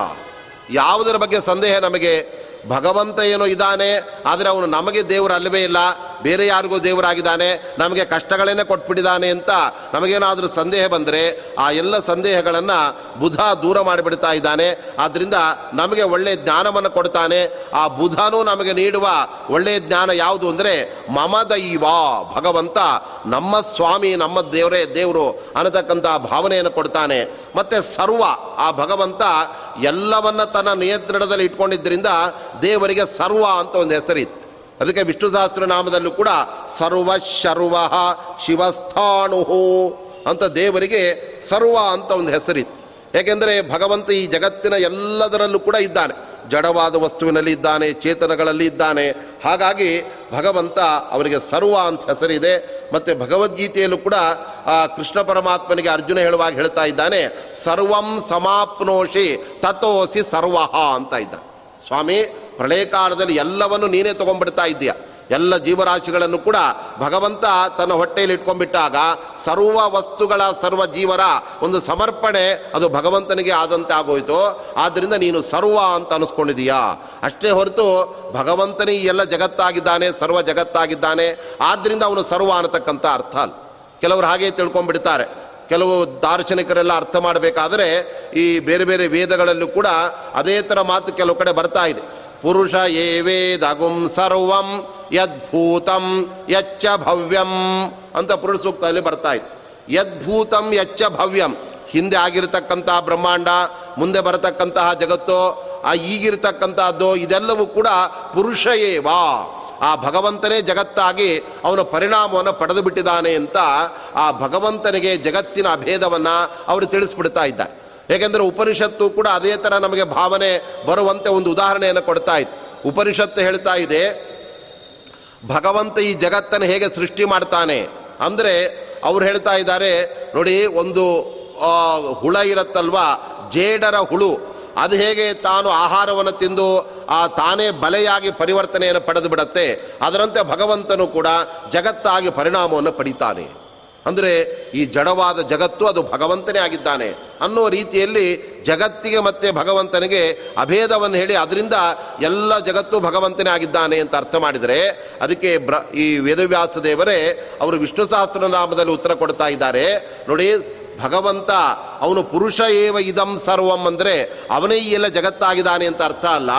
ಯಾವುದರ ಬಗ್ಗೆ ಸಂದೇಹ ನಮಗೆ? ಭಗವಂತ ಏನೋ ಇದ್ದಾನೆ, ಆದರೆ ಅವನು ನಮಗೆ ದೇವರು ಅಲ್ಲವೇ ಇಲ್ಲ. ಬೇರೆ ಯಾರಿಗೂ ದೇವರಾಗಿದ್ದಾನೆ, ನಮಗೆ ಕಷ್ಟಗಳೇನೆ ಕೊಟ್ಬಿಟ್ಟಿದ್ದಾನೆ ಅಂತ ನಮಗೇನಾದರೂ ಸಂದೇಹ ಬಂದರೆ ಆ ಎಲ್ಲ ಸಂದೇಹಗಳನ್ನು ಬುಧ ದೂರ ಮಾಡಿಬಿಡ್ತಾ ಇದ್ದಾನೆ. ಆದ್ದರಿಂದ ನಮಗೆ ಒಳ್ಳೆಯ ಜ್ಞಾನವನ್ನು ಕೊಡ್ತಾನೆ. ಆ ಬುಧನೂ ನಮಗೆ ನೀಡುವ ಒಳ್ಳೆಯ ಜ್ಞಾನ ಯಾವುದು ಅಂದರೆ, ಮಮ ದೈವ, ಭಗವಂತ ನಮ್ಮ ಸ್ವಾಮಿ, ನಮ್ಮ ದೇವರೇ, ದೇವರು ಅನ್ನತಕ್ಕಂಥ ಭಾವನೆಯನ್ನು ಕೊಡ್ತಾನೆ. ಮತ್ತು ಸರ್ವ, ಆ ಭಗವಂತ ಎಲ್ಲವನ್ನ ತನ್ನ ನಿಯಂತ್ರಣದಲ್ಲಿ ಇಟ್ಕೊಂಡಿದ್ದರಿಂದ ದೇವರಿಗೆ ಸರ್ವ ಅಂತ ಒಂದು ಹೆಸರಿದೆ ಅದಕ್ಕೆ ವಿಷ್ಣು ಸಹಸ್ರನಾಮದಲ್ಲೂ ಕೂಡ ಸರ್ವ ಶರ್ವ ಶಿವಸ್ಥಾಣು ಅಂತ ದೇವರಿಗೆ ಸರ್ವ ಅಂತ ಒಂದು ಹೆಸರಿತ್ತು. ಏಕೆಂದರೆ ಭಗವಂತ ಈ ಜಗತ್ತಿನ ಎಲ್ಲದರಲ್ಲೂ ಕೂಡ ಇದ್ದಾನೆ. ಜಡವಾದ ವಸ್ತುವಿನಲ್ಲಿ ಇದ್ದಾನೆ, ಚೇತನಗಳಲ್ಲಿ ಇದ್ದಾನೆ. ಹಾಗಾಗಿ ಭಗವಂತ ಅವರಿಗೆ ಸರ್ವ ಅಂತ ಹೆಸರಿದೆ. ಮತ್ತು ಭಗವದ್ಗೀತೆಯಲ್ಲೂ ಕೂಡ ಕೃಷ್ಣ ಪರಮಾತ್ಮನಿಗೆ ಅರ್ಜುನ ಹೇಳುವಾಗ ಹೇಳ್ತಾ ಇದ್ದಾನೆ, ಸರ್ವಂ ಸಮಾಪ್ನೋಷಿ ತಥೋಸಿ ಸರ್ವಹ ಅಂತ ಇದ್ದ ಸ್ವಾಮಿ ಪ್ರಳಯ ಕಾಲದಲ್ಲಿ ಎಲ್ಲವನ್ನು ನೀನೇ ತೊಗೊಂಡ್ಬಿಡ್ತಾ ಇದ್ದೀಯ. ಎಲ್ಲ ಜೀವರಾಶಿಗಳನ್ನು ಕೂಡ ಭಗವಂತ ತನ್ನ ಹೊಟ್ಟೆಯಲ್ಲಿ ಇಟ್ಕೊಂಡ್ಬಿಟ್ಟಾಗ ಸರ್ವ ವಸ್ತುಗಳ ಸರ್ವ ಜೀವರ ಒಂದು ಸಮರ್ಪಣೆ ಅದು ಭಗವಂತನಿಗೆ ಆದಂತೆ ಆಗೋಯಿತು. ಆದ್ದರಿಂದ ನೀನು ಸರ್ವ ಅಂತ ಅನಿಸ್ಕೊಂಡಿದೀಯಾ ಅಷ್ಟೇ ಹೊರತು ಭಗವಂತನೇ ಎಲ್ಲ ಜಗತ್ತಾಗಿದ್ದಾನೆ, ಸರ್ವ ಜಗತ್ತಾಗಿದ್ದಾನೆ. ಆದ್ದರಿಂದ ಅವನು ಸರ್ವ ಅನ್ನತಕ್ಕಂಥ ಅರ್ಥ ಅಲ್ಲ. ಕೆಲವರು ಹಾಗೆ ತಿಳ್ಕೊಂಡ್ಬಿಡ್ತಾರೆ. ಕೆಲವು ದಾರ್ಶನಿಕರೆಲ್ಲ ಅರ್ಥ ಮಾಡಬೇಕಾದರೆ ಈ ಬೇರೆ ಬೇರೆ ವೇದಗಳಲ್ಲೂ ಕೂಡ ಅದೇ ಥರ ಮಾತು ಕೆಲವು ಕಡೆ ಬರ್ತಾ ಇದೆ. ಪುರುಷ ಏ ವೇದಗುಂ ಸರ್ವಂ ಯದ್ಭೂತಂ ಯಚ್ಚ ಭವ್ಯಂ ಅಂತ ಪುರುಷ ಸೂಕ್ತದಲ್ಲಿ ಬರ್ತಾ ಇತ್ತು ಯದ್ಭೂತಂ ಯಚ್ಚ ಭವ್ಯಂ. ಹಿಂದೆ ಆಗಿರತಕ್ಕಂತಹ ಬ್ರಹ್ಮಾಂಡ, ಮುಂದೆ ಬರತಕ್ಕಂತಹ ಜಗತ್ತು, ಆ ಈಗಿರ್ತಕ್ಕಂತಹದ್ದು ಇದೆಲ್ಲವೂ ಕೂಡ ಪುರುಷ ಏವಾ. ಆ ಭಗವಂತನೇ ಜಗತ್ತಾಗಿ ಅವನ ಪರಿಣಾಮವನ್ನು ಪಡೆದು ಬಿಟ್ಟಿದ್ದಾನೆ ಅಂತ ಆ ಭಗವಂತನಿಗೆ ಜಗತ್ತಿನ ಅಭೇದವನ್ನು ಅವರು ತಿಳಿಸ್ಬಿಡ್ತಾ ಇದ್ದಾರೆ. ಏಕೆಂದರೆ ಉಪನಿಷತ್ತು ಕೂಡ ಅದೇ ಥರ ನಮಗೆ ಭಾವನೆ ಬರುವಂತೆ ಒಂದು ಉದಾಹರಣೆಯನ್ನು ಕೊಡ್ತಾ ಇತ್ತು. ಉಪನಿಷತ್ತು ಹೇಳ್ತಾ ಇದೆ, ಭಗವಂತ ಈ ಜಗತ್ತನ್ನು ಹೇಗೆ ಸೃಷ್ಟಿ ಮಾಡ್ತಾನೆ ಅಂದರೆ ಅವ್ರು ಹೇಳ್ತಾ ಇದ್ದಾರೆ, ನೋಡಿ ಒಂದು ಹುಳ ಇರುತ್ತಲ್ವಾ, ಜೇಡರ ಹುಳು, ಅದು ಹೇಗೆ ತಾನು ಆಹಾರವನ್ನು ತಿಂದು, ಆ, ತಾನೇ ಬಲೆಯಾಗಿ ಪರಿವರ್ತನೆಯನ್ನು ಪಡೆದು ಬಿಡತ್ತೆ, ಅದರಂತೆ ಭಗವಂತನು ಕೂಡ ಜಗತ್ತಾಗಿ ಪರಿಣಾಮವನ್ನು ಪಡಿತಾನೆ. ಅಂದರೆ ಈ ಜಡವಾದ ಜಗತ್ತು ಅದು ಭಗವಂತನೇ ಆಗಿದ್ದಾನೆ ಅನ್ನೋ ರೀತಿಯಲ್ಲಿ ಜಗತ್ತಿಗೆ ಮತ್ತೆ ಭಗವಂತನಿಗೆ ಅಭೇದವನ್ನು ಹೇಳಿ ಅದರಿಂದ ಎಲ್ಲ ಜಗತ್ತು ಭಗವಂತನೇ ಆಗಿದ್ದಾನೆ ಅಂತ ಅರ್ಥ ಮಾಡಿದರೆ ಅದಕ್ಕೆ ಬ್ರ ಈ ವೇದವ್ಯಾಸ ದೇವರೇ ಅವರು ವಿಷ್ಣು ಸಹಸ್ರನಾಮದಲ್ಲಿ ಉತ್ತರ ಕೊಡ್ತಾ ಇದ್ದಾರೆ. ನೋಡಿ, ಭಗವಂತ ಅವನು ಪುರುಷ ಏವ ಇದಂ ಸರ್ವಂ ಅಂದರೆ ಅವನೇ ಎಲ್ಲ ಜಗತ್ತಾಗಿದ್ದಾನೆ ಅಂತ ಅರ್ಥ ಅಲ್ಲ.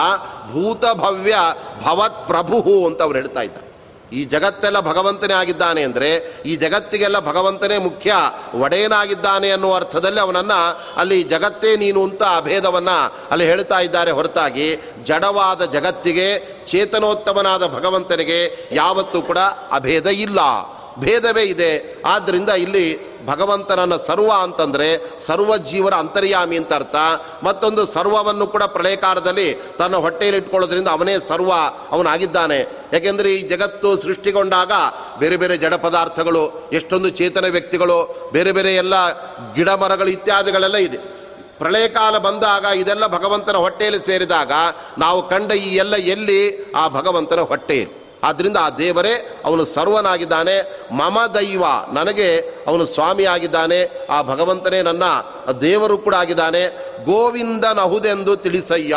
ಭೂತ ಭವ್ಯ ಭವತ್ ಪ್ರಭು ಅಂತ ಅವ್ರು ಹೇಳ್ತಾ ಇದ್ದಾರೆ. ಈ ಜಗತ್ತೆಲ್ಲ ಭಗವಂತನೇ ಆಗಿದ್ದಾನೆ ಅಂದರೆ ಈ ಜಗತ್ತಿಗೆಲ್ಲ ಭಗವಂತನೇ ಮುಖ್ಯ, ಒಡೆಯನಾಗಿದ್ದಾನೆ ಅನ್ನುವ ಅರ್ಥದಲ್ಲಿ ಅವನನ್ನು ಅಲ್ಲಿ ಜಗತ್ತೇ ನೀನು ಅಂತ ಅಭೇದವನ್ನು ಅಲ್ಲಿ ಹೇಳ್ತಾ ಇದ್ದಾರೆ ಹೊರತಾಗಿ, ಜಡವಾದ ಜಗತ್ತಿಗೆ ಚೇತನೋತ್ತಮನಾದ ಭಗವಂತನಿಗೆ ಯಾವತ್ತೂ ಕೂಡ ಅಭೇದ ಇಲ್ಲ. ಭೇದವೇ ಇದೆ. ಆದ್ದರಿಂದ ಇಲ್ಲಿ ಭಗವಂತನನ್ನು ಸರ್ವ ಅಂತಂದರೆ ಸರ್ವ ಜೀವರ ಅಂತರ್ಯಾಮಿ ಅಂತ ಅರ್ಥ. ಮತ್ತೊಂದು ಸರ್ವವನ್ನು ಕೂಡ ಪ್ರಳಯಕಾಲದಲ್ಲಿ ತನ್ನ ಹೊಟ್ಟೆಯಲ್ಲಿ ಇಟ್ಕೊಳ್ಳೋದ್ರಿಂದ ಅವನೇ ಸರ್ವ, ಅವನಾಗಿದ್ದಾನೆ. ಯಾಕೆಂದರೆ ಈ ಜಗತ್ತು ಸೃಷ್ಟಿಗೊಂಡಾಗ ಬೇರೆ ಬೇರೆ ಜಡ ಪದಾರ್ಥಗಳು, ಎಷ್ಟೊಂದು ಚೇತನ ವ್ಯಕ್ತಿಗಳು, ಬೇರೆ ಬೇರೆ ಎಲ್ಲ ಗಿಡ ಮರಗಳು ಇತ್ಯಾದಿಗಳೆಲ್ಲ ಇದೆ. ಪ್ರಳಯಕಾಲ ಬಂದಾಗ ಇದೆಲ್ಲ ಭಗವಂತನ ಹೊಟ್ಟೆಯಲ್ಲಿ ಸೇರಿದಾಗ ನಾವು ಕಂಡ ಈ ಎಲ್ಲ ಎಲ್ಲಿ? ಆ ಭಗವಂತನ ಹೊಟ್ಟೆಯಲ್ಲಿ. ಆದ್ದರಿಂದ ಆ ದೇವರೇ ಅವನು ಸರ್ವನಾಗಿದ್ದಾನೆ, ಮಮ ದೈವ, ನನಗೆ ಅವನು ಸ್ವಾಮಿಯಾಗಿದ್ದಾನೆ, ಆ ಭಗವಂತನೇ ನನ್ನ ದೇವರು ಕೂಡ ಆಗಿದ್ದಾನೆ, ಗೋವಿಂದನಹುದೆಂದು ತಿಳಿಸಯ್ಯ.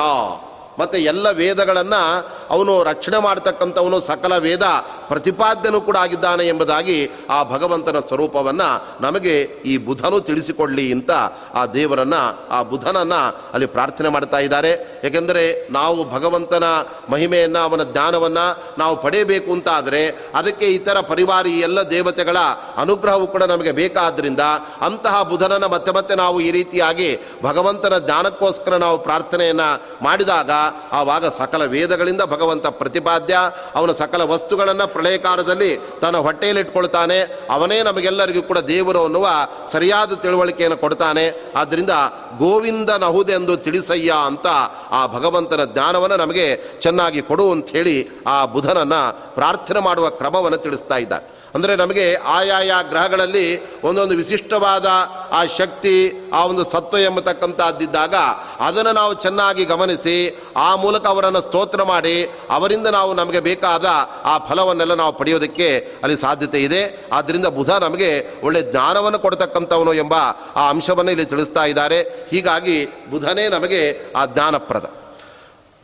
ಮತ್ತು ಎಲ್ಲ ವೇದಗಳನ್ನು ಅವನು ರಕ್ಷಣೆ ಮಾಡ್ತಕ್ಕಂಥವನು ಸಕಲ ವೇದ ಪ್ರತಿಪಾದ್ಯನು ಕೂಡ ಆಗಿದ್ದಾನೆ ಎಂಬುದಾಗಿ ಆ ಭಗವಂತನ ಸ್ವರೂಪವನ್ನು ನಮಗೆ ಈ ಬುಧನು ತಿಳಿಸಿಕೊಡಲಿ ಅಂತ ಆ ದೇವರನ್ನು, ಆ ಬುಧನನ್ನು ಅಲ್ಲಿ ಪ್ರಾರ್ಥನೆ ಮಾಡ್ತಾ ಇದ್ದಾರೆ. ಏಕೆಂದರೆ ನಾವು ಭಗವಂತನ ಮಹಿಮೆಯನ್ನು, ಅವನ ಜ್ಞಾನವನ್ನು ನಾವು ಪಡೆಯಬೇಕು ಅಂತ ಆದರೆ ಅದಕ್ಕೆ ಇತರ ಪರಿವಾರಿ ಎಲ್ಲ ದೇವತೆಗಳ ಅನುಗ್ರಹವು ಕೂಡ ನಮಗೆ ಬೇಕಾದ್ದರಿಂದ ಅಂತಹ ಬುಧನನ್ನು ಮತ್ತೆ ಮತ್ತೆ ನಾವು ಈ ರೀತಿಯಾಗಿ ಭಗವಂತನ ಜ್ಞಾನಕ್ಕೋಸ್ಕರ ನಾವು ಪ್ರಾರ್ಥನೆಯನ್ನು ಮಾಡಿದಾಗ ಆವಾಗ ಸಕಲ ವೇದಗಳಿಂದ ಭಗವಂತ ಪ್ರತಿಪಾದ್ಯ. ಅವನ ಸಕಲ ವಸ್ತುಗಳನ್ನು ಪ್ರಳಯಕಾಲದಲ್ಲಿ ತನ್ನ ಹೊಟ್ಟೆಯಲ್ಲಿಟ್ಕೊಳ್ತಾನೆ ಅವನೇ ನಮಗೆಲ್ಲರಿಗೂ ಕೂಡ ದೇವರು ಅನ್ನುವ ಸರಿಯಾದ ತಿಳುವಳಿಕೆಯನ್ನು ಕೊಡ್ತಾನೆ. ಆದ್ದರಿಂದ ಗೋವಿಂದ ನಹುದೆಂದು ತಿಳಿಸಯ್ಯ ಅಂತ ಆ ಭಗವಂತನ ಜ್ಞಾನವನ್ನು ನಮಗೆ ಚೆನ್ನಾಗಿ ಕೊಡು ಅಂತ ಹೇಳಿ ಆ ಬುಧನನ್ನು ಪ್ರಾರ್ಥನೆ ಮಾಡುವ ಕ್ರಮವನ್ನು ತಿಳಿಸ್ತಾ ಇದ್ದಾರೆ. ಅಂದರೆ ನಮಗೆ ಆಯಾಯ ಗ್ರಹಗಳಲ್ಲಿ ಒಂದೊಂದು ವಿಶಿಷ್ಟವಾದ ಆ ಶಕ್ತಿ, ಆ ಒಂದು ಸತ್ವ ಎಂಬತಕ್ಕಂಥದ್ದಿದ್ದಾಗ ಅದನ್ನು ನಾವು ಚೆನ್ನಾಗಿ ಗಮನಿಸಿ, ಆ ಮೂಲಕ ಅವರನ್ನು ಸ್ತೋತ್ರ ಮಾಡಿ, ಅವರಿಂದ ನಾವು ನಮಗೆ ಬೇಕಾದ ಆ ಫಲವನ್ನೆಲ್ಲ ನಾವು ಪಡೆಯೋದಕ್ಕೆ ಅಲ್ಲಿ ಸಾಧ್ಯತೆ ಇದೆ. ಆದ್ದರಿಂದ ಬುಧ ನಮಗೆ ಒಳ್ಳೆ ಜ್ಞಾನವನ್ನು ಕೊಡತಕ್ಕಂಥವನು ಎಂಬ ಆ ಅಂಶವನ್ನು ಇಲ್ಲಿ ತಿಳಿಸ್ತಾ ಇದ್ದಾರೆ. ಹೀಗಾಗಿ ಬುಧನೇ ನಮಗೆ ಆ ಜ್ಞಾನಪ್ರದ.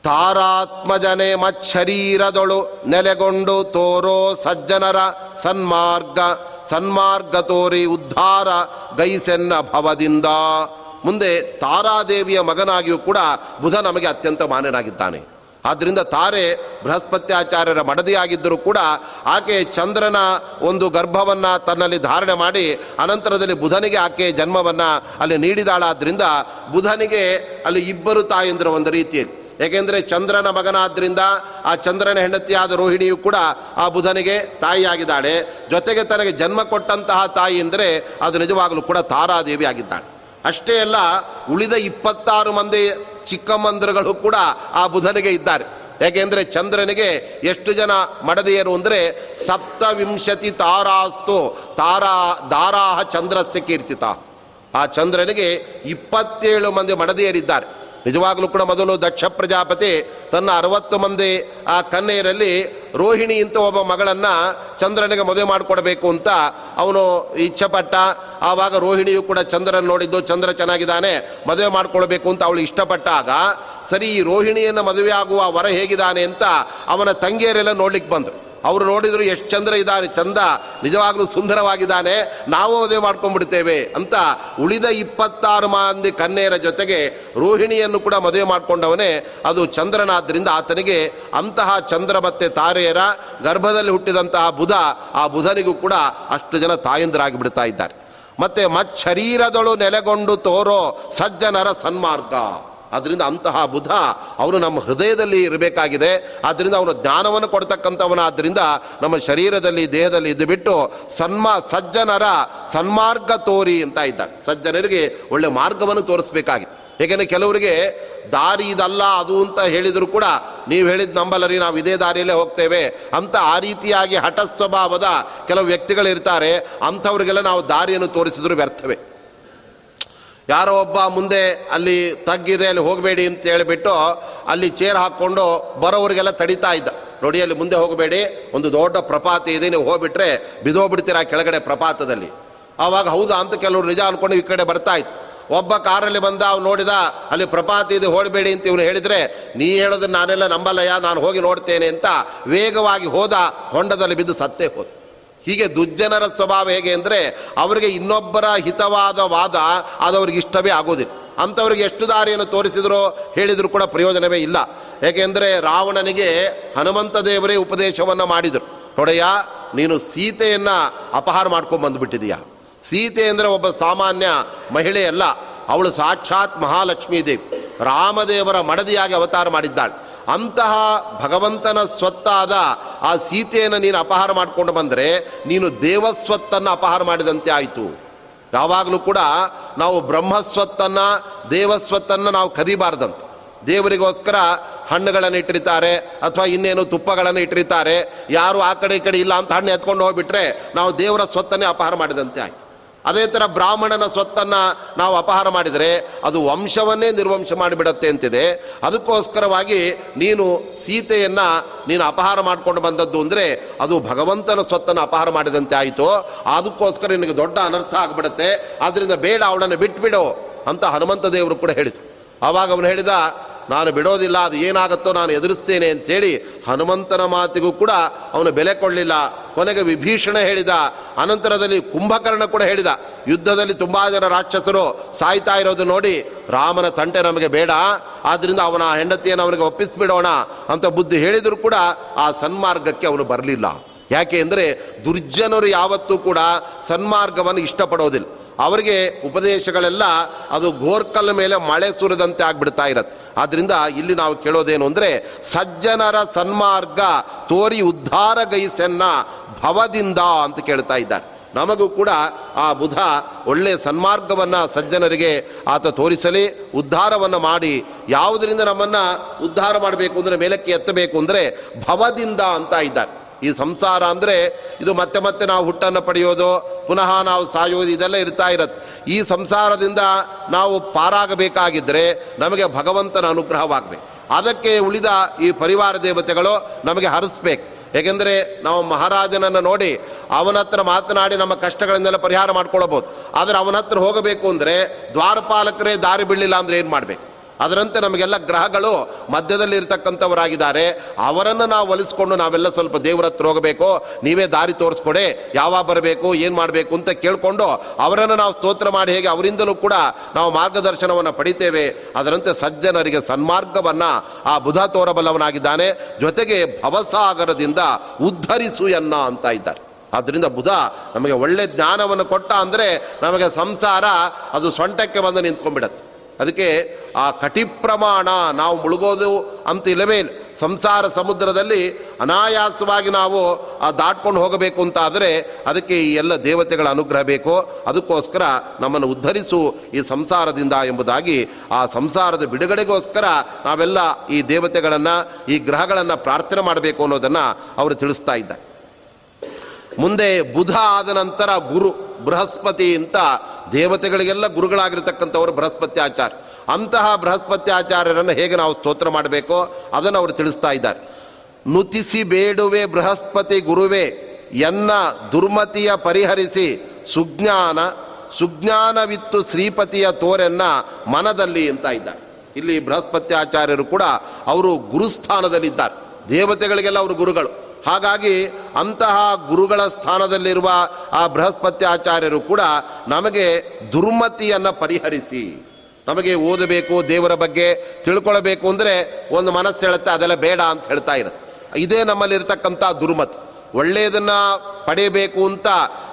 ತಾರಾತ್ಮಜನೆ ಮಚ್ಚರೀರದೊಳು ನೆಲೆಗೊಂಡು ತೋರೋ ಸಜ್ಜನರ ಸನ್ಮಾರ್ಗ ಸನ್ಮಾರ್ಗ ತೋರಿ ಉದ್ಧಾರ ಗೈಸೆನ್ನ ಭವದಿಂದ. ಮುಂದೆ ತಾರಾದೇವಿಯ ಮಗನಾಗಿಯೂ ಕೂಡ ಬುಧ ನಮಗೆ ಅತ್ಯಂತ ಮಾನ್ಯನಾಗಿದ್ದಾನೆ. ಆದ್ದರಿಂದ ತಾರೆ ಬೃಹಸ್ಪತ್ಯಾಚಾರ್ಯರ ಮಡದಿಯಾಗಿದ್ದರೂ ಕೂಡ ಆಕೆ ಚಂದ್ರನ ಒಂದು ಗರ್ಭವನ್ನು ತನ್ನಲ್ಲಿ ಧಾರಣೆ ಮಾಡಿ ಅನಂತರದಲ್ಲಿ ಬುಧನಿಗೆ ಆಕೆ ಜನ್ಮವನ್ನು ಅಲ್ಲಿ ನೀಡಿದಾಳಾದ್ದರಿಂದ ಬುಧನಿಗೆ ಅಲ್ಲಿ ಇಬ್ಬರು ತಾಯಂದಿರ ಒಂದು ರೀತಿಯಲ್ಲಿ ಏಕೆಂದರೆ ಚಂದ್ರನ ಮಗನಾದ್ದರಿಂದ ಆ ಚಂದ್ರನ ಹೆಂಡತಿಯಾದ ರೋಹಿಣಿಯು ಕೂಡ ಆ ಬುಧನಿಗೆ ತಾಯಿಯಾಗಿದ್ದಾಳೆ. ಜೊತೆಗೆ ತನಗೆ ಜನ್ಮ ಕೊಟ್ಟಂತಹ ತಾಯಿ ಎಂದರೆ ಅದು ನಿಜವಾಗಲೂ ಕೂಡ ತಾರಾದೇವಿ ಆಗಿದ್ದಾಳೆ. ಅಷ್ಟೇ ಅಲ್ಲ, ಉಳಿದ ಇಪ್ಪತ್ತಾರು ಮಂದಿ ಚಿಕ್ಕಮ್ಮಂದಿರುಗಳು ಕೂಡ ಆ ಬುಧನಿಗೆ ಇದ್ದಾರೆ. ಯಾಕೆಂದರೆ ಚಂದ್ರನಿಗೆ ಎಷ್ಟು ಜನ ಮಡದಿಯರು ಅಂದರೆ ಸಪ್ತವಿಂಶತಿ ತಾರಾಸ್ತು, ತಾರಾ, ದಾರಾಹ ಚಂದ್ರಸ್ಯ ಕೀರ್ತಿತ. ಆ ಚಂದ್ರನಿಗೆ ಇಪ್ಪತ್ತೇಳು ಮಂದಿ ಮಡದಿಯರಿದ್ದಾರೆ. ನಿಜವಾಗಲೂ ಕೂಡ ಮೊದಲು ದಕ್ಷ ಪ್ರಜಾಪತಿ ತನ್ನ ಅರವತ್ತು ಮಂದಿ ಆ ಕನ್ನೆಯರಲ್ಲಿ ರೋಹಿಣಿ ಅಂತ ಒಬ್ಬ ಮಗಳನ್ನು ಚಂದ್ರನಿಗೆ ಮದುವೆ ಮಾಡಿಕೊಡಬೇಕು ಅಂತ ಅವನು ಇಚ್ಛೆಪಟ್ಟ. ಆವಾಗ ರೋಹಿಣಿಯು ಕೂಡ ಚಂದ್ರನ ನೋಡಿದ್ದು, ಚಂದ್ರ ಚೆನ್ನಾಗಿದ್ದಾನೆ, ಮದುವೆ ಮಾಡಿಕೊಳ್ಬೇಕು ಅಂತ ಅವಳು ಇಷ್ಟಪಟ್ಟಾಗ ಸರಿ, ಈ ರೋಹಿಣಿಯನ್ನು ಮದುವೆ ಆಗುವ ವರ ಹೇಗಿದ್ದಾನೆ ಅಂತ ಅವನ ತಂಗಿಯರೆಲ್ಲ ನೋಡ್ಲಿಕ್ಕೆ ಬಂದರು. ಅವರು ನೋಡಿದರು ಎಷ್ಟು ಚಂದ್ರ ಇದ್ದಾನೆ, ಚಂದ, ನಿಜವಾಗ್ಲೂ ಸುಂದರವಾಗಿದ್ದಾನೆ, ನಾವು ಮದುವೆ ಮಾಡ್ಕೊಂಡ್ಬಿಡ್ತೇವೆ ಅಂತ ಉಳಿದ ಇಪ್ಪತ್ತಾರು ಮಂದಿ ಕನ್ಯೆಯರ ಜೊತೆಗೆ ರೋಹಿಣಿಯನ್ನು ಕೂಡ ಮದುವೆ ಮಾಡಿಕೊಂಡವನೇ ಅದು ಚಂದ್ರನಾದ್ದರಿಂದ ಆತನಿಗೆ ಅಂತಹ ಚಂದ್ರ ಮತ್ತು ತಾರೆಯರ ಗರ್ಭದಲ್ಲಿ ಹುಟ್ಟಿದಂತಹ ಬುಧ, ಆ ಬುಧನಿಗೂ ಕೂಡ ಅಷ್ಟು ಜನ ತಾಯಂದರಾಗಿ ಬಿಡ್ತಾ ಇದ್ದಾರೆ. ಮತ್ತೆ ಮಚ್ಚರೀರದಳು ನೆಲೆಗೊಂಡು ತೋರೋ ಸಜ್ಜನರ ಸನ್ಮಾರ್ಗ. ಅದರಿಂದ ಅಂತಹ ಬುಧ ಅವನು ನಮ್ಮ ಹೃದಯದಲ್ಲಿ ಇರಬೇಕಾಗಿದೆ. ಆದ್ದರಿಂದ ಅವನು ಜ್ಞಾನವನ್ನು ಕೊಡ್ತಕ್ಕಂಥವನಾದ್ದರಿಂದ ನಮ್ಮ ಶರೀರದಲ್ಲಿ, ದೇಹದಲ್ಲಿ ಇದ್ದು ಬಿಟ್ಟು ಸನ್ಮ ಸಜ್ಜನರ ಸನ್ಮಾರ್ಗ ತೋರಿ ಅಂತ ಇದ್ದ ಸಜ್ಜನರಿಗೆ ಒಳ್ಳೆ ಮಾರ್ಗವನ್ನು ತೋರಿಸ್ಬೇಕಾಗಿತ್ತು ಏಕೆಂದರೆ ಕೆಲವರಿಗೆ ದಾರಿ ಇದಲ್ಲ, ಅದು ಅಂತ ಹೇಳಿದರೂ ಕೂಡ ನೀವು ಹೇಳಿದ ನಂಬಲರಿ ನಾವು ಇದೇ ದಾರಿಯಲ್ಲೇ ಹೋಗ್ತೇವೆ ಅಂತ ಆ ರೀತಿಯಾಗಿ ಹಠ ಸ್ವಭಾವದ ಕೆಲವು ವ್ಯಕ್ತಿಗಳಿರ್ತಾರೆ. ಅಂಥವ್ರಿಗೆಲ್ಲ ನಾವು ದಾರಿಯನ್ನು ತೋರಿಸಿದ್ರು ವ್ಯರ್ಥವೇ. ಯಾರೋ ಒಬ್ಬ ಮುಂದೆ ಅಲ್ಲಿ ತಗ್ಗಿದೆ, ಅಲ್ಲಿ ಹೋಗಬೇಡಿ ಅಂತ ಹೇಳಿಬಿಟ್ಟು ಅಲ್ಲಿ ಚೇರ್ ಹಾಕ್ಕೊಂಡು ಬರೋವರಿಗೆಲ್ಲ ತಡಿತಾ ಇದ್ದ. ನೋಡಿ, ಅಲ್ಲಿ ಮುಂದೆ ಹೋಗಬೇಡಿ, ಒಂದು ದೊಡ್ಡ ಪ್ರಪಾತ ಇದೆ, ನೀವು ಹೋಗ್ಬಿಟ್ರೆ ಬಿದೋಗ್ಬಿಡ್ತೀರಾ ಕೆಳಗಡೆ ಪ್ರಪಾತದಲ್ಲಿ. ಆವಾಗ ಹೌದಾ ಅಂತ ಕೆಲವರು ನಿಜ ಅನ್ಕೊಂಡು ಈ ಕಡೆ ಬರ್ತಾ ಇತ್ತು. ಒಬ್ಬ ಕಾರಲ್ಲಿ ಬಂದ, ಅವ್ನು ನೋಡಿದ, ಅಲ್ಲಿ ಪ್ರಪಾತ ಇದೆ ಹೋಡಬೇಡಿ ಅಂತ ಇವನು ಹೇಳಿದರೆ, ನೀ ಹೇಳೋದನ್ನ ನಾನೆಲ್ಲ ನಂಬಲ್ಲಯ್ಯ, ನಾನು ಹೋಗಿ ನೋಡ್ತೇನೆ ಅಂತ ವೇಗವಾಗಿ ಹೋದ, ಹೊಂಡದಲ್ಲಿ ಬಿದ್ದು ಸತ್ತೇ ಹೋದ. ಹೀಗೆ ದುರ್ಜನರ ಸ್ವಭಾವ ಹೇಗೆ ಅಂದರೆ ಅವರಿಗೆ ಇನ್ನೊಬ್ಬರ ಹಿತವಾದ ವಾದ ಅದು ಅವ್ರಿಗೆ ಇಷ್ಟವೇ ಆಗೋದಿಲ್ಲ. ಅಂಥವ್ರಿಗೆ ಎಷ್ಟು ದಾರಿಯನ್ನು ತೋರಿಸಿದ್ರು ಹೇಳಿದರೂ ಕೂಡ ಪ್ರಯೋಜನವೇ ಇಲ್ಲ. ಏಕೆಂದರೆ ರಾವಣನಿಗೆ ಹನುಮಂತ ದೇವರೇ ಉಪದೇಶವನ್ನು ಮಾಡಿದರು. ನೋಡಯ್ಯ, ನೀನು ಸೀತೆಯನ್ನು ಅಪಹಾರ ಮಾಡ್ಕೊಂಡು ಬಂದುಬಿಟ್ಟಿದೀಯ. ಸೀತೆ ಅಂದರೆ ಒಬ್ಬ ಸಾಮಾನ್ಯ ಮಹಿಳೆಯಲ್ಲ ಅವಳು ಸಾಕ್ಷಾತ್ ಮಹಾಲಕ್ಷ್ಮೀ ದೇವಿ. ರಾಮದೇವರ ಮಡದಿಯಾಗಿ ಅವತಾರ ಮಾಡಿದ್ದಾಳೆ. ಅಂತಹ ಭಗವಂತನ ಸ್ವತ್ತಾದ ಆ ಸೀತೆಯನ್ನು ನೀನು ಅಪಹಾರ ಮಾಡಿಕೊಂಡು ಬಂದರೆ ನೀನು ದೇವಸ್ವತ್ತನ್ನು ಅಪಹಾರ ಮಾಡಿದಂತೆ ಆಯಿತು. ಯಾವಾಗಲೂ ಕೂಡ ನಾವು ಬ್ರಹ್ಮಸ್ವತ್ತನ್ನು, ದೇವಸ್ವತ್ತನ್ನು ನಾವು ಕದಿಬಾರ್ದಂತೆ. ದೇವರಿಗೋಸ್ಕರ ಹಣ್ಣುಗಳನ್ನು ಇಟ್ಟಿರ್ತಾರೆ ಅಥವಾ ಇನ್ನೇನು ತುಪ್ಪಗಳನ್ನು ಇಟ್ಟಿರ್ತಾರೆ. ಯಾರು ಆ ಕಡೆ ಈ ಕಡೆ ಇಲ್ಲ ಅಂತ ಹಣ್ಣು ಎತ್ಕೊಂಡು ಹೋಗ್ಬಿಟ್ರೆ ನಾವು ದೇವರ ಸ್ವತ್ತನ್ನೇ ಅಪಹಾರ ಮಾಡಿದಂತೆ ಆಯಿತು. ಅದೇ ಥರ ಬ್ರಾಹ್ಮಣನ ಸ್ವತ್ತನ್ನು ನಾವು ಅಪಹಾರ ಮಾಡಿದರೆ ಅದು ವಂಶವನ್ನೇ ನಿರ್ವಂಶ ಮಾಡಿಬಿಡತ್ತೆ ಅಂತಿದೆ. ಅದಕ್ಕೋಸ್ಕರವಾಗಿ ನೀನು ಸೀತೆಯನ್ನು ನೀನು ಅಪಹಾರ ಮಾಡಿಕೊಂಡು ಬಂದದ್ದು ಅಂದರೆ ಅದು ಭಗವಂತನ ಸ್ವತ್ತನ್ನು ಅಪಹಾರ ಮಾಡಿದಂತೆ ಆಯಿತು. ಅದಕ್ಕೋಸ್ಕರ ನಿನಗೆ ದೊಡ್ಡ ಅನರ್ಥ ಆಗಿಬಿಡುತ್ತೆ. ಆದ್ದರಿಂದ ಬೇಡ ಅವಳನ್ನು ಬಿಟ್ಬಿಡು ಅಂತ ಹನುಮಂತ ದೇವರು ಕೂಡ ಹೇಳಿದರು. ಆವಾಗ ಅವನು ಹೇಳಿದ ನಾನು ಬಿಡೋದಿಲ್ಲ, ಅದು ಏನಾಗುತ್ತೋ ನಾನು ಎದುರಿಸ್ತೇನೆ ಅಂಥೇಳಿ ಹನುಮಂತನ ಮಾತಿಗೂ ಕೂಡ ಅವನು ಬೆಲೆ ಕೊಡಲಿಲ್ಲ. ಕೊನೆಗೆ ವಿಭೀಷಣ ಹೇಳಿದ, ಅನಂತರದಲ್ಲಿ ಕುಂಭಕರ್ಣ ಕೂಡ ಹೇಳಿದ. ಯುದ್ಧದಲ್ಲಿ ತುಂಬ ಜನ ರಾಕ್ಷಸರು ಸಾಯ್ತಾ ಇರೋದು ನೋಡಿ ರಾಮನ ತಂಟೆ ನಮಗೆ ಬೇಡ ಆದ್ದರಿಂದ ಅವನ ಹೆಂಡತಿಯನ್ನು ಅವನಿಗೆ ಒಪ್ಪಿಸಿಬಿಡೋಣ ಅಂತ ಬುದ್ಧಿ ಹೇಳಿದರೂ ಕೂಡ ಆ ಸನ್ಮಾರ್ಗಕ್ಕೆ ಅವನು ಬರಲಿಲ್ಲ. ಯಾಕೆ ಅಂದರೆ ದುರ್ಜನರು ಯಾವತ್ತೂ ಕೂಡ ಸನ್ಮಾರ್ಗವನ್ನು ಇಷ್ಟಪಡೋದಿಲ್ಲ. ಅವರಿಗೆ ಉಪದೇಶಗಳೆಲ್ಲ ಅದು ಗೋರ್ಕಲ್ ಮೇಲೆ ಮಳೆ ಸುರಿದಂತೆ ಆಗ್ಬಿಡ್ತಾ ಇರತ್ತೆ. ಆದ್ದರಿಂದ ಇಲ್ಲಿ ನಾವು ಕೇಳೋದೇನು ಅಂದರೆ, ಸಜ್ಜನರ ಸನ್ಮಾರ್ಗ ತೋರಿ ಉದ್ಧಾರ ಗೈಸನ್ನ ಭವದಿಂದ ಅಂತ ಕೇಳ್ತಾ ಇದ್ದಾರೆ. ನಮಗೂ ಕೂಡ ಆ ಬುಧ ಒಳ್ಳೆಯ ಸನ್ಮಾರ್ಗವನ್ನು ಸಜ್ಜನರಿಗೆ ಆತ ತೋರಿಸಲಿ, ಉದ್ಧಾರವನ್ನು ಮಾಡಿ. ಯಾವುದರಿಂದ ನಮ್ಮನ್ನು ಉದ್ಧಾರ ಮಾಡಬೇಕು ಅಂದರೆ, ಮೇಲಕ್ಕೆ ಎತ್ತಬೇಕು ಅಂದರೆ ಭವದಿಂದ ಅಂತ ಇದ್ದಾರೆ. ಈ ಸಂಸಾರ ಅಂದರೆ ಇದು ಮತ್ತೆ ಮತ್ತೆ ನಾವು ಹುಟ್ಟನ್ನು ಪಡೆಯೋದು, ಪುನಃ ನಾವು ಸಾಯೋದು ಇದೆಲ್ಲ ಇರ್ತಾ ಇರತ್ತೆ. ಈ ಸಂಸಾರದಿಂದ ನಾವು ಪಾರಾಗಬೇಕಾಗಿದ್ದರೆ ನಮಗೆ ಭಗವಂತನ ಅನುಗ್ರಹವಾಗಬೇಕು. ಅದಕ್ಕೆ ಉಳಿದ ಈ ಪರಿವಾರ ದೇವತೆಗಳು ನಮಗೆ ಹರಿಸ್ಬೇಕು. ಏಕೆಂದರೆ ನಾವು ಮಹಾರಾಜನನ್ನು ನೋಡಿ ಅವನ ಹತ್ರ ಮಾತನಾಡಿ ನಮ್ಮ ಕಷ್ಟಗಳನ್ನೆಲ್ಲ ಪರಿಹಾರ ಮಾಡ್ಕೊಳ್ಬೋದು. ಆದರೆ ಅವನ ಹತ್ರ ಹೋಗಬೇಕು ಅಂದರೆ ದ್ವಾರಪಾಲಕರೇ ದಾರಿ ಬಿಡಲಿಲ್ಲ ಅಂದರೆ ಏನು ಮಾಡಬೇಕು? ಅದರಂತೆ ನಮಗೆಲ್ಲ ಗ್ರಹಗಳು ಮಧ್ಯದಲ್ಲಿ ಇರ್ತಕ್ಕಂಥವರಾಗಿದ್ದಾರೆ ಅವರನ್ನು ನಾವು ಒಲಿಸ್ಕೊಂಡು ನಾವೆಲ್ಲ ಸ್ವಲ್ಪ ದೇವರ ಹತ್ರ ಹೋಗಬೇಕು. ನೀವೇ ದಾರಿ ತೋರಿಸ್ಕೊಡೆ. ಯಾವಾಗ ಬರಬೇಕು, ಏನು ಮಾಡಬೇಕು ಅಂತ ಕೇಳಿಕೊಂಡು ಅವರನ್ನು ನಾವು ಸ್ತೋತ್ರ ಮಾಡಿ ಹೇಗೆ ಅವರಿಂದಲೂ ಕೂಡ ನಾವು ಮಾರ್ಗದರ್ಶನವನ್ನು ಪಡಿತೇವೆ. ಅದರಂತೆ ಸಜ್ಜನರಿಗೆ ಸನ್ಮಾರ್ಗವನ್ನು ಆ ಬುಧ ತೋರಬಲ್ಲವನಾಗಿದ್ದಾನೆ. ಜೊತೆಗೆ ಭವಸಾಗರದಿಂದ ಉದ್ಧರಿಸು ಎನ್ನ ಅಂತ ಇದ್ದಾರೆ. ಆದ್ದರಿಂದ ಬುಧ ನಮಗೆ ಒಳ್ಳೆ ಜ್ಞಾನವನ್ನು ಕೊಟ್ಟ ಅಂದರೆ ನಮಗೆ ಸಂಸಾರ ಅದು ಸೊಂಟಕ್ಕೆ ಬಂದು ನಿಂತ್ಕೊಂಡ್ಬಿಡತ್ತೆ. ಅದಕ್ಕೆ ಆ ಕಟಿ ಪ್ರಮಾಣ ನಾವು ಮುಳುಗೋದು ಅಂತ ಇಲ್ಲವೇ? ಇಲ್ಲ ಸಂಸಾರ ಸಮುದ್ರದಲ್ಲಿ ಅನಾಯಾಸವಾಗಿ ನಾವು ಆ ದಾಟ್ಕೊಂಡು ಹೋಗಬೇಕು ಅಂತ ಆದರೆ ಅದಕ್ಕೆ ಈ ಎಲ್ಲ ದೇವತೆಗಳ ಅನುಗ್ರಹ ಬೇಕು? ಅದಕ್ಕೋಸ್ಕರ ನಮ್ಮನ್ನು ಉದ್ಧರಿಸು ಈ ಸಂಸಾರದಿಂದ ಎಂಬುದಾಗಿ ಆ ಸಂಸಾರದ ಬಿಡುಗಡೆಗೋಸ್ಕರ ನಾವೆಲ್ಲ ಈ ದೇವತೆಗಳನ್ನು, ಈ ಗ್ರಹಗಳನ್ನು ಪ್ರಾರ್ಥನೆ ಮಾಡಬೇಕು ಅನ್ನೋದನ್ನು ಅವರು ತಿಳಿಸ್ತಾ ಇದ್ದಾರೆ. ಮುಂದೆ ಬುಧ ಆದ ನಂತರ ಗುರು, ಬೃಹಸ್ಪತಿ ಅಂತ ದೇವತೆಗಳಿಗೆಲ್ಲ ಗುರುಗಳಾಗಿರ್ತಕ್ಕಂಥವರು ಆಚಾರ್ಯ. ಅಂತಹ ಬೃಹಸ್ಪತಿ ಆಚಾರ್ಯರನ್ನು ಹೇಗೆ ನಾವು ಸ್ತೋತ್ರ ಮಾಡಬೇಕೋ? ಅದನ್ನು ಅವರು ತಿಳಿಸ್ತಾ ಇದ್ದಾರೆ. ನುತಿಸಿ ಬೇಡುವೆ ಬೃಹಸ್ಪತಿ ಗುರುವೇ, ಎನ್ನ ದುರ್ಮತಿಯ ಪರಿಹರಿಸಿ ಸುಜ್ಞಾನ, ಸುಜ್ಞಾನವಿತ್ತು ಶ್ರೀಪತಿಯ ತೋರೆನ್ನ ಮನದಲ್ಲಿ ಅಂತ ಇದ್ದಾರೆ. ಇಲ್ಲಿ ಬೃಹಸ್ಪತಿ ಆಚಾರ್ಯರು ಕೂಡ ಅವರು ಗುರುಸ್ಥಾನದಲ್ಲಿದ್ದಾರೆ. ದೇವತೆಗಳಿಗೆಲ್ಲ ಅವರು ಗುರುಗಳು. ಹಾಗಾಗಿ ಅಂತಹ ಗುರುಗಳ ಸ್ಥಾನದಲ್ಲಿರುವ ಆ ಬೃಹಸ್ಪತಿ ಆಚಾರ್ಯರು ಕೂಡ ನಮಗೆ ದುರ್ಮತಿಯನ್ನು ಪರಿಹರಿಸಿ, ನಮಗೆ ಓದಬೇಕು, ದೇವರ ಬಗ್ಗೆ ತಿಳ್ಕೊಳ್ಬೇಕು ಅಂದರೆ ಒಂದು ಮನಸ್ಸು ಹೇಳುತ್ತೆ, ಅದೆಲ್ಲ ಬೇಡ ಅಂತ ಹೇಳ್ತಾ ಇರುತ್ತೆ. ಇದೇ ನಮ್ಮಲ್ಲಿರ್ತಕ್ಕಂಥ ದುರ್ಮತಿ. ಒಳ್ಳೆಯದನ್ನು ಪಡೆಯಬೇಕು ಅಂತ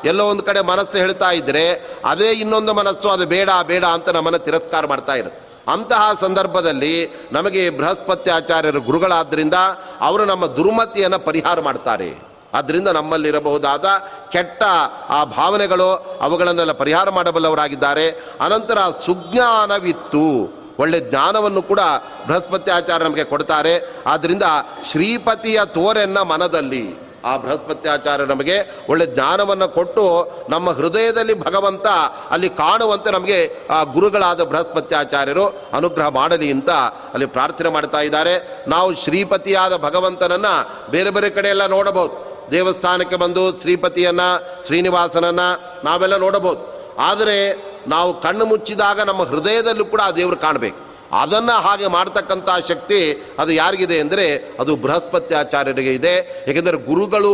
ಎಲ್ಲೋ ಒಂದು ಕಡೆ ಮನಸ್ಸು ಹೇಳ್ತಾ ಇದ್ದರೆ ಅದೇ ಇನ್ನೊಂದು ಮನಸ್ಸು, ಅದು ಬೇಡ ಬೇಡ ಅಂತ ನಮ್ಮನ್ನು ತಿರಸ್ಕಾರ ಮಾಡ್ತಾ ಇರುತ್ತೆ. ಅಂತಹ ಸಂದರ್ಭದಲ್ಲಿ ನಮಗೆ ಬೃಹಸ್ಪತಿ ಆಚಾರ್ಯರು ಗುರುಗಳಾದ್ದರಿಂದ ಅವರು ನಮ್ಮ ದುರ್ಮತಿಯನ್ನು ಪರಿಹಾರ ಮಾಡ್ತಾರೆ. ಆದ್ದರಿಂದ ನಮ್ಮಲ್ಲಿರಬಹುದಾದ ಕೆಟ್ಟ ಆ ಭಾವನೆಗಳು ಅವುಗಳನ್ನೆಲ್ಲ ಪರಿಹಾರ ಮಾಡಬಲ್ಲವರಾಗಿದ್ದಾರೆ. ಅನಂತರ ಸುಜ್ಞಾನವಿತ್ತು. ಒಳ್ಳೆ ಜ್ಞಾನವನ್ನು ಕೂಡ ಬೃಹಸ್ಪತಿ ಆಚಾರ್ಯ ನಮಗೆ ಕೊಡ್ತಾರೆ. ಆದ್ದರಿಂದ ಶ್ರೀಪತಿಯ ತೋರೆನ್ನ ಮನದಲ್ಲಿ ಆ ಬೃಹಸ್ಪತ್ಯಾಚಾರ್ಯ ನಮಗೆ ಒಳ್ಳೆ ಜ್ಞಾನವನ್ನು ಕೊಟ್ಟು ನಮ್ಮ ಹೃದಯದಲ್ಲಿ ಭಗವಂತ ಅಲ್ಲಿ ಕಾಣುವಂತೆ ನಮಗೆ ಆ ಗುರುಗಳಾದ ಬೃಹಸ್ಪತ್ಯಾಚಾರ್ಯರು ಅನುಗ್ರಹ ಮಾಡಲಿ ಅಂತ ಅಲ್ಲಿ ಪ್ರಾರ್ಥನೆ ಮಾಡ್ತಾ ಇದ್ದಾರೆ. ನಾವು ಶ್ರೀಪತಿಯಾದ ಭಗವಂತನನ್ನು ಬೇರೆ ಬೇರೆ ಕಡೆ ಎಲ್ಲ ನೋಡಬಹುದು. ದೇವಸ್ಥಾನಕ್ಕೆ ಬಂದು ಶ್ರೀಪತಿಯನ್ನು, ಶ್ರೀನಿವಾಸನನ್ನು ನಾವೆಲ್ಲ ನೋಡಬಹುದು. ಆದರೆ ನಾವು ಕಣ್ಣು ಮುಚ್ಚಿದಾಗ ನಮ್ಮ ಹೃದಯದಲ್ಲೂ ಕೂಡ ಆ ದೇವರು ಕಾಣಬೇಕು. ಅದನ್ನು ಹಾಗೆ ಮಾಡ್ತಕ್ಕಂಥ ಶಕ್ತಿ ಅದು ಯಾರಿಗಿದೆ ಅಂದರೆ ಅದು ಬೃಹಸ್ಪತ್ಯಾಚಾರ್ಯರಿಗೆ ಇದೆ. ಏಕೆಂದರೆ ಗುರುಗಳು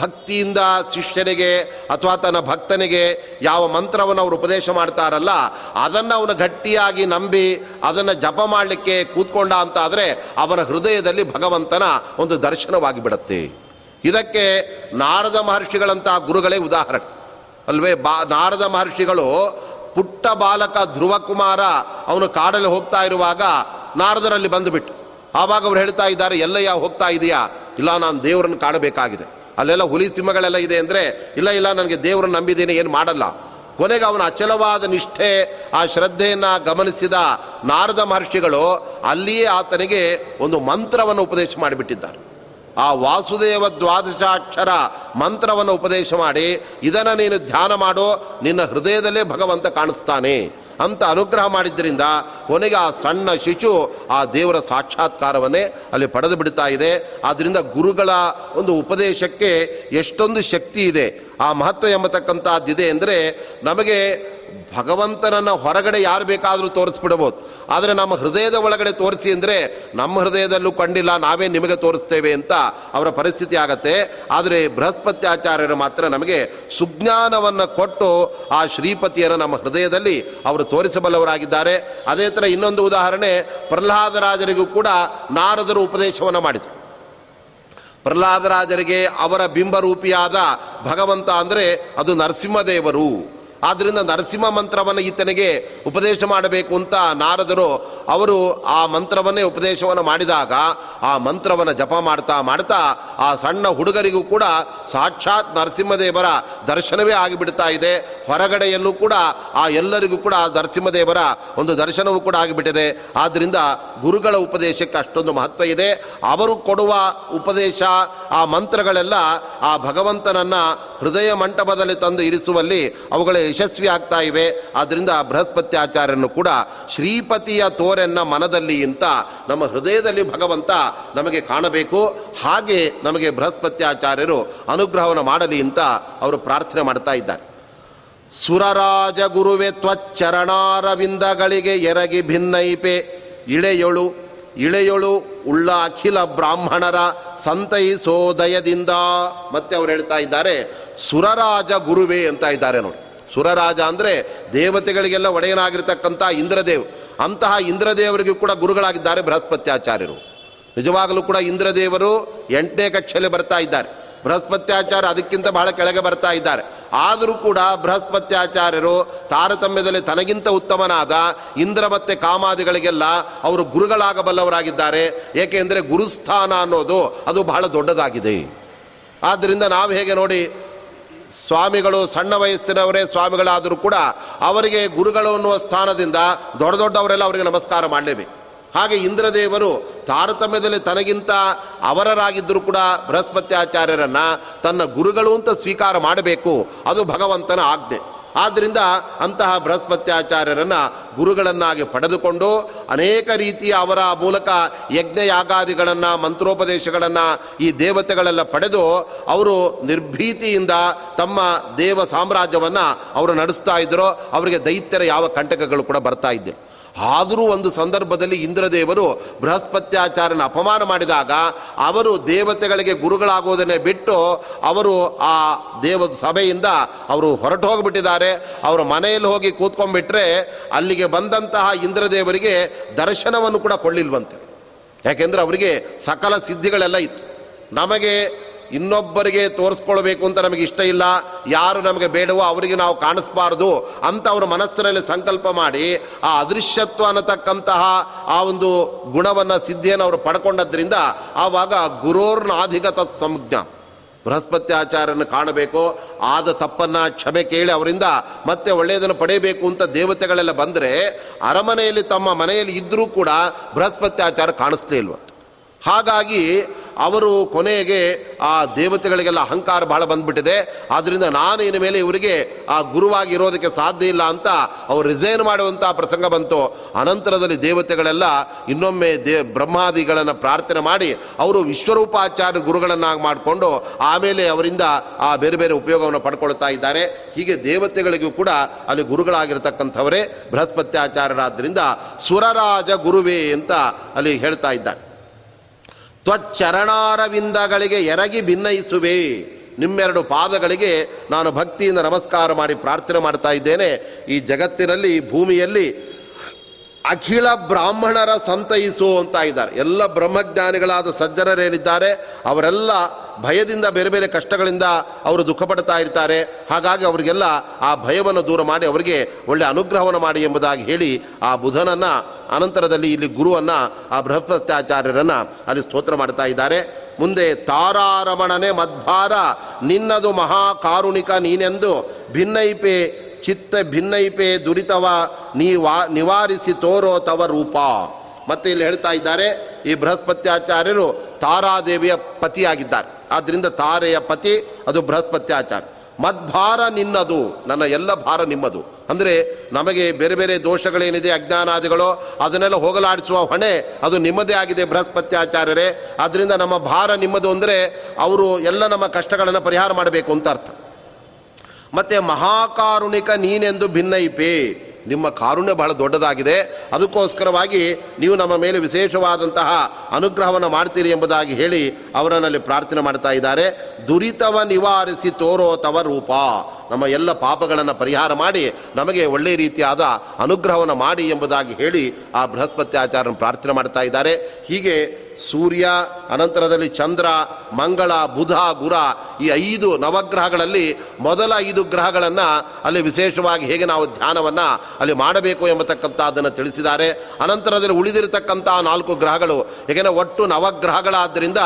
ಭಕ್ತಿಯಿಂದ ಶಿಷ್ಯನಿಗೆ ಅಥವಾ ತನ್ನ ಭಕ್ತನಿಗೆ ಯಾವ ಮಂತ್ರವನ್ನು ಅವರು ಉಪದೇಶ ಮಾಡ್ತಾರಲ್ಲ, ಅದನ್ನು ಅವನು ಗಟ್ಟಿಯಾಗಿ ನಂಬಿ ಅದನ್ನು ಜಪ ಮಾಡಲಿಕ್ಕೆ ಕೂತ್ಕೊಂಡ ಅಂತ ಆದರೆ ಅವನ ಹೃದಯದಲ್ಲಿ ಭಗವಂತನ ಒಂದು ದರ್ಶನವಾಗಿ ಬಿಡುತ್ತೆ. ಇದಕ್ಕೆ ನಾರದ ಮಹರ್ಷಿಗಳಂತಹ ಗುರುಗಳೇ ಉದಾಹರಣೆ. ಅಲ್ವೇ, ಬಾ, ನಾರದ ಮಹರ್ಷಿಗಳು ಪುಟ್ಟ ಬಾಲಕ ಧ್ರುವಕುಮಾರ ಅವನು ಕಾಡಲ್ಲಿ ಹೋಗ್ತಾ ಇರುವಾಗ ನಾರದರಲ್ಲಿ ಬಂದುಬಿಟ್ಟು, ಆವಾಗ ಅವ್ರು ಹೇಳ್ತಾ ಇದ್ದಾರೆ, ಎಲ್ಲಯ್ಯ, ಹೋಗ್ತಾ ಇದೆಯಾ? ಇಲ್ಲ, ನಾನು ದೇವರನ್ನು ಕಾಣಬೇಕಾಗಿದೆ. ಅಲ್ಲೆಲ್ಲ ಹುಲಿ ಸಿಂಹಗಳೆಲ್ಲ ಇದೆ ಅಂದರೆ, ಇಲ್ಲ ಇಲ್ಲ, ನನಗೆ ದೇವರನ್ನು ನಂಬಿದ್ದೀನಿ, ಏನು ಮಾಡಲ್ಲ. ಕೊನೆಗೆ ಅವನ ಅಚಲವಾದ ನಿಷ್ಠೆ, ಆ ಶ್ರದ್ಧೆಯನ್ನು ಗಮನಿಸಿದ ನಾರದ ಮಹರ್ಷಿಗಳು ಅಲ್ಲಿಯೇ ಆತನಿಗೆ ಒಂದು ಮಂತ್ರವನ್ನು ಉಪದೇಶ ಮಾಡಿಬಿಟ್ಟಿದ್ದಾರೆ. ಆ ವಾಸುದೇವ ದ್ವಾದಶಾಕ್ಷರ ಮಂತ್ರವನ್ನು ಉಪದೇಶ ಮಾಡಿ, ಇದನ್ನು ನೀನು ಧ್ಯಾನ ಮಾಡೋ, ನಿನ್ನ ಹೃದಯದಲ್ಲೇ ಭಗವಂತ ಕಾಣಿಸ್ತಾನೆ ಅಂತ ಅನುಗ್ರಹ ಮಾಡಿದ್ದರಿಂದ ಕೊನೆಗೆ ಆ ಸಣ್ಣ ಶಿಶು ಆ ದೇವರ ಸಾಕ್ಷಾತ್ಕಾರವನ್ನೇ ಅಲ್ಲಿ ಪಡೆದು ಬಿಡ್ತಾ ಇದೆ. ಆದ್ದರಿಂದ ಗುರುಗಳ ಒಂದು ಉಪದೇಶಕ್ಕೆ ಎಷ್ಟೊಂದು ಶಕ್ತಿ ಇದೆ. ಆ ಮಹತ್ವ ಎಂಬತಕ್ಕಂಥದ್ದಿದೆ ಅಂದರೆ ನಮಗೆ ಭಗವಂತನನ್ನು ಹೊರಗಡೆ ಯಾರು ಬೇಕಾದರೂ ತೋರಿಸ್ಬಿಡ್ಬೋದು. ಆದರೆ ನಮ್ಮ ಹೃದಯದ ಒಳಗಡೆ ತೋರಿಸಿ ಅಂದರೆ ನಮ್ಮ ಹೃದಯದಲ್ಲೂ ಕಂಡಿಲ್ಲ, ನಾವೇ ನಿಮಗೆ ತೋರಿಸ್ತೇವೆ ಅಂತ ಅವರ ಪರಿಸ್ಥಿತಿ ಆಗತ್ತೆ. ಆದರೆ ಬೃಹಸ್ಪತ್ಯಾಚಾರ್ಯರು ಮಾತ್ರ ನಮಗೆ ಸುಜ್ಞಾನವನ್ನು ಕೊಟ್ಟು ಆ ಶ್ರೀಪತಿಯನ್ನು ನಮ್ಮ ಹೃದಯದಲ್ಲಿ ಅವರು ತೋರಿಸಬಲ್ಲವರಾಗಿದ್ದಾರೆ. ಅದೇ ಥರ ಇನ್ನೊಂದು ಉದಾಹರಣೆ ಪ್ರಹ್ಲಾದರಾಜರಿಗೂ ಕೂಡ ನಾರದರು ಉಪದೇಶವನ್ನು ಮಾಡಿದರು. ಪ್ರಹ್ಲಾದರಾಜರಿಗೆ ಅವರ ಬಿಂಬರೂಪಿಯಾದ ಭಗವಂತ ಅಂದರೆ ಅದು ನರಸಿಂಹದೇವರು. ಆದ್ದರಿಂದ ನರಸಿಂಹ ಮಂತ್ರವನ್ನು ಈತನಿಗೆ ಉಪದೇಶ ಮಾಡಬೇಕು ಅಂತ ನಾರದರು. ಅವರು ಆ ಮಂತ್ರವನ್ನೇ ಉಪದೇಶವನ್ನು ಮಾಡಿದಾಗ, ಆ ಮಂತ್ರವನ್ನು ಜಪ ಮಾಡ್ತಾ ಮಾಡ್ತಾ, ಆ ಸಣ್ಣ ಹುಡುಗರಿಗೂ ಕೂಡ ಸಾಕ್ಷಾತ್ ನರಸಿಂಹದೇವರ ದರ್ಶನವೇ ಆಗಿಬಿಡ್ತಾ ಇದೆ. ಹೊರಗಡೆಯಲ್ಲೂ ಕೂಡ ಆ ಎಲ್ಲರಿಗೂ ಕೂಡ ಆ ನರಸಿಂಹದೇವರ ಒಂದು ದರ್ಶನವೂ ಕೂಡ ಆಗಿಬಿಟ್ಟಿದೆ. ಆದ್ದರಿಂದ ಗುರುಗಳ ಉಪದೇಶಕ್ಕೆ ಅಷ್ಟೊಂದು ಮಹತ್ವ ಇದೆ. ಅವರು ಕೊಡುವ ಉಪದೇಶ, ಆ ಮಂತ್ರಗಳೆಲ್ಲ ಆ ಭಗವಂತನನ್ನು ಹೃದಯ ಮಂಟಪದಲ್ಲಿ ತಂದು ಇರಿಸುವಲ್ಲಿ ಅವುಗಳ ಯಶಸ್ವಿ ಆಗ್ತಾ ಇವೆ. ಆದ್ದರಿಂದ ಬೃಹಸ್ಪತ್ಯಾಚಾರ್ಯನು ಕೂಡ ಶ್ರೀಪತಿಯ ತೋರೆನ್ನ ಮನದಲ್ಲಿ ಅಂತ ನಮ್ಮ ಹೃದಯದಲ್ಲಿ ಭಗವಂತ ನಮಗೆ ಕಾಣಬೇಕು. ಹಾಗೆ ನಮಗೆ ಬೃಹಸ್ಪತಿ ಆಚಾರ್ಯರು ಅನುಗ್ರಹವನ್ನು ಮಾಡಲಿ ಅಂತ ಅವರು ಪ್ರಾರ್ಥನೆ ಮಾಡ್ತಾ ಇದ್ದಾರೆ. ಸುರರಾಜ ಗುರುವೆ ತ್ವಚ್ಚರಣಾರವಿಂದಗಳಿಗೆ ಎರಗಿ ಭಿನ್ನೈಪೆ. ಇಳೆಯೊಳು ಇಳೆಯೊಳು ಉಳ್ಳ ಅಖಿಲ ಬ್ರಾಹ್ಮಣರ ಸಂತೈಸೋದಯದಿಂದ ಮತ್ತೆ ಅವ್ರು ಹೇಳ್ತಾ ಇದ್ದಾರೆ, ಸುರರಾಜ ಗುರುವೇ ಅಂತ ಇದ್ದಾರೆ ನೋಡಿ. ಸುರರಾಜ ಅಂದರೆ ದೇವತೆಗಳಿಗೆಲ್ಲ ಒಡೆಯನಾಗಿರ್ತಕ್ಕಂಥ ಇಂದ್ರದೇವ್. ಅಂತಹ ಇಂದ್ರದೇವರಿಗೂ ಕೂಡ ಗುರುಗಳಾಗಿದ್ದಾರೆ ಬೃಹಸ್ಪತ್ಯಾಚಾರ್ಯರು. ನಿಜವಾಗಲೂ ಕೂಡ ಇಂದ್ರದೇವರು ಎಂಟನೇ ಕಕ್ಷೆಯಲ್ಲಿ ಬರ್ತಾ ಇದ್ದಾರೆ. ಬೃಹಸ್ಪತ್ಯಾಚಾರ್ಯ ಅದಕ್ಕಿಂತ ಬಹಳ ಕೆಳಗೆ ಬರ್ತಾ ಇದ್ದಾರೆ. ಆದರೂ ಕೂಡ ಬೃಹಸ್ಪತ್ಯಾಚಾರ್ಯರು ತಾರತಮ್ಯದಲ್ಲಿ ತನಗಿಂತ ಉತ್ತಮನಾದ ಇಂದ್ರ ಮತ್ತು ಕಾಮಾದಿಗಳಿಗೆಲ್ಲ ಅವರು ಗುರುಗಳಾಗಬಲ್ಲವರಾಗಿದ್ದಾರೆ. ಏಕೆಂದರೆ ಗುರುಸ್ಥಾನ ಅನ್ನೋದು ಅದು ಬಹಳ ದೊಡ್ಡದಾಗಿದೆ. ಆದ್ದರಿಂದ ನಾವು ಹೇಗೆ ನೋಡಿ ಸ್ವಾಮಿಗಳು ಸಣ್ಣ ವಯಸ್ಸಿನವರೇ ಸ್ವಾಮಿಗಳಾದರೂ ಕೂಡ ಅವರಿಗೆ ಗುರುಗಳು ಅನ್ನುವ ಸ್ಥಾನದಿಂದ ದೊಡ್ಡ ದೊಡ್ಡವರೆಲ್ಲ ಅವರಿಗೆ ನಮಸ್ಕಾರ ಮಾಡಲೇಬೇಕು. ಹಾಗೆ ಇಂದ್ರದೇವರು ತಾರತಮ್ಯದಲ್ಲಿ ತನಗಿಂತ ಅವರರಾಗಿದ್ದರೂ ಕೂಡ ಬೃಹಸ್ಪತ್ಯಾಚಾರ್ಯರನ್ನು ತನ್ನ ಗುರುಗಳು ಅಂತ ಸ್ವೀಕಾರ ಮಾಡಬೇಕು. ಅದು ಭಗವಂತನ ಆಜ್ಞೆ. ಆದ್ದರಿಂದ ಅಂತಹ ಬೃಹಸ್ಪತ್ಯಾಚಾರ್ಯರನ್ನು ಗುರುಗಳನ್ನಾಗಿ ಪಡೆದುಕೊಂಡು ಅನೇಕ ರೀತಿಯ ಅವರ ಮೂಲಕ ಯಜ್ಞ ಯಾಗಾದಿಗಳನ್ನು ಮಂತ್ರೋಪದೇಶಗಳನ್ನು, ಈ ದೇವತೆಗಳೆಲ್ಲ ಪಡೆದು ಅವರು ನಿರ್ಭೀತಿಯಿಂದ ತಮ್ಮ ದೇವ ಸಾಮ್ರಾಜ್ಯವನ್ನು ಅವರು ನಡೆಸ್ತಾ ಇದ್ದರು. ಅವರಿಗೆ ದೈತ್ಯರ ಯಾವ ಕಂಟಕಗಳು ಕೂಡ ಬರ್ತಾ ಇದ್ದರು ಆದರೂ ಒಂದು ಸಂದರ್ಭದಲ್ಲಿ ಇಂದ್ರದೇವರು ಬೃಹಸ್ಪತ್ಯಾಚಾರ್ಯನ ಅಪಮಾನ ಮಾಡಿದಾಗ ಅವರು ದೇವತೆಗಳಿಗೆ ಗುರುಗಳಾಗೋದನ್ನೇ ಬಿಟ್ಟು ಅವರು ಆ ದೇವ ಸಭೆಯಿಂದ ಅವರು ಹೊರಟು ಹೋಗಿಬಿಟ್ಟಿದ್ದಾರೆ. ಅವರ ಮನೆಯಲ್ಲಿ ಹೋಗಿ ಕೂತ್ಕೊಂಡ್ಬಿಟ್ರೆ ಅಲ್ಲಿಗೆ ಬಂದಂತಹ ಇಂದ್ರದೇವರಿಗೆ ದರ್ಶನವನ್ನು ಕೂಡ ಕೊಳ್ಳಿಲ್ವಂತೆ ಯಾಕೆಂದರೆ ಅವರಿಗೆ ಸಕಲ ಸಿದ್ಧಿಗಳೆಲ್ಲ ಇತ್ತು. ನಮಗೆ ಇನ್ನೊಬ್ಬರಿಗೆ ತೋರಿಸ್ಕೊಳ್ಬೇಕು ಅಂತ ನಮಗೆ ಇಷ್ಟ ಇಲ್ಲ. ಯಾರು ನಮಗೆ ಬೇಡವೋ ಅವರಿಗೆ ನಾವು ಕಾಣಿಸ್ಬಾರ್ದು ಅಂತ ಅವರ ಮನಸ್ಸಿನಲ್ಲಿ ಸಂಕಲ್ಪ ಮಾಡಿ ಆ ಅದೃಶ್ಯತ್ವ ಅನ್ನತಕ್ಕಂತಹ ಆ ಒಂದು ಗುಣವನ್ನು ಸಿದ್ಧಿಯನ್ನು ಅವರು ಪಡ್ಕೊಂಡದ್ರಿಂದ ಆವಾಗ ಗುರೋರ್ನಾಧಿಗತ ಸಂಜ್ಞ ಬೃಹಸ್ಪತಿ ಆಚಾರ್ಯನ ಕಾಣಬೇಕು, ಆದ ತಪ್ಪನ್ನು ಕ್ಷಮೆ ಕೇಳಿ ಅವರಿಂದ ಮತ್ತೆ ಒಳ್ಳೆಯದನ್ನು ಪಡೆಯಬೇಕು ಅಂತ ದೇವತೆಗಳೆಲ್ಲ ಬಂದರೆ ಅರಮನೆಯಲ್ಲಿ ತಮ್ಮ ಮನೆಯಲ್ಲಿ ಇದ್ದರೂ ಕೂಡ ಬೃಹಸ್ಪತಿ ಆಚಾರ ಕಾಣಿಸ್ತೇ ಇಲ್ವ. ಹಾಗಾಗಿ ಅವರು ಕೊನೆಗೆ ಆ ದೇವತೆಗಳಿಗೆಲ್ಲ ಅಹಂಕಾರ ಬಹಳ ಬಂದ್ಬಿಟ್ಟಿದೆ. ಆದ್ದರಿಂದ ನಾನು ಇನ್ನು ಮೇಲೆ ಇವರಿಗೆ ಆ ಗುರುವಾಗಿ ಇರೋದಕ್ಕೆ ಸಾಧ್ಯ ಇಲ್ಲ ಅಂತ ಅವರು ರಿಸೈನ್ ಮಾಡುವಂಥ ಪ್ರಸಂಗ ಬಂತು. ಅನಂತರದಲ್ಲಿ ದೇವತೆಗಳೆಲ್ಲ ಇನ್ನೊಮ್ಮೆ ದೇ ಬ್ರಹ್ಮಾದಿಗಳನ್ನು ಪ್ರಾರ್ಥನೆ ಮಾಡಿ ಅವರು ವಿಶ್ವರೂಪಾಚಾರ್ಯ ಗುರುಗಳನ್ನಾಗಿ ಮಾಡಿಕೊಂಡು ಆಮೇಲೆ ಅವರಿಂದ ಆ ಬೇರೆ ಬೇರೆ ಉಪಯೋಗವನ್ನು ಪಡ್ಕೊಳ್ತಾ ಇದ್ದಾರೆ. ಹೀಗೆ ದೇವತೆಗಳಿಗೂ ಕೂಡ ಅಲ್ಲಿ ಗುರುಗಳಾಗಿರ್ತಕ್ಕಂಥವರೇ ಬೃಹಸ್ಪತ್ಯಾಚಾರ್ಯರಾದ್ದರಿಂದ ಸುರರಾಜ ಗುರುವೇ ಅಂತ ಅಲ್ಲಿ ಹೇಳ್ತಾ ಇದ್ದಾರೆ. ತ್ವಚ್ಚರಣಾರವಿಂದಗಳಿಗೆ ಎರಗಿ ಭಿನ್ನಯಿಸುವೆ. ನಿಮ್ಮೆರಡು ಪಾದಗಳಿಗೆ ನಾನು ಭಕ್ತಿಯಿಂದ ನಮಸ್ಕಾರ ಮಾಡಿ ಪ್ರಾರ್ಥನೆ ಮಾಡ್ತಾ ಇದ್ದೇನೆ. ಈ ಜಗತ್ತಿನಲ್ಲಿ, ಭೂಮಿಯಲ್ಲಿ ಅಖಿಲ ಬ್ರಾಹ್ಮಣರ ಸಂತೈಸು ಅಂತ ಇದ್ದಾರೆ. ಎಲ್ಲ ಬ್ರಹ್ಮಜ್ಞಾನಿಗಳಾದ ಸಜ್ಜನರೇನಿದ್ದಾರೆ, ಅವರೆಲ್ಲ ಭಯದಿಂದ ಬೇರೆ ಬೇರೆ ಕಷ್ಟಗಳಿಂದ ಅವರು ದುಃಖ ಪಡ್ತಾ ಇರ್ತಾರೆ. ಹಾಗಾಗಿ ಅವರಿಗೆಲ್ಲ ಆ ಭಯವನ್ನು ದೂರ ಮಾಡಿ ಅವರಿಗೆ ಒಳ್ಳೆ ಅನುಗ್ರಹವನ್ನು ಮಾಡಿ ಎಂಬುದಾಗಿ ಹೇಳಿ ಆ ಬುಧನನ್ನು ಅನಂತರದಲ್ಲಿ ಇಲ್ಲಿ ಗುರುವನ್ನು, ಆ ಬೃಹಸ್ಪತ್ಯಾಚಾರ್ಯರನ್ನು ಅಲ್ಲಿ ಸ್ತೋತ್ರ ಮಾಡ್ತಾ ಇದ್ದಾರೆ. ಮುಂದೆ ತಾರಾರಮಣನೆ ಮದ್ಭಾರ, ನಿನ್ನದು ಮಹಾಕಾರುಣಿಕ ನೀನೆಂದು ಭಿನ್ನೈಪೆ ಚಿತ್ತ ಭಿನ್ನೈಪೆ ದುರಿತವ ನೀವಾ ನಿವಾರಿಸಿ ತೋರೋ ತವ ರೂಪ. ಮತ್ತೆ ಇಲ್ಲಿ ಹೇಳ್ತಾ ಇದ್ದಾರೆ, ಈ ಬೃಹಸ್ಪತ್ಯಾಚಾರ್ಯರು ತಾರಾದೇವಿಯ ಪತಿಯಾಗಿದ್ದಾರೆ. ಆದ್ದರಿಂದ ತಾರೆಯ ಪತಿ, ಅದು ಬೃಹಸ್ಪತ್ಯಾಚಾರ್ಯ. ಮದ್ಭಾರ ನಿನ್ನದು, ನನ್ನ ಎಲ್ಲ ಭಾರ ನಿಮ್ಮದು. ಅಂದರೆ ನಮಗೆ ಬೇರೆ ಬೇರೆ ದೋಷಗಳೇನಿದೆ, ಅಜ್ಞಾನಾದಿಗಳು, ಅದನ್ನೆಲ್ಲ ಹೋಗಲಾಡಿಸುವ ಹೊಣೆ ಅದು ನಿಮ್ಮದೇ ಆಗಿದೆ ಬೃಹಸ್ಪತ್ಯಾಚಾರ್ಯರೇ. ಆದ್ದರಿಂದ ನಮ್ಮ ಭಾರ ನಿಮ್ಮದು ಅಂದರೆ ಅವರು ಎಲ್ಲ ನಮ್ಮ ಕಷ್ಟಗಳನ್ನು ಪರಿಹಾರ ಮಾಡಬೇಕು ಅಂತ ಅರ್ಥ. ಮತ್ತು ಮಹಾಕಾರುಣಿಕ ನೀನೆಂದು ಭಿನ್ನೈಪೆ. ನಿಮ್ಮ ಕಾರುಣ್ಯ ಬಹಳ ದೊಡ್ಡದಾಗಿದೆ. ಅದಕ್ಕೋಸ್ಕರವಾಗಿ ನೀವು ನಮ್ಮ ಮೇಲೆ ವಿಶೇಷವಾದಂತಹ ಅನುಗ್ರಹವನ್ನು ಮಾಡ್ತೀರಿ ಎಂಬುದಾಗಿ ಹೇಳಿ ಅವರನ್ನಲ್ಲಿ ಪ್ರಾರ್ಥನೆ ಮಾಡ್ತಾ ಇದ್ದಾರೆ. ದುರಿತವ ನಿವಾರಿಸಿ ತೋರೋ ತವ ರೂಪ. ನಮ್ಮ ಎಲ್ಲ ಪಾಪಗಳನ್ನು ಪರಿಹಾರ ಮಾಡಿ ನಮಗೆ ಒಳ್ಳೆಯ ರೀತಿಯಾದ ಅನುಗ್ರಹವನ್ನು ಮಾಡಿ ಎಂಬುದಾಗಿ ಹೇಳಿ ಆ ಬೃಹಸ್ಪತಿ ಆಚಾರ್ಯನ ಪ್ರಾರ್ಥನೆ ಮಾಡ್ತಾ ಇದ್ದಾರೆ. ಹೀಗೆ ಸೂರ್ಯ ಅನಂತರದಲ್ಲಿ ಚಂದ್ರ, ಮಂಗಳ, ಬುಧ, ಗುರ ಈ ಐದು ನವಗ್ರಹಗಳಲ್ಲಿ ಮೊದಲ ಐದು ಗ್ರಹಗಳನ್ನು ಅಲ್ಲಿ ವಿಶೇಷವಾಗಿ ಹೇಗೆ ನಾವು ಧ್ಯಾನವನ್ನು ಅಲ್ಲಿ ಮಾಡಬೇಕು ಎಂಬತಕ್ಕಂಥ ಅದನ್ನು ತಿಳಿಸಿದ್ದಾರೆ. ಅನಂತರದಲ್ಲಿ ಉಳಿದಿರತಕ್ಕಂಥ ನಾಲ್ಕು ಗ್ರಹಗಳು ಹೇಗೆ ಒಟ್ಟು ನವಗ್ರಹಗಳಾದ್ದರಿಂದ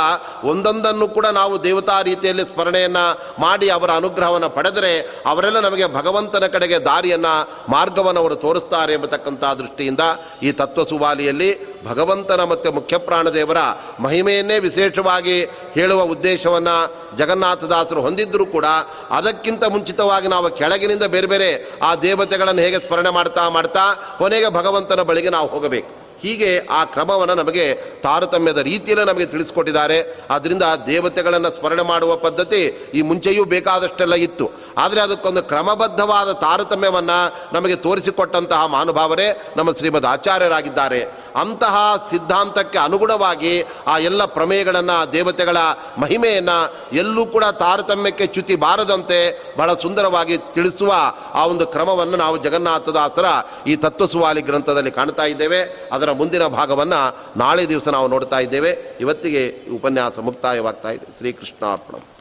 ಒಂದೊಂದನ್ನು ಕೂಡ ನಾವು ದೇವತಾ ರೀತಿಯಲ್ಲಿ ಸ್ಮರಣೆಯನ್ನು ಮಾಡಿ ಅವರ ಅನುಗ್ರಹವನ್ನು ಪಡೆದರೆ ಅವರೆಲ್ಲ ನಮಗೆ ಭಗವಂತನ ಕಡೆಗೆ ದಾರಿಯನ್ನು, ಮಾರ್ಗವನ್ನು ಅವರು ತೋರಿಸ್ತಾರೆ ಎಂಬತಕ್ಕಂಥ ದೃಷ್ಟಿಯಿಂದ ಈ ತತ್ವ ಸುವಾಲಿಯಲ್ಲಿ ಭಗವಂತನ ಮತ್ತು ಮುಖ್ಯ ಪ್ರಾಣದೇವರ ಮಹಿಮೆಯನ್ನೇ ವಿಶೇಷವಾಗಿ ಹೇಳುವ ಉದ್ದೇಶವನ್ನು ಜಗನ್ನಾಥದಾಸರು ಹೊಂದಿದ್ದರೂ ಕೂಡ ಅದಕ್ಕಿಂತ ಮುಂಚಿತವಾಗಿ ನಾವು ಕೆಳಗಿನಿಂದ ಬೇರೆ ಬೇರೆ ಆ ದೇವತೆಗಳನ್ನು ಹೇಗೆ ಸ್ಮರಣೆ ಮಾಡ್ತಾ ಮಾಡ್ತಾ ಕೊನೆಗೆ ಭಗವಂತನ ಬಳಿಗೆ ನಾವು ಹೋಗಬೇಕು. ಹೀಗೆ ಆ ಕ್ರಮವನ್ನು ನಮಗೆ ತಾರತಮ್ಯದ ರೀತಿಯಲ್ಲಿ ನಮಗೆ ತಿಳಿಸ್ಕೊಟ್ಟಿದ್ದಾರೆ. ಆದ್ದರಿಂದ ದೇವತೆಗಳನ್ನು ಸ್ಮರಣೆ ಮಾಡುವ ಪದ್ಧತಿ ಈ ಮುಂಚೆಯೂ ಬೇಕಾದಷ್ಟೆಲ್ಲ ಇತ್ತು. ಆದರೆ ಅದಕ್ಕೊಂದು ಕ್ರಮಬದ್ಧವಾದ ತಾರತಮ್ಯವನ್ನು ನಮಗೆ ತೋರಿಸಿಕೊಟ್ಟಂತಹ ಮಹಾನುಭಾವರೇ ನಮ್ಮ ಶ್ರೀಮದ್ ಆಚಾರ್ಯರಾಗಿದ್ದಾರೆ. ಅಂತಹ ಸಿದ್ಧಾಂತಕ್ಕೆ ಅನುಗುಣವಾಗಿ ಆ ಎಲ್ಲ ಪ್ರಮೇಯಗಳನ್ನು, ದೇವತೆಗಳ ಮಹಿಮೆಯನ್ನು ಎಲ್ಲೂ ಕೂಡ ತಾರತಮ್ಯಕ್ಕೆ ಚ್ಯುತಿ ಬಾರದಂತೆ ಬಹಳ ಸುಂದರವಾಗಿ ತಿಳಿಸುವ ಆ ಒಂದು ಕ್ರಮವನ್ನು ನಾವು ಜಗನ್ನಾಥದಾಸರ ಈ ತತ್ವಸುವಾಲಿ ಗ್ರಂಥದಲ್ಲಿ ಕಾಣ್ತಾ ಇದ್ದೇವೆ. ಅದರ ಮುಂದಿನ ಭಾಗವನ್ನು ನಾಳೆ ದಿವಸ ನಾವು ನೋಡ್ತಾ ಇದ್ದೇವೆ. ಇವತ್ತಿಗೆ ಉಪನ್ಯಾಸ ಮುಕ್ತಾಯವಾಗ್ತಾ ಇದೆ. ಶ್ರೀಕೃಷ್ಣಾರ್ಪಣ.